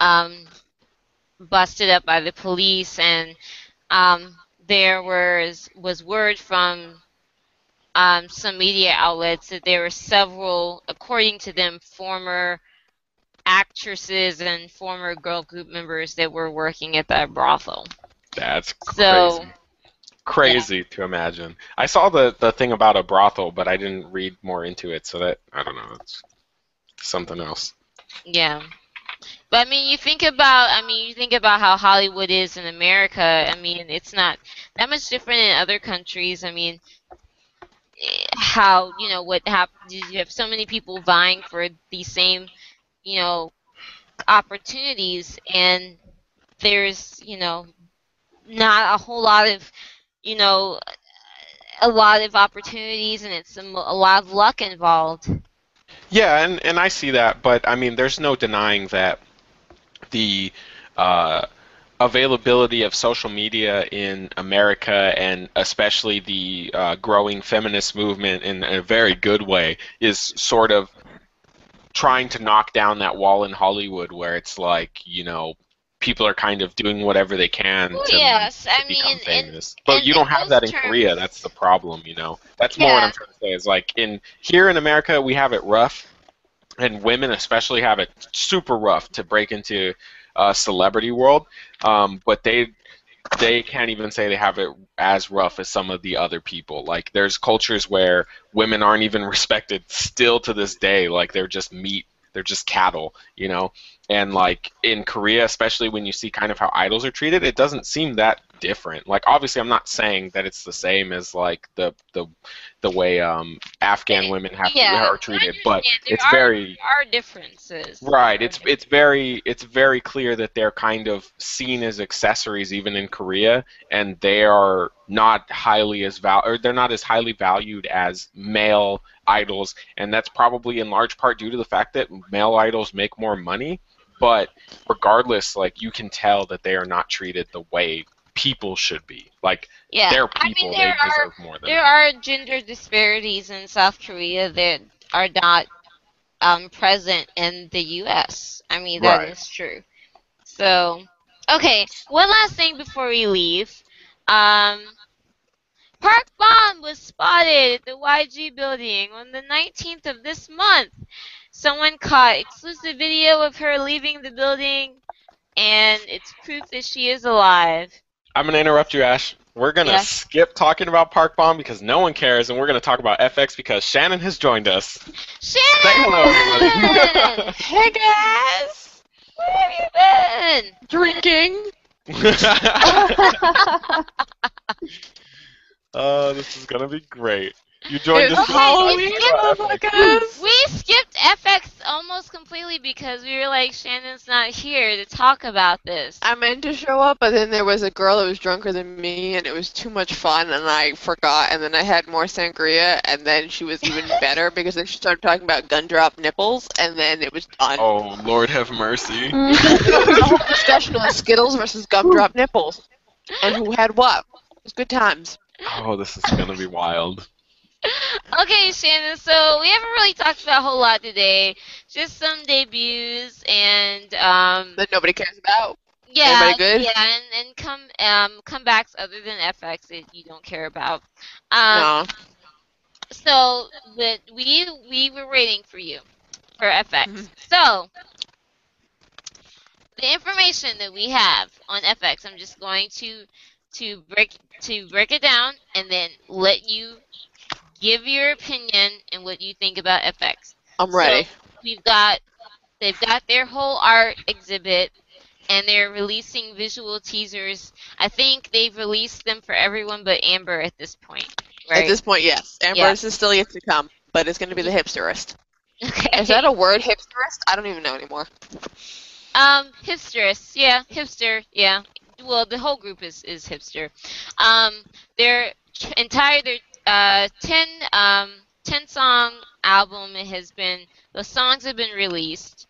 [SPEAKER 2] um, busted up by the police, and um, there was was word from um, some media outlets that there were several, according to them, former actresses and former girl group members that were working at that brothel.
[SPEAKER 1] That's
[SPEAKER 2] So,
[SPEAKER 1] crazy. Crazy to imagine. I saw the the thing about a brothel, but I didn't read more into it, so that I don't know. It's something else.
[SPEAKER 2] yeah. But I mean, you think about, I mean, you think about how Hollywood is in America. I mean, it's not that much different in other countries. I mean, how, you know, what happens, you have so many people vying for the same, you know, opportunities, and there's, you know, not a whole lot of, you know, a lot of opportunities, and it's a, lot of luck involved.
[SPEAKER 1] Yeah, and, and I see that, but I mean, there's no denying that the uh, availability of social media in America and especially the uh, growing feminist movement in a very good way is sort of trying to knock down that wall in Hollywood where it's like, you know, people are kind of doing whatever they can
[SPEAKER 2] Well,
[SPEAKER 1] to,
[SPEAKER 2] yes,
[SPEAKER 1] to
[SPEAKER 2] I
[SPEAKER 1] become
[SPEAKER 2] mean, and-
[SPEAKER 1] famous. but
[SPEAKER 2] and
[SPEAKER 1] you don't have that in
[SPEAKER 2] those
[SPEAKER 1] Korea. That's the problem, you know. That's more what I'm trying to say. Is like in here in America, we have it rough, and women especially have it super rough to break into uh, celebrity world. Um, but they they can't even say they have it as rough as some of the other people. Like there's cultures where women aren't even respected still to this day. Like they're just meat. They're just cattle, you know. And like in Korea, especially when you see kind of how idols are treated, it doesn't seem that different. Like obviously, I'm not saying that it's the same as like the the the way um, Afghan women have to, are treated, but. It's
[SPEAKER 2] are-
[SPEAKER 1] very
[SPEAKER 2] There are differences.
[SPEAKER 1] Right. It's it's very it's very clear that they're kind of seen as accessories even in Korea, and they are not highly as val or they're not as highly valued as male idols, and that's probably in large part due to the fact that male idols make more money. But regardless, like you can tell that they are not treated the way people should be. Like
[SPEAKER 2] Yeah.
[SPEAKER 1] they're
[SPEAKER 2] I
[SPEAKER 1] people,
[SPEAKER 2] mean,
[SPEAKER 1] they
[SPEAKER 2] there are
[SPEAKER 1] deserve more than
[SPEAKER 2] there
[SPEAKER 1] that.
[SPEAKER 2] are gender disparities in South Korea that are not um, present in the U.S. I mean, that is
[SPEAKER 1] Right.
[SPEAKER 2] true. So, okay, one last thing before we leave. Um, Park Bom was spotted at the YG building on the 19th of this month. Someone caught exclusive video of her leaving the building, and it's proof that she is alive.
[SPEAKER 1] I'm gonna interrupt you, Ashe. We're gonna
[SPEAKER 2] Yeah.
[SPEAKER 1] skip talking about Park Bom because no one cares, and we're gonna talk about f(x) because Shannon has joined us.
[SPEAKER 2] Shannon!
[SPEAKER 1] Say hello, everybody.
[SPEAKER 2] hey guys! Where have you been?
[SPEAKER 5] Drinking.
[SPEAKER 1] oh, this is gonna be great. You joined
[SPEAKER 5] It's
[SPEAKER 1] us.
[SPEAKER 5] Halloween, motherfuckers.
[SPEAKER 2] We skipped f(x) almost completely because we were like, Shannon's not here to talk about this.
[SPEAKER 5] I meant to show up, but then there was a girl that was drunker than me, and it was too much fun, and I forgot. And then I had more sangria, and then she was even better because then she started talking about gun drop nipples, and then it was done.
[SPEAKER 1] Oh, Lord have mercy.
[SPEAKER 5] It whole discussion on Skittles versus gumdrop nipples, and who had what. It was good times.
[SPEAKER 1] Oh, this is gonna be wild.
[SPEAKER 2] Okay, Shannon, so we haven't really talked about a whole lot today. Just some debuts and um
[SPEAKER 5] That nobody cares about.
[SPEAKER 2] yeah,
[SPEAKER 5] good?
[SPEAKER 2] yeah, and, and come um comebacks other than f(x) that you don't care about. Um
[SPEAKER 5] no.
[SPEAKER 2] so but we we were waiting for you for f(x).
[SPEAKER 5] Mhm.
[SPEAKER 2] So the information that we have on f(x), I'm just going to to break to break it down and then let you give your opinion and what you think about f(x).
[SPEAKER 5] I'm ready.
[SPEAKER 2] So we've got they've got their whole art exhibit and they're releasing visual teasers. I think they've released them for everyone but Amber at this point. Right?
[SPEAKER 5] At this point, yes. Amber's
[SPEAKER 2] Yeah.
[SPEAKER 5] is still yet to come, but it's going to be the hipsterist.
[SPEAKER 2] okay.
[SPEAKER 5] Is that a word, hipsterist? I don't even know anymore.
[SPEAKER 2] Um, hipsterist, yeah, hipster, yeah. Well, the whole group is is hipster. Um, their entire their uh ten um ten song album It has been the songs have been released.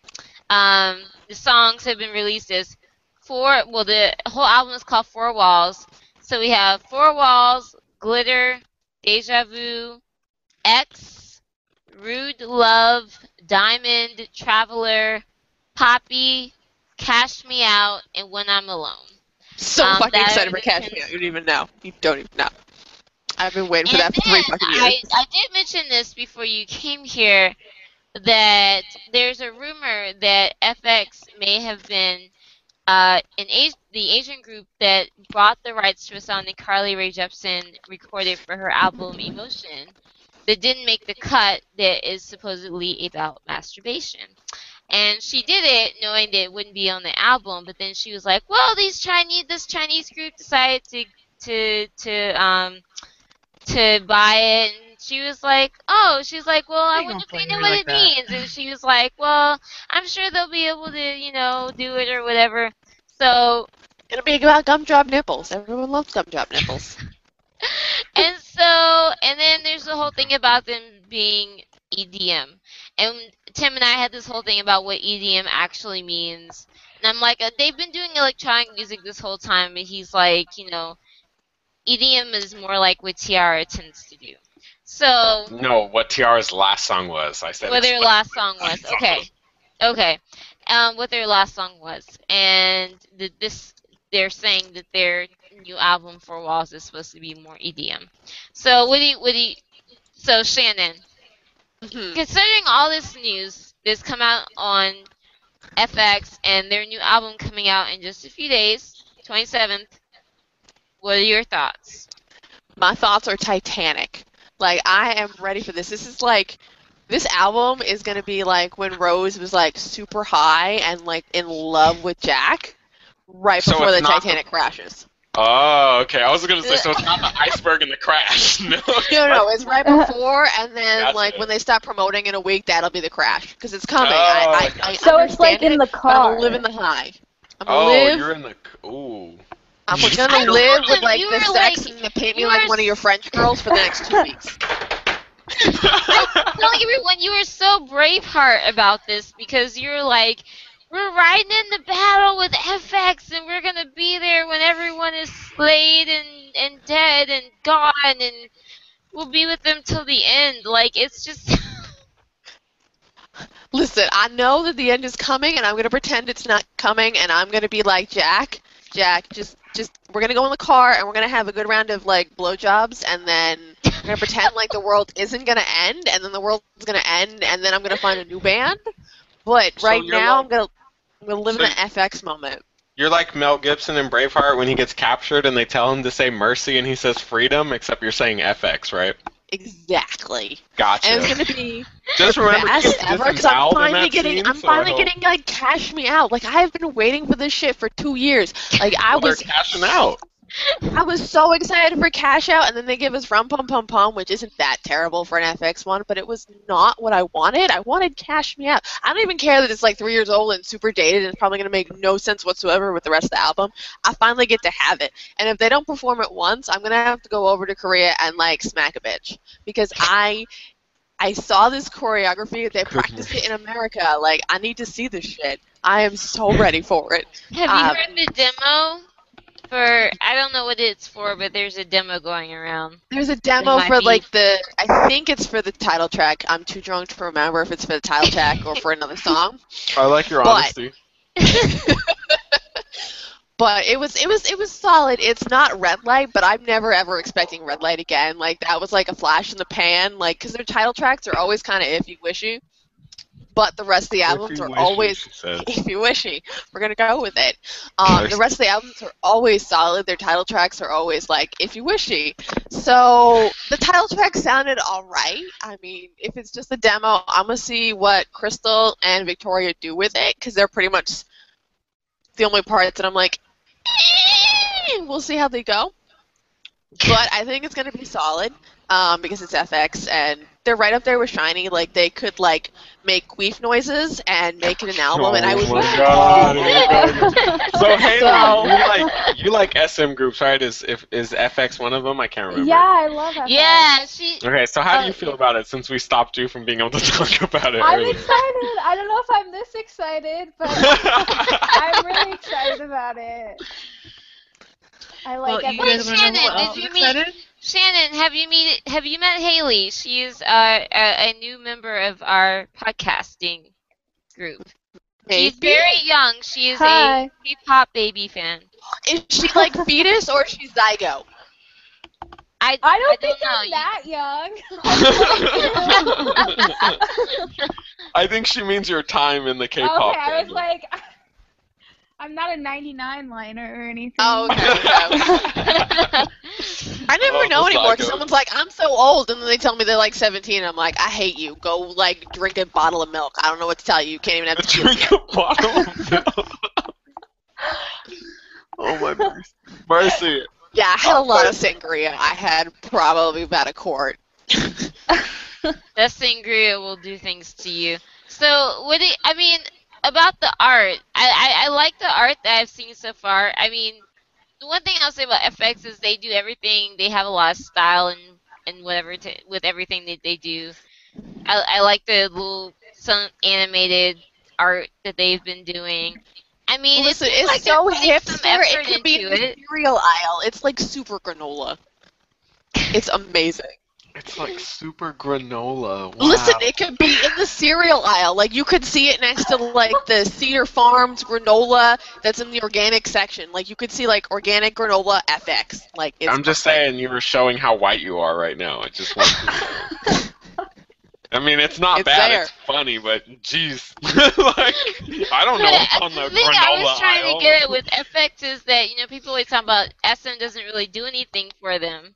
[SPEAKER 2] Um, the songs have been released as four. Well, the whole album is called 4 Walls. So we have 4 Walls, Glitter, Deja Vu, X, Rude Love, Diamond, Traveler, Papi, Cash Me Out, and When I'm Alone.
[SPEAKER 5] So
[SPEAKER 2] Um,
[SPEAKER 5] fucking excited for Cash Me Out. You don't even know. You don't even know. I've been waiting for
[SPEAKER 2] And
[SPEAKER 5] that for three fucking
[SPEAKER 2] I,
[SPEAKER 5] years.
[SPEAKER 2] I did mention this before you came here that there's a rumor that f(x) may have been uh, an a- the Asian group that bought the rights to a song that Carly Rae Jepsen recorded for her album Emotion that didn't make the cut that is supposedly about masturbation. And she did it knowing that it wouldn't be on the album, but then she was like, "Well, these Chinese this Chinese group decided to to to um to buy it and she was like oh she's like well i
[SPEAKER 3] They
[SPEAKER 2] wonder
[SPEAKER 3] gonna
[SPEAKER 2] if they know what
[SPEAKER 3] like
[SPEAKER 2] it
[SPEAKER 3] that.
[SPEAKER 2] means and she was like well i'm sure they'll be able to you know do it or whatever so
[SPEAKER 5] It'll be about gumdrop nipples. Everyone loves gumdrop nipples.
[SPEAKER 2] and so and then there's the whole thing about them being edm and tim and i had this whole thing about what edm actually means and i'm like uh, they've been doing electronic music this whole time and he's like you know edm is more like what T-ara tends to do so
[SPEAKER 1] No, what T-ara's last song was. I said
[SPEAKER 2] what their last song was. Okay, okay. Um, what their last song was, and the, this they're saying that their new album 4 Walls is supposed to be more EDM. So what do you, what do you, so Shannon,
[SPEAKER 5] Mhm.
[SPEAKER 2] considering all this news that's come out on f(x) and their new album coming out in just a few days, 27th, what are your thoughts?
[SPEAKER 5] My thoughts are Titanic. Like I am ready for this. This is like this album is gonna be like when Rose was like super high and like in love with Jack, right
[SPEAKER 1] So
[SPEAKER 5] before the
[SPEAKER 1] not the-
[SPEAKER 5] Titanic crashes.
[SPEAKER 1] Oh, okay. I was gonna say, so it's not the iceberg and the crash. No.
[SPEAKER 5] No, no, it's right before, and then
[SPEAKER 1] Gotcha.
[SPEAKER 5] like when they stop promoting in a week, that'll be the crash because it's coming.
[SPEAKER 1] Oh,
[SPEAKER 5] I, I, I
[SPEAKER 4] So it's like in
[SPEAKER 5] it,
[SPEAKER 4] the
[SPEAKER 5] but I'm
[SPEAKER 4] car.
[SPEAKER 5] gonna live in the high. I'm
[SPEAKER 1] Oh,
[SPEAKER 5] live.
[SPEAKER 1] you're in the. Ooh.
[SPEAKER 5] I'm gonna
[SPEAKER 2] told
[SPEAKER 5] live with like
[SPEAKER 2] you
[SPEAKER 5] the sex
[SPEAKER 2] like-
[SPEAKER 5] and the paint me like
[SPEAKER 2] were
[SPEAKER 5] one of your French girls for the next two weeks.
[SPEAKER 2] I'm telling everyone you were so braveheart about this because you're like, we're riding in the battle with f(x), and we're gonna be there when everyone is slayed and and dead and gone, and we'll be with them till the end. Like it's just.
[SPEAKER 5] Listen, I know that the end is coming, and I'm gonna pretend it's not coming, and I'm gonna be like Jack, Jack, just, just, we're gonna go in the car, and we're gonna have a good round of like blowjobs, and then we're gonna pretend like the world isn't gonna end, and then the world's gonna end, and then I'm gonna find a new band. But
[SPEAKER 1] So
[SPEAKER 5] right now,
[SPEAKER 1] like-
[SPEAKER 5] I'm gonna, I'm gonna live in the f(x) moment.
[SPEAKER 1] You're like Mel Gibson in Braveheart when he gets captured and they tell him to say mercy and he says freedom, except you're saying f(x), right?
[SPEAKER 5] Exactly.
[SPEAKER 1] Gotcha.
[SPEAKER 5] And it's gonna be
[SPEAKER 1] Just remember
[SPEAKER 5] best ever because I'm finally getting, I'm finally getting like cash me out. Like I've been waiting for this shit for two years. Like I
[SPEAKER 1] Well,
[SPEAKER 5] was
[SPEAKER 1] cashing out.
[SPEAKER 5] I was so excited for Cash Out, and then they give us Rum Pum Pum Pum, which isn't that terrible for an f(x) one, but it was not what I wanted. I wanted Cash Me Out. I don't even care that it's like three years old and super dated, and it's probably going to make no sense whatsoever with the rest of the album. I finally get to have it. And if they don't perform it once, I'm going to have to go over to Korea and like smack a bitch. Because I. I saw this choreography. They practiced it in America. Like, I need to see this shit. I am so ready for it.
[SPEAKER 2] Have
[SPEAKER 5] Um,
[SPEAKER 2] you heard the demo? For I don't know what it's for, but there's a demo going around.
[SPEAKER 5] There's a demo for
[SPEAKER 2] be-
[SPEAKER 5] like the I think it's for the title track. I'm too drunk to remember if it's for the title track or for another song.
[SPEAKER 1] I like your
[SPEAKER 5] But-
[SPEAKER 1] honesty.
[SPEAKER 5] But it was it was it was solid. It's not red light, but I'm never ever expecting red light again. Like that was like a flash in the pan. Like because their title tracks are always kind of iffy wishy, but the rest of the albums are
[SPEAKER 1] wishy,
[SPEAKER 5] always
[SPEAKER 1] if
[SPEAKER 5] iffy wishy. We're gonna go with it. Um, the rest of the albums are always solid. Their title tracks are always like iffy wishy. So the title track sounded alright. I mean, if it's just a demo, I'm gonna see what Krystal and Victoria do with it because they're pretty much the only parts that I'm like, eh, we'll see how they go. But I think it's gonna be solid um, because it's f(x) and they're right up there with SHINee. Like they could like make queef noises and make it an album, and I
[SPEAKER 1] Oh
[SPEAKER 5] would.
[SPEAKER 1] my God, oh my God. So Haley,
[SPEAKER 5] So-
[SPEAKER 1] you like you like SM groups, right? Is if is f(x) one of them? I can't remember.
[SPEAKER 4] Yeah, I love f(x).
[SPEAKER 2] Yeah, she.
[SPEAKER 1] Okay, so how do
[SPEAKER 2] Uh,
[SPEAKER 1] you feel about it since we stopped you from being able to talk about it
[SPEAKER 4] I'm
[SPEAKER 1] earlier?
[SPEAKER 4] excited. I don't know if I'm this excited, but I'm really excited about it. I like
[SPEAKER 3] well, you guys want to know
[SPEAKER 2] Shannon, did you meet-
[SPEAKER 3] excited?
[SPEAKER 2] Shannon, have you meet have you met Haley? She's uh, a, a new member of our podcasting group. She's very young. She is a
[SPEAKER 4] Hi.
[SPEAKER 2] K-pop baby fan.
[SPEAKER 5] Is she like fetus or she's she zygo?
[SPEAKER 2] I
[SPEAKER 4] I don't
[SPEAKER 2] I
[SPEAKER 4] think
[SPEAKER 2] don't.
[SPEAKER 4] I'm that young.
[SPEAKER 1] I think she means your time in the K-pop.
[SPEAKER 4] okay, I was like, I'm not a 99 liner or anything.
[SPEAKER 5] Oh, okay. okay. I never
[SPEAKER 1] Oh,
[SPEAKER 5] know
[SPEAKER 1] anymore
[SPEAKER 5] anymore. 'cause
[SPEAKER 1] zygo.
[SPEAKER 5] someone's like, "I'm so old," and then they tell me they're like 17. I'm like, "I hate you. Go like drink a bottle of milk. I don't know what to tell you. You can't even have tequila."
[SPEAKER 1] Drink a bottle of milk. oh my mercy. Mercy.
[SPEAKER 5] Yeah, I had a lot of sangria. I had probably about a quart.
[SPEAKER 2] That sangria will do things to you. So, what do you, I mean about the art? I, I, I like the art that I've seen so far. I mean, the one thing I'll say about f(x) is they do everything. They have a lot of style and and whatever to, with everything that they do. I, I like the little some animated art that they've been doing. I mean,
[SPEAKER 5] Well, listen,
[SPEAKER 2] seems
[SPEAKER 5] it's
[SPEAKER 2] like
[SPEAKER 5] so hipster. It could be in the cereal aisle. It's like super granola. It's amazing.
[SPEAKER 1] It's like super granola. Wow.
[SPEAKER 5] Listen, it could be in the cereal aisle. Like you could see it next to like the Cedar Farms granola that's in the organic section. Like you could see like organic granola f(x). Like it's
[SPEAKER 1] I'm just
[SPEAKER 5] perfect.
[SPEAKER 1] saying you were showing how white you are right now. I just want to I mean, it's not
[SPEAKER 5] It's
[SPEAKER 1] bad.
[SPEAKER 5] there.
[SPEAKER 1] It's funny, but jeez, like I don't know what's on the
[SPEAKER 2] the thing
[SPEAKER 1] granola
[SPEAKER 2] I was trying
[SPEAKER 1] aisle.
[SPEAKER 2] to get at with f(x) is that you know people always talk about SM doesn't really do anything for them,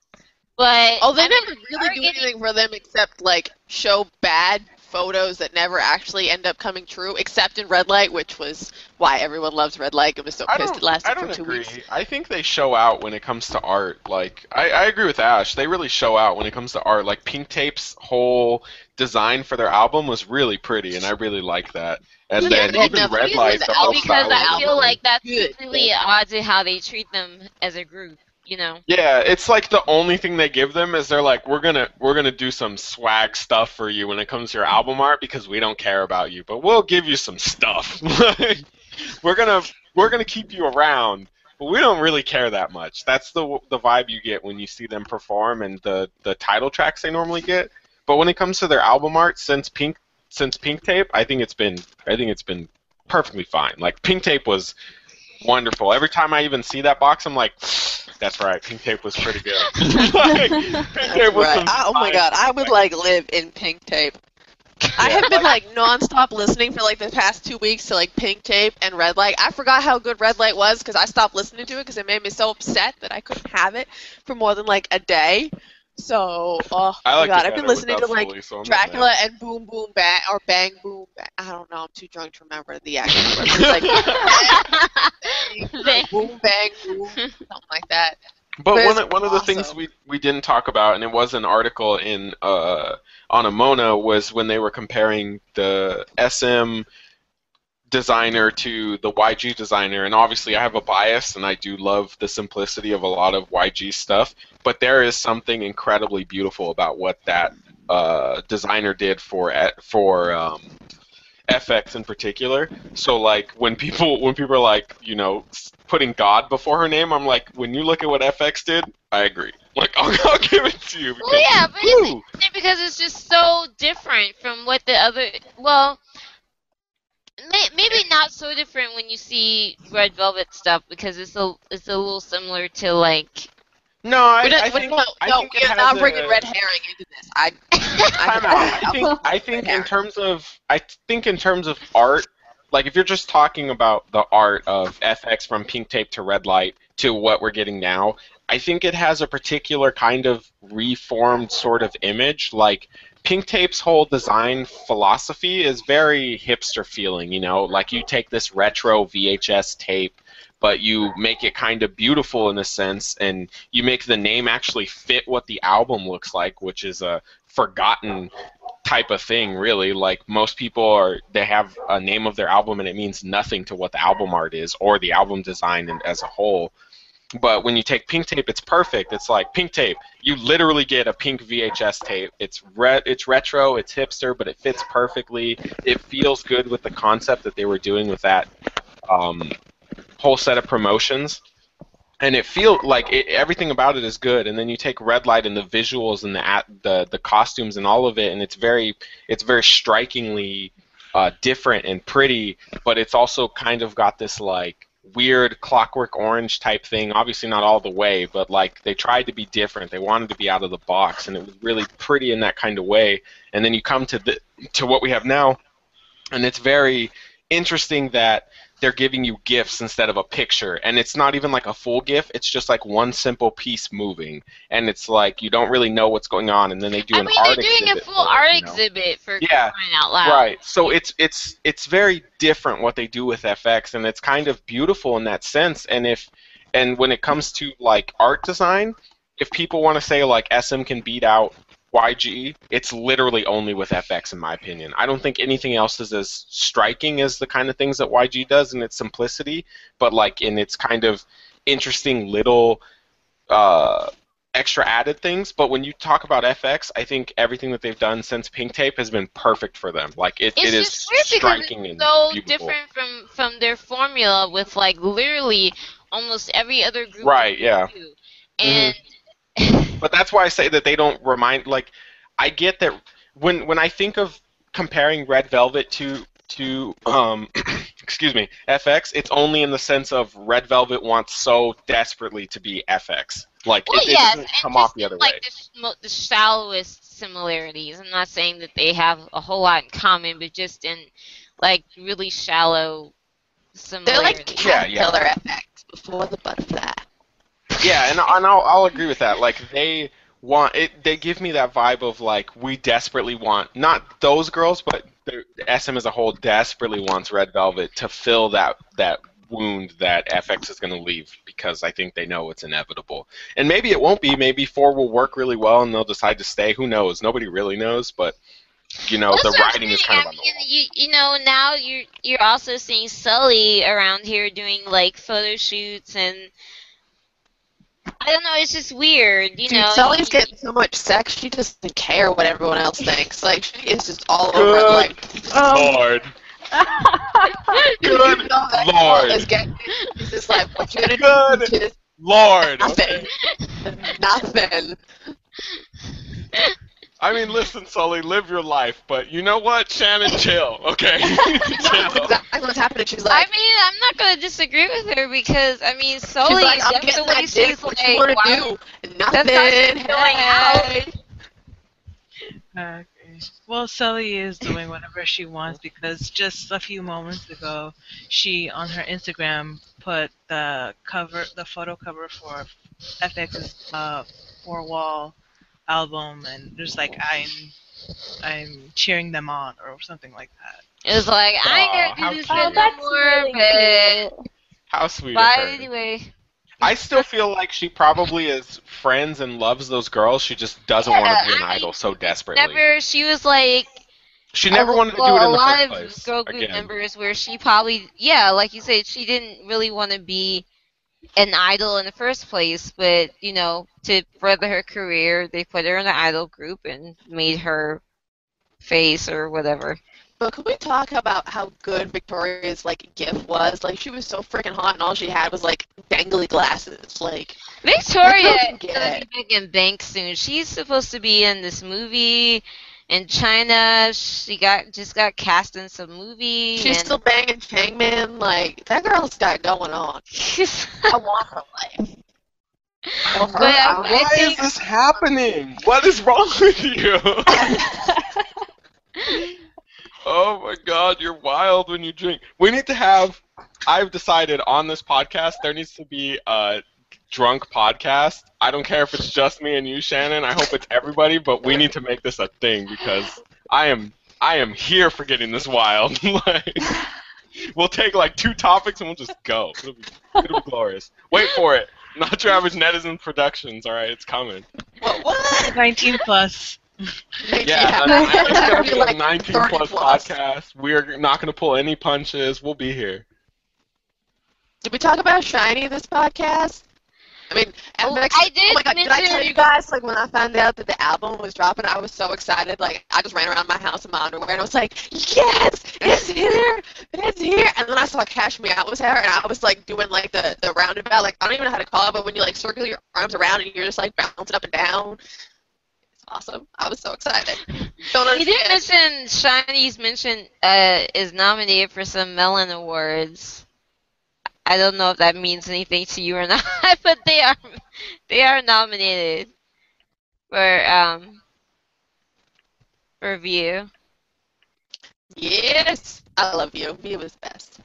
[SPEAKER 2] but
[SPEAKER 5] Oh, they
[SPEAKER 2] I
[SPEAKER 5] never
[SPEAKER 2] are
[SPEAKER 5] really do
[SPEAKER 2] getting-
[SPEAKER 5] anything for them except like show bad photos that never actually end up coming true, except in Red Light, which was why everyone loves Red Light. I was so
[SPEAKER 1] I
[SPEAKER 5] pissed
[SPEAKER 1] don't,
[SPEAKER 5] it lasted
[SPEAKER 1] I don't
[SPEAKER 5] for two
[SPEAKER 1] agree.
[SPEAKER 5] weeks.
[SPEAKER 1] I think they show out when it comes to art. Like I, I agree with Ashe. They really show out when it comes to art. Like Pink Tape's whole design for their album was really pretty, and I really like that. And
[SPEAKER 5] Yeah,
[SPEAKER 1] then
[SPEAKER 5] they
[SPEAKER 1] even
[SPEAKER 5] never
[SPEAKER 1] Red
[SPEAKER 5] use
[SPEAKER 1] Light,
[SPEAKER 5] the
[SPEAKER 1] the whole
[SPEAKER 2] because
[SPEAKER 1] style
[SPEAKER 2] I feel like that's
[SPEAKER 5] Good.
[SPEAKER 2] completely at odds how they treat them as a group. You know.
[SPEAKER 1] Yeah, it's like the only thing they give them is they're like, we're gonna we're gonna do some swag stuff for you when it comes to your album art because we don't care about you, but we'll give you some stuff. we're gonna we're gonna keep you around, but we don't really care that much. That's the the vibe you get when you see them perform and the the title tracks they normally get. But when it comes to their album art, since Pink since Pink Tape, I think it's been I think it's been perfectly fine. Like Pink Tape was wonderful. Every time I even see that box, I'm like, that's right, Pink Tape was pretty good. like, Pink Tape was
[SPEAKER 5] Right.
[SPEAKER 1] some
[SPEAKER 5] I- oh my god, I would like live in pink tape. I have been like nonstop listening for like the past two weeks to like Pink Tape and Red Light. I forgot how good Red Light was because I stopped listening to it because it made me so upset that I couldn't have it for more than like a day. So, oh
[SPEAKER 1] I
[SPEAKER 5] my
[SPEAKER 1] like
[SPEAKER 5] god, I've been listening to like
[SPEAKER 1] Sulli, so
[SPEAKER 5] Dracula
[SPEAKER 1] mad.
[SPEAKER 5] and Boom Boom Bang or Bang Boom. Bang. I don't know. I'm too drunk to remember the actual words. It's like
[SPEAKER 2] Bang.
[SPEAKER 5] boom bang boom, something like that.
[SPEAKER 1] But
[SPEAKER 5] But
[SPEAKER 1] one
[SPEAKER 5] it's
[SPEAKER 1] of, one of the things we, we didn't talk about, and it was an article in uh, on Omona, was when they were comparing the SM designer to the YG designer. And obviously, I have a bias, and I do love the simplicity of a lot of YG stuff. But there is something incredibly beautiful about what that uh, designer did for for um, f(x) in particular. So like when people when people are like you know putting God before her name, I'm like when you look at what f(x) did, I agree. Like I'll, I'll give it to you.
[SPEAKER 2] Well, yeah, but it's because it's just so different from what the other. Well, maybe not so different when you see Red Velvet stuff because it's a it's a little similar to like.
[SPEAKER 1] no, I,
[SPEAKER 5] don't,
[SPEAKER 1] I think
[SPEAKER 5] don't-
[SPEAKER 1] I
[SPEAKER 5] no,
[SPEAKER 1] think
[SPEAKER 5] we are
[SPEAKER 1] has
[SPEAKER 5] not
[SPEAKER 1] a-
[SPEAKER 5] bringing red herring into this. I,
[SPEAKER 1] Time out. I think I think in terms of I think in terms of art, like if you're just talking about the art of f(x) from Pink Tape to Red Light to what we're getting now, I think it has a particular kind of reformed sort of image. Like Pink Tape's whole design philosophy is very hipster feeling, you know, like you take this retro VHS tape but you make it kind of beautiful in a sense and you make the name actually fit what the album looks like, which is a forgotten type of thing really. Like most people are they have a name of their album and it means nothing to what the album art is or the album design and- as a whole but when you take pink tape it's perfect. It's like pink tape. You literally get a pink vhs tape. It's re- it's retro it's hipster but it fits perfectly. It feels good with the concept that they were doing with that um, whole set of promotions. And it feel like it, everything about it is good. And then you take red light and the visuals and the the the costumes and all of it and it's very it's very strikingly uh, different and pretty but it's also kind of got this like weird clockwork orange type thing. Obviously not all the way but like they tried to be different. They wanted to be out of the box and it was really pretty in that kind of way. And then you come to the to what we have now and it's very interesting that they're giving you gifs instead of a picture. And it's not even like a full gif it's just like one simple piece moving. And it's like you don't really know what's going on. And then they do
[SPEAKER 2] I
[SPEAKER 1] an
[SPEAKER 2] mean,
[SPEAKER 1] art
[SPEAKER 2] they're doing a full
[SPEAKER 1] for
[SPEAKER 2] art
[SPEAKER 1] you know?
[SPEAKER 2] exhibit for
[SPEAKER 1] Yeah,
[SPEAKER 2] out loud.
[SPEAKER 1] Right. So it's it's it's very different what they do with f(x) and it's kind of beautiful in that sense. And if and when it comes to like art design, if people want to say like SM can beat out YG, it's literally only with f(x) in my opinion. I don't think anything else is as striking as the kind of things that YG does in its simplicity, but like in its kind of interesting little uh extra added things, but when you talk about f(x), I think everything that they've done since Pink Tape has been perfect for them. Like it,
[SPEAKER 2] It's
[SPEAKER 1] it is
[SPEAKER 2] just weird because
[SPEAKER 1] striking and
[SPEAKER 2] it's so
[SPEAKER 1] beautiful.
[SPEAKER 2] different from from their formula with like literally almost every other group.
[SPEAKER 1] Right, yeah.
[SPEAKER 2] do. And
[SPEAKER 1] But that's why I say that they don't remind like I get that when when I think of comparing Red Velvet to to um excuse me, f(x), it's only in the sense of Red Velvet wants so desperately to be f(x). Like
[SPEAKER 2] well,
[SPEAKER 1] it, it
[SPEAKER 2] yes,
[SPEAKER 1] doesn't come
[SPEAKER 2] just
[SPEAKER 1] off the
[SPEAKER 2] in,
[SPEAKER 1] other
[SPEAKER 2] like
[SPEAKER 1] way.
[SPEAKER 2] the, sm- the shallowest similarities. I'm not saying that they have a whole lot in common, but just in like really shallow similarities.
[SPEAKER 5] They're
[SPEAKER 2] similarities.
[SPEAKER 5] like
[SPEAKER 1] Yeah, yeah.
[SPEAKER 5] caterpillar effects before the butterfly.
[SPEAKER 1] Yeah, and, and I'll, I'll agree with that. Like they want it. They give me that vibe of like we desperately want not those girls, but the SM as a whole desperately wants Red Velvet to fill that that wound that f(x) is going to leave because I think they know it's inevitable. And maybe it won't be. Maybe four will work really well and they'll decide to stay. Who knows? Nobody really knows, but. You know,
[SPEAKER 2] That's
[SPEAKER 1] the writing is kind of
[SPEAKER 2] I
[SPEAKER 1] on the
[SPEAKER 2] mean, you, you know, now you're you're also seeing Sulli around here doing like photo shoots and I don't know. It's just weird, you
[SPEAKER 5] Dude,
[SPEAKER 2] know.
[SPEAKER 5] Sulli's getting so much sex, she doesn't care what everyone else thinks. Like, she is just all
[SPEAKER 1] Good
[SPEAKER 5] over, like,
[SPEAKER 4] Um,
[SPEAKER 1] Lord.
[SPEAKER 5] Good
[SPEAKER 1] Lord.
[SPEAKER 5] Is getting, he's just like, what you gonna
[SPEAKER 1] Good
[SPEAKER 5] do? Just
[SPEAKER 1] Lord.
[SPEAKER 5] nothing. Nothing.
[SPEAKER 1] I mean, listen, Sulli, live your life, but you know what? Shannon, chill, okay?
[SPEAKER 5] That's
[SPEAKER 1] chill.
[SPEAKER 5] exactly what's happening. She's
[SPEAKER 2] I mean, I'm not gonna disagree with her because I mean,
[SPEAKER 5] she's
[SPEAKER 2] Sulli,
[SPEAKER 5] like, I'm
[SPEAKER 2] that's
[SPEAKER 5] getting
[SPEAKER 2] the way
[SPEAKER 5] that dick.
[SPEAKER 2] she's
[SPEAKER 5] What
[SPEAKER 2] like.
[SPEAKER 5] you wanna
[SPEAKER 2] wow.
[SPEAKER 5] do? Nothing.
[SPEAKER 2] That's not going out.
[SPEAKER 5] Hey.
[SPEAKER 3] Okay. Well, Sulli is doing whatever she wants because just a few moments ago, she on her Instagram put the cover, the photo cover for f(x)'s uh, Four Wall album, and there's like I'm, I'm cheering them on or something like that.
[SPEAKER 2] It was like I ain't
[SPEAKER 1] Aw,
[SPEAKER 2] gonna do this
[SPEAKER 1] how
[SPEAKER 4] Oh,
[SPEAKER 2] shit
[SPEAKER 1] cute.
[SPEAKER 2] no
[SPEAKER 4] that's
[SPEAKER 2] more,
[SPEAKER 4] really
[SPEAKER 2] but.
[SPEAKER 1] How sweet
[SPEAKER 2] but
[SPEAKER 1] of her.
[SPEAKER 2] anyway.
[SPEAKER 1] I still feel like she probably is friends and loves those girls. She just doesn't want to be an
[SPEAKER 2] I
[SPEAKER 1] idol so desperately.
[SPEAKER 2] Never. She was like.
[SPEAKER 1] she never
[SPEAKER 2] a-
[SPEAKER 1] wanted to
[SPEAKER 2] well,
[SPEAKER 1] do it in the first place.
[SPEAKER 2] a
[SPEAKER 1] the
[SPEAKER 2] lot
[SPEAKER 1] first
[SPEAKER 2] of girl group
[SPEAKER 1] Again.
[SPEAKER 2] members where she probably, yeah, like you said, she didn't really want to be an idol in the first place, but you know, to further her career, they put her in the idol group and made her face or whatever.
[SPEAKER 5] But could we talk about how good Victoria's like gift was? Like she was so freaking hot, and all she had was like dangly glasses. Like
[SPEAKER 2] Victoria is gonna
[SPEAKER 5] get
[SPEAKER 2] be back in Bank soon. She's supposed to be in this movie in China. She got just got cast in some movie.
[SPEAKER 5] she's
[SPEAKER 2] and
[SPEAKER 5] still banging Changman. Like that girl's got going on. I want her life. Her,
[SPEAKER 2] I-
[SPEAKER 5] I
[SPEAKER 1] Why
[SPEAKER 2] think-
[SPEAKER 1] is this happening? What is wrong with you? oh my god, you're wild when you drink. We need to have. I've decided on this podcast there needs to be a drunk podcast. I don't care if it's just me and you, Shannon. I hope it's everybody, but we need to make this a thing because I am I am here for getting this wild. like, we'll take like two topics and we'll just go. It'll be, it'll be glorious. Wait for it. Not your average netizen productions. All right, it's coming.
[SPEAKER 5] What? what?
[SPEAKER 3] 19 plus.
[SPEAKER 1] Yeah,
[SPEAKER 5] Yeah.
[SPEAKER 1] it's gonna be a 19
[SPEAKER 5] 30
[SPEAKER 1] plus,
[SPEAKER 5] plus.
[SPEAKER 1] podcast. We're not gonna pull any punches. We'll be here.
[SPEAKER 5] Did we talk about SHINee this podcast? I mean,
[SPEAKER 2] Oh,
[SPEAKER 5] MX,
[SPEAKER 2] I did
[SPEAKER 5] oh my god, did I tell you guys, like, when I found out that the album was dropping, I was so excited. Like, I just ran around my house in my underwear, and I was like, yes, it's here, it's here. And then I saw Cash Me Out was there, and I was, like, doing, like, the, the roundabout. Like, I don't even know how to call it, but when you, like, circle your arms around and you're just, like, bouncing up and down. It's awesome. I was so excited. Don't
[SPEAKER 2] You did
[SPEAKER 5] understand.
[SPEAKER 2] mention SHINee's mention uh, is nominated for some Melon Awards. I don't know if that means anything to you or not, but they are they are nominated for um for View.
[SPEAKER 5] Yes, I love you. View was best.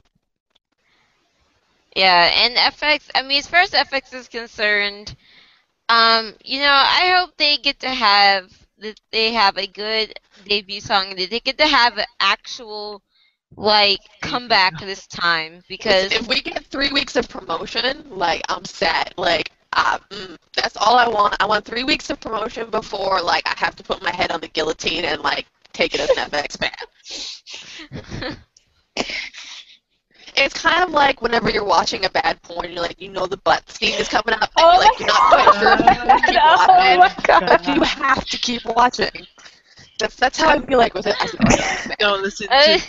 [SPEAKER 2] Yeah, and f(x). I mean, as far as f(x) is concerned, um, you know, I hope they get to have that they have a good debut song and they get to have an actual like come back this time because
[SPEAKER 5] if we get three weeks of promotion, like I'm set. Like uh, mm, that's all I want. I want three weeks of promotion before like I have to put my head on the guillotine and like take it as an f(x) fan. It's kind of like whenever you're watching a bad porn, you're like, you know, the butt scene is coming up, and
[SPEAKER 4] Oh
[SPEAKER 5] you're like,
[SPEAKER 4] my
[SPEAKER 5] you're not quite sure if you keep
[SPEAKER 4] Oh
[SPEAKER 5] watching,
[SPEAKER 4] god.
[SPEAKER 5] but you have to keep watching. That's that's how I feel like with it. as an f(x) fan.
[SPEAKER 3] Don't listen to.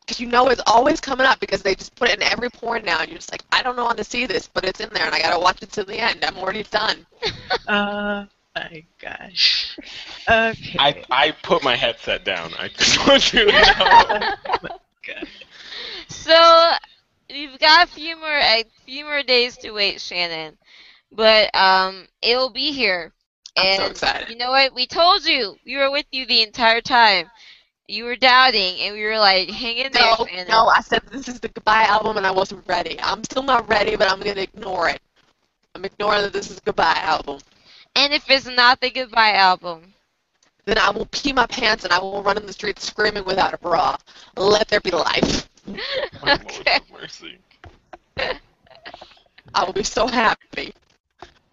[SPEAKER 5] Because you know it's always coming up because they just put it in every porn now, and you're just like, I don't know how to see this, but it's in there, and I gotta watch it to the end. I'm already done.
[SPEAKER 3] Uh, my gosh. Okay.
[SPEAKER 1] I I put my headset down. I just want you to know.
[SPEAKER 3] God.
[SPEAKER 2] So we've got a few more a few more days to wait, Shannon, but um, it'll be here.
[SPEAKER 5] I'm so
[SPEAKER 2] And
[SPEAKER 5] excited.
[SPEAKER 2] You know what? We told you. We were with you the entire time. You were doubting, and we were like, "Hang in there,
[SPEAKER 5] No, no, I said this is the goodbye album, and I wasn't ready. I'm still not ready, but I'm gonna ignore it. I'm ignoring that this is a goodbye album.
[SPEAKER 2] And if it's not the goodbye album,
[SPEAKER 5] Then I will pee my pants and I will run in the streets screaming without a bra. Let there be life.
[SPEAKER 1] Oh, my Lord
[SPEAKER 2] okay.
[SPEAKER 1] mercy.
[SPEAKER 5] I will be so happy.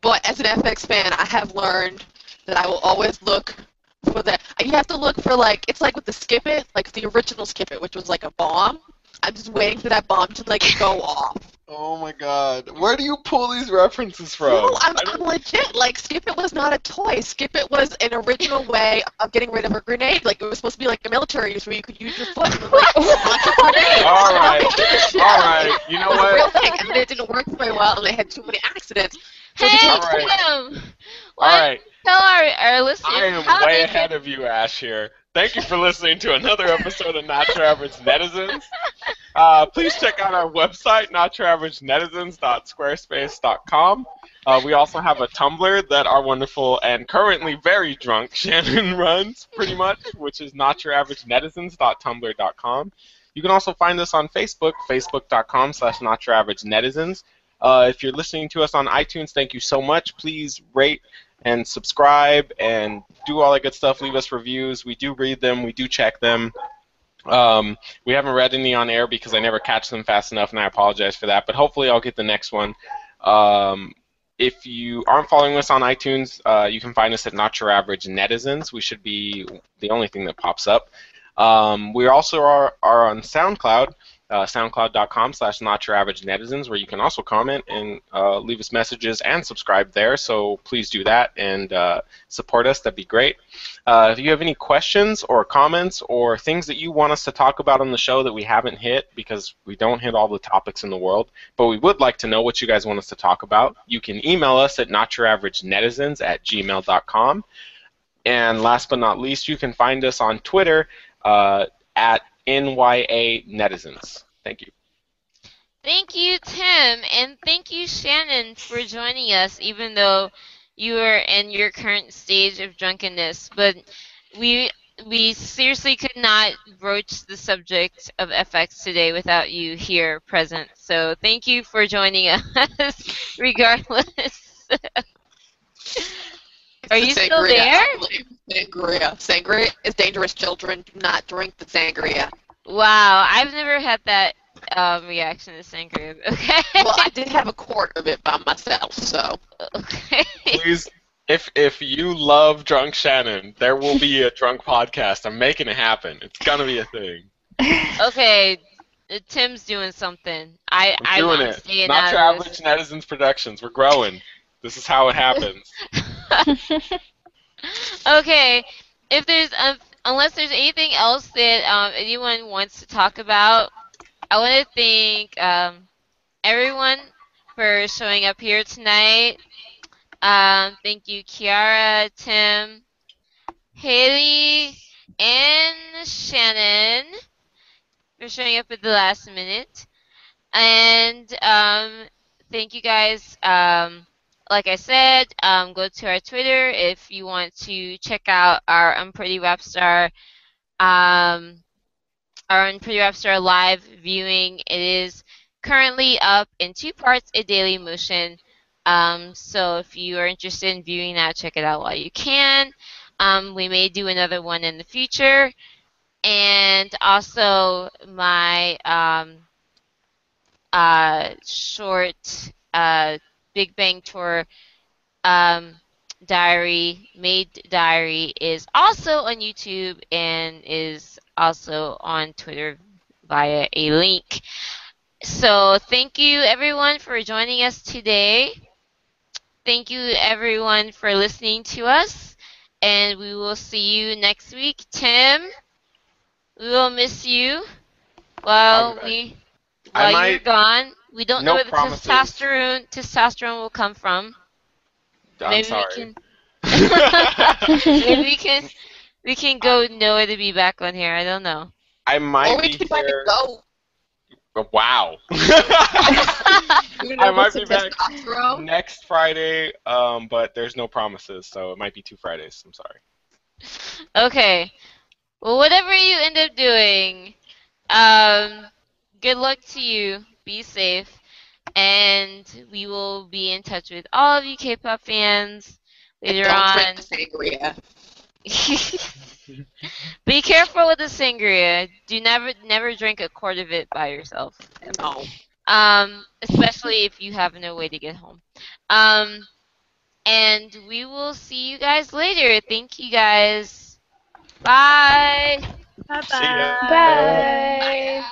[SPEAKER 5] But as an f(x) fan, I have learned that I will always look for the. You have to look for like it's like with the Skip It, like the original Skip It, which was like a bomb. I'm just waiting for that bomb to like go off.
[SPEAKER 1] Oh my god. Where do you pull these references from?
[SPEAKER 5] No, I'm,
[SPEAKER 1] I
[SPEAKER 5] I'm legit. Like, Skip It was not a toy. Skip It was an original way of getting rid of a grenade. Like, it was supposed to be like a military use where you could use your foot and like launch a grenade.
[SPEAKER 1] All right.
[SPEAKER 5] All
[SPEAKER 1] All right. You know
[SPEAKER 5] It was a real
[SPEAKER 1] what?
[SPEAKER 5] thing, and then it didn't work very well, and they had too many accidents.
[SPEAKER 2] Hey,
[SPEAKER 5] did-
[SPEAKER 1] right.
[SPEAKER 2] Tim!
[SPEAKER 1] All
[SPEAKER 2] Why tell our, our listeners
[SPEAKER 1] I am way ahead
[SPEAKER 2] can...
[SPEAKER 1] of you, Ashe, here. Thank you for listening to another episode of Not Your Average Netizens. Uh, please check out our website, notyouraveragenetizens.squarespace.com. Uh, we also have a Tumblr that our wonderful and currently very drunk Shannon runs, pretty much, which is notyouraveragenetizens.tumblr.com. You can also find us on Facebook, facebook.com slash notyouraveragenetizens. Uh, if you're listening to us on iTunes, thank you so much. Please rate and subscribe and do all that good stuff. Leave us reviews. We do read them. We do check them. Um, we haven't read any on air because I never catch them fast enough, and I apologize for that. But hopefully, I'll get the next one. Um, if you aren't following us on iTunes, uh, you can find us at Not Your Average Netizens. We should be the only thing that pops up. Um, we also are, are on SoundCloud, uh, soundcloud.com slash not your average netizens, where you can also comment and uh, leave us messages and subscribe there. So please do that and uh, support us. That'd be great. Uh, if you have any questions or comments or things that you want us to talk about on the show that we haven't hit, because we don't hit all the topics in the world, but we would like to know what you guys want us to talk about, you can email us at notyouraveragenetizens at gmail.com. And last but not least, you can find us on Twitter uh, at NYA Netizens. Thank you.
[SPEAKER 2] Thank you, Tim, and thank you, Shannon, for joining us, even though you are in your current stage of drunkenness. But we we seriously could not broach the subject of f(x) today without you here present. So thank you for joining us, regardless. Are you still
[SPEAKER 5] Sangria,
[SPEAKER 2] there?
[SPEAKER 5] Sangria. Sangria is dangerous. Children do not drink the sangria.
[SPEAKER 2] Wow, I've never had that um, reaction to sangria. Okay.
[SPEAKER 5] Well, I did have a quart of it by myself, so.
[SPEAKER 2] okay.
[SPEAKER 1] Please, if if you love Drunk Shannon, there will be a drunk podcast. I'm making it happen. It's gonna be a thing.
[SPEAKER 2] Okay, uh, Tim's doing something. I
[SPEAKER 1] I'm doing
[SPEAKER 2] I'm
[SPEAKER 1] it. Not
[SPEAKER 2] out
[SPEAKER 1] your
[SPEAKER 2] of
[SPEAKER 1] average netizens productions. We're growing. This is how it happens.
[SPEAKER 2] okay, if there's um, unless there's anything else that um, anyone wants to talk about, I want to thank um, everyone for showing up here tonight. Um, thank you, Kiara, Tim, Haley, and Shannon for showing up at the last minute. And um, thank you guys. Um, like I said, um, go to our Twitter if you want to check out our Unpretty Rap Star, um, our Unpretty Rap Star live viewing. It is currently up in two parts a Daily Motion. Um, so if you are interested in viewing that, check it out while you can. Um, we may do another one in the future. And also my um, uh, short uh, Big Bang Tour um, diary, made diary, is also on YouTube and is also on Twitter via a link. So thank you everyone for joining us today. Thank you everyone for listening to us. And we will see you next week. Tim, we will miss you while we
[SPEAKER 1] I
[SPEAKER 2] while you're gone. We don't
[SPEAKER 1] No
[SPEAKER 2] know where the testosterone testosterone will come from.
[SPEAKER 1] I'm
[SPEAKER 2] Maybe
[SPEAKER 1] sorry.
[SPEAKER 2] we can maybe we can we can go Noah to be back on here. I don't know.
[SPEAKER 1] I might
[SPEAKER 5] or we
[SPEAKER 1] be
[SPEAKER 5] can find
[SPEAKER 1] here.
[SPEAKER 5] a goat.
[SPEAKER 1] Oh, Wow.
[SPEAKER 5] You
[SPEAKER 1] I might be back next Friday, um, but there's no promises, so it might be two Fridays. I'm sorry.
[SPEAKER 2] Okay. Well, whatever you end up doing, um, good luck to you. Be safe. And we will be in touch with all of you K-pop fans later
[SPEAKER 5] Don't
[SPEAKER 2] on.
[SPEAKER 5] drink sangria.
[SPEAKER 2] Be careful with the sangria. Do never never drink a quart of it by yourself.
[SPEAKER 5] No.
[SPEAKER 2] Um, especially if you have no way to get home. Um, and we will see you guys later. Thank you guys. Bye.
[SPEAKER 3] Bye
[SPEAKER 1] See ya.
[SPEAKER 4] Bye.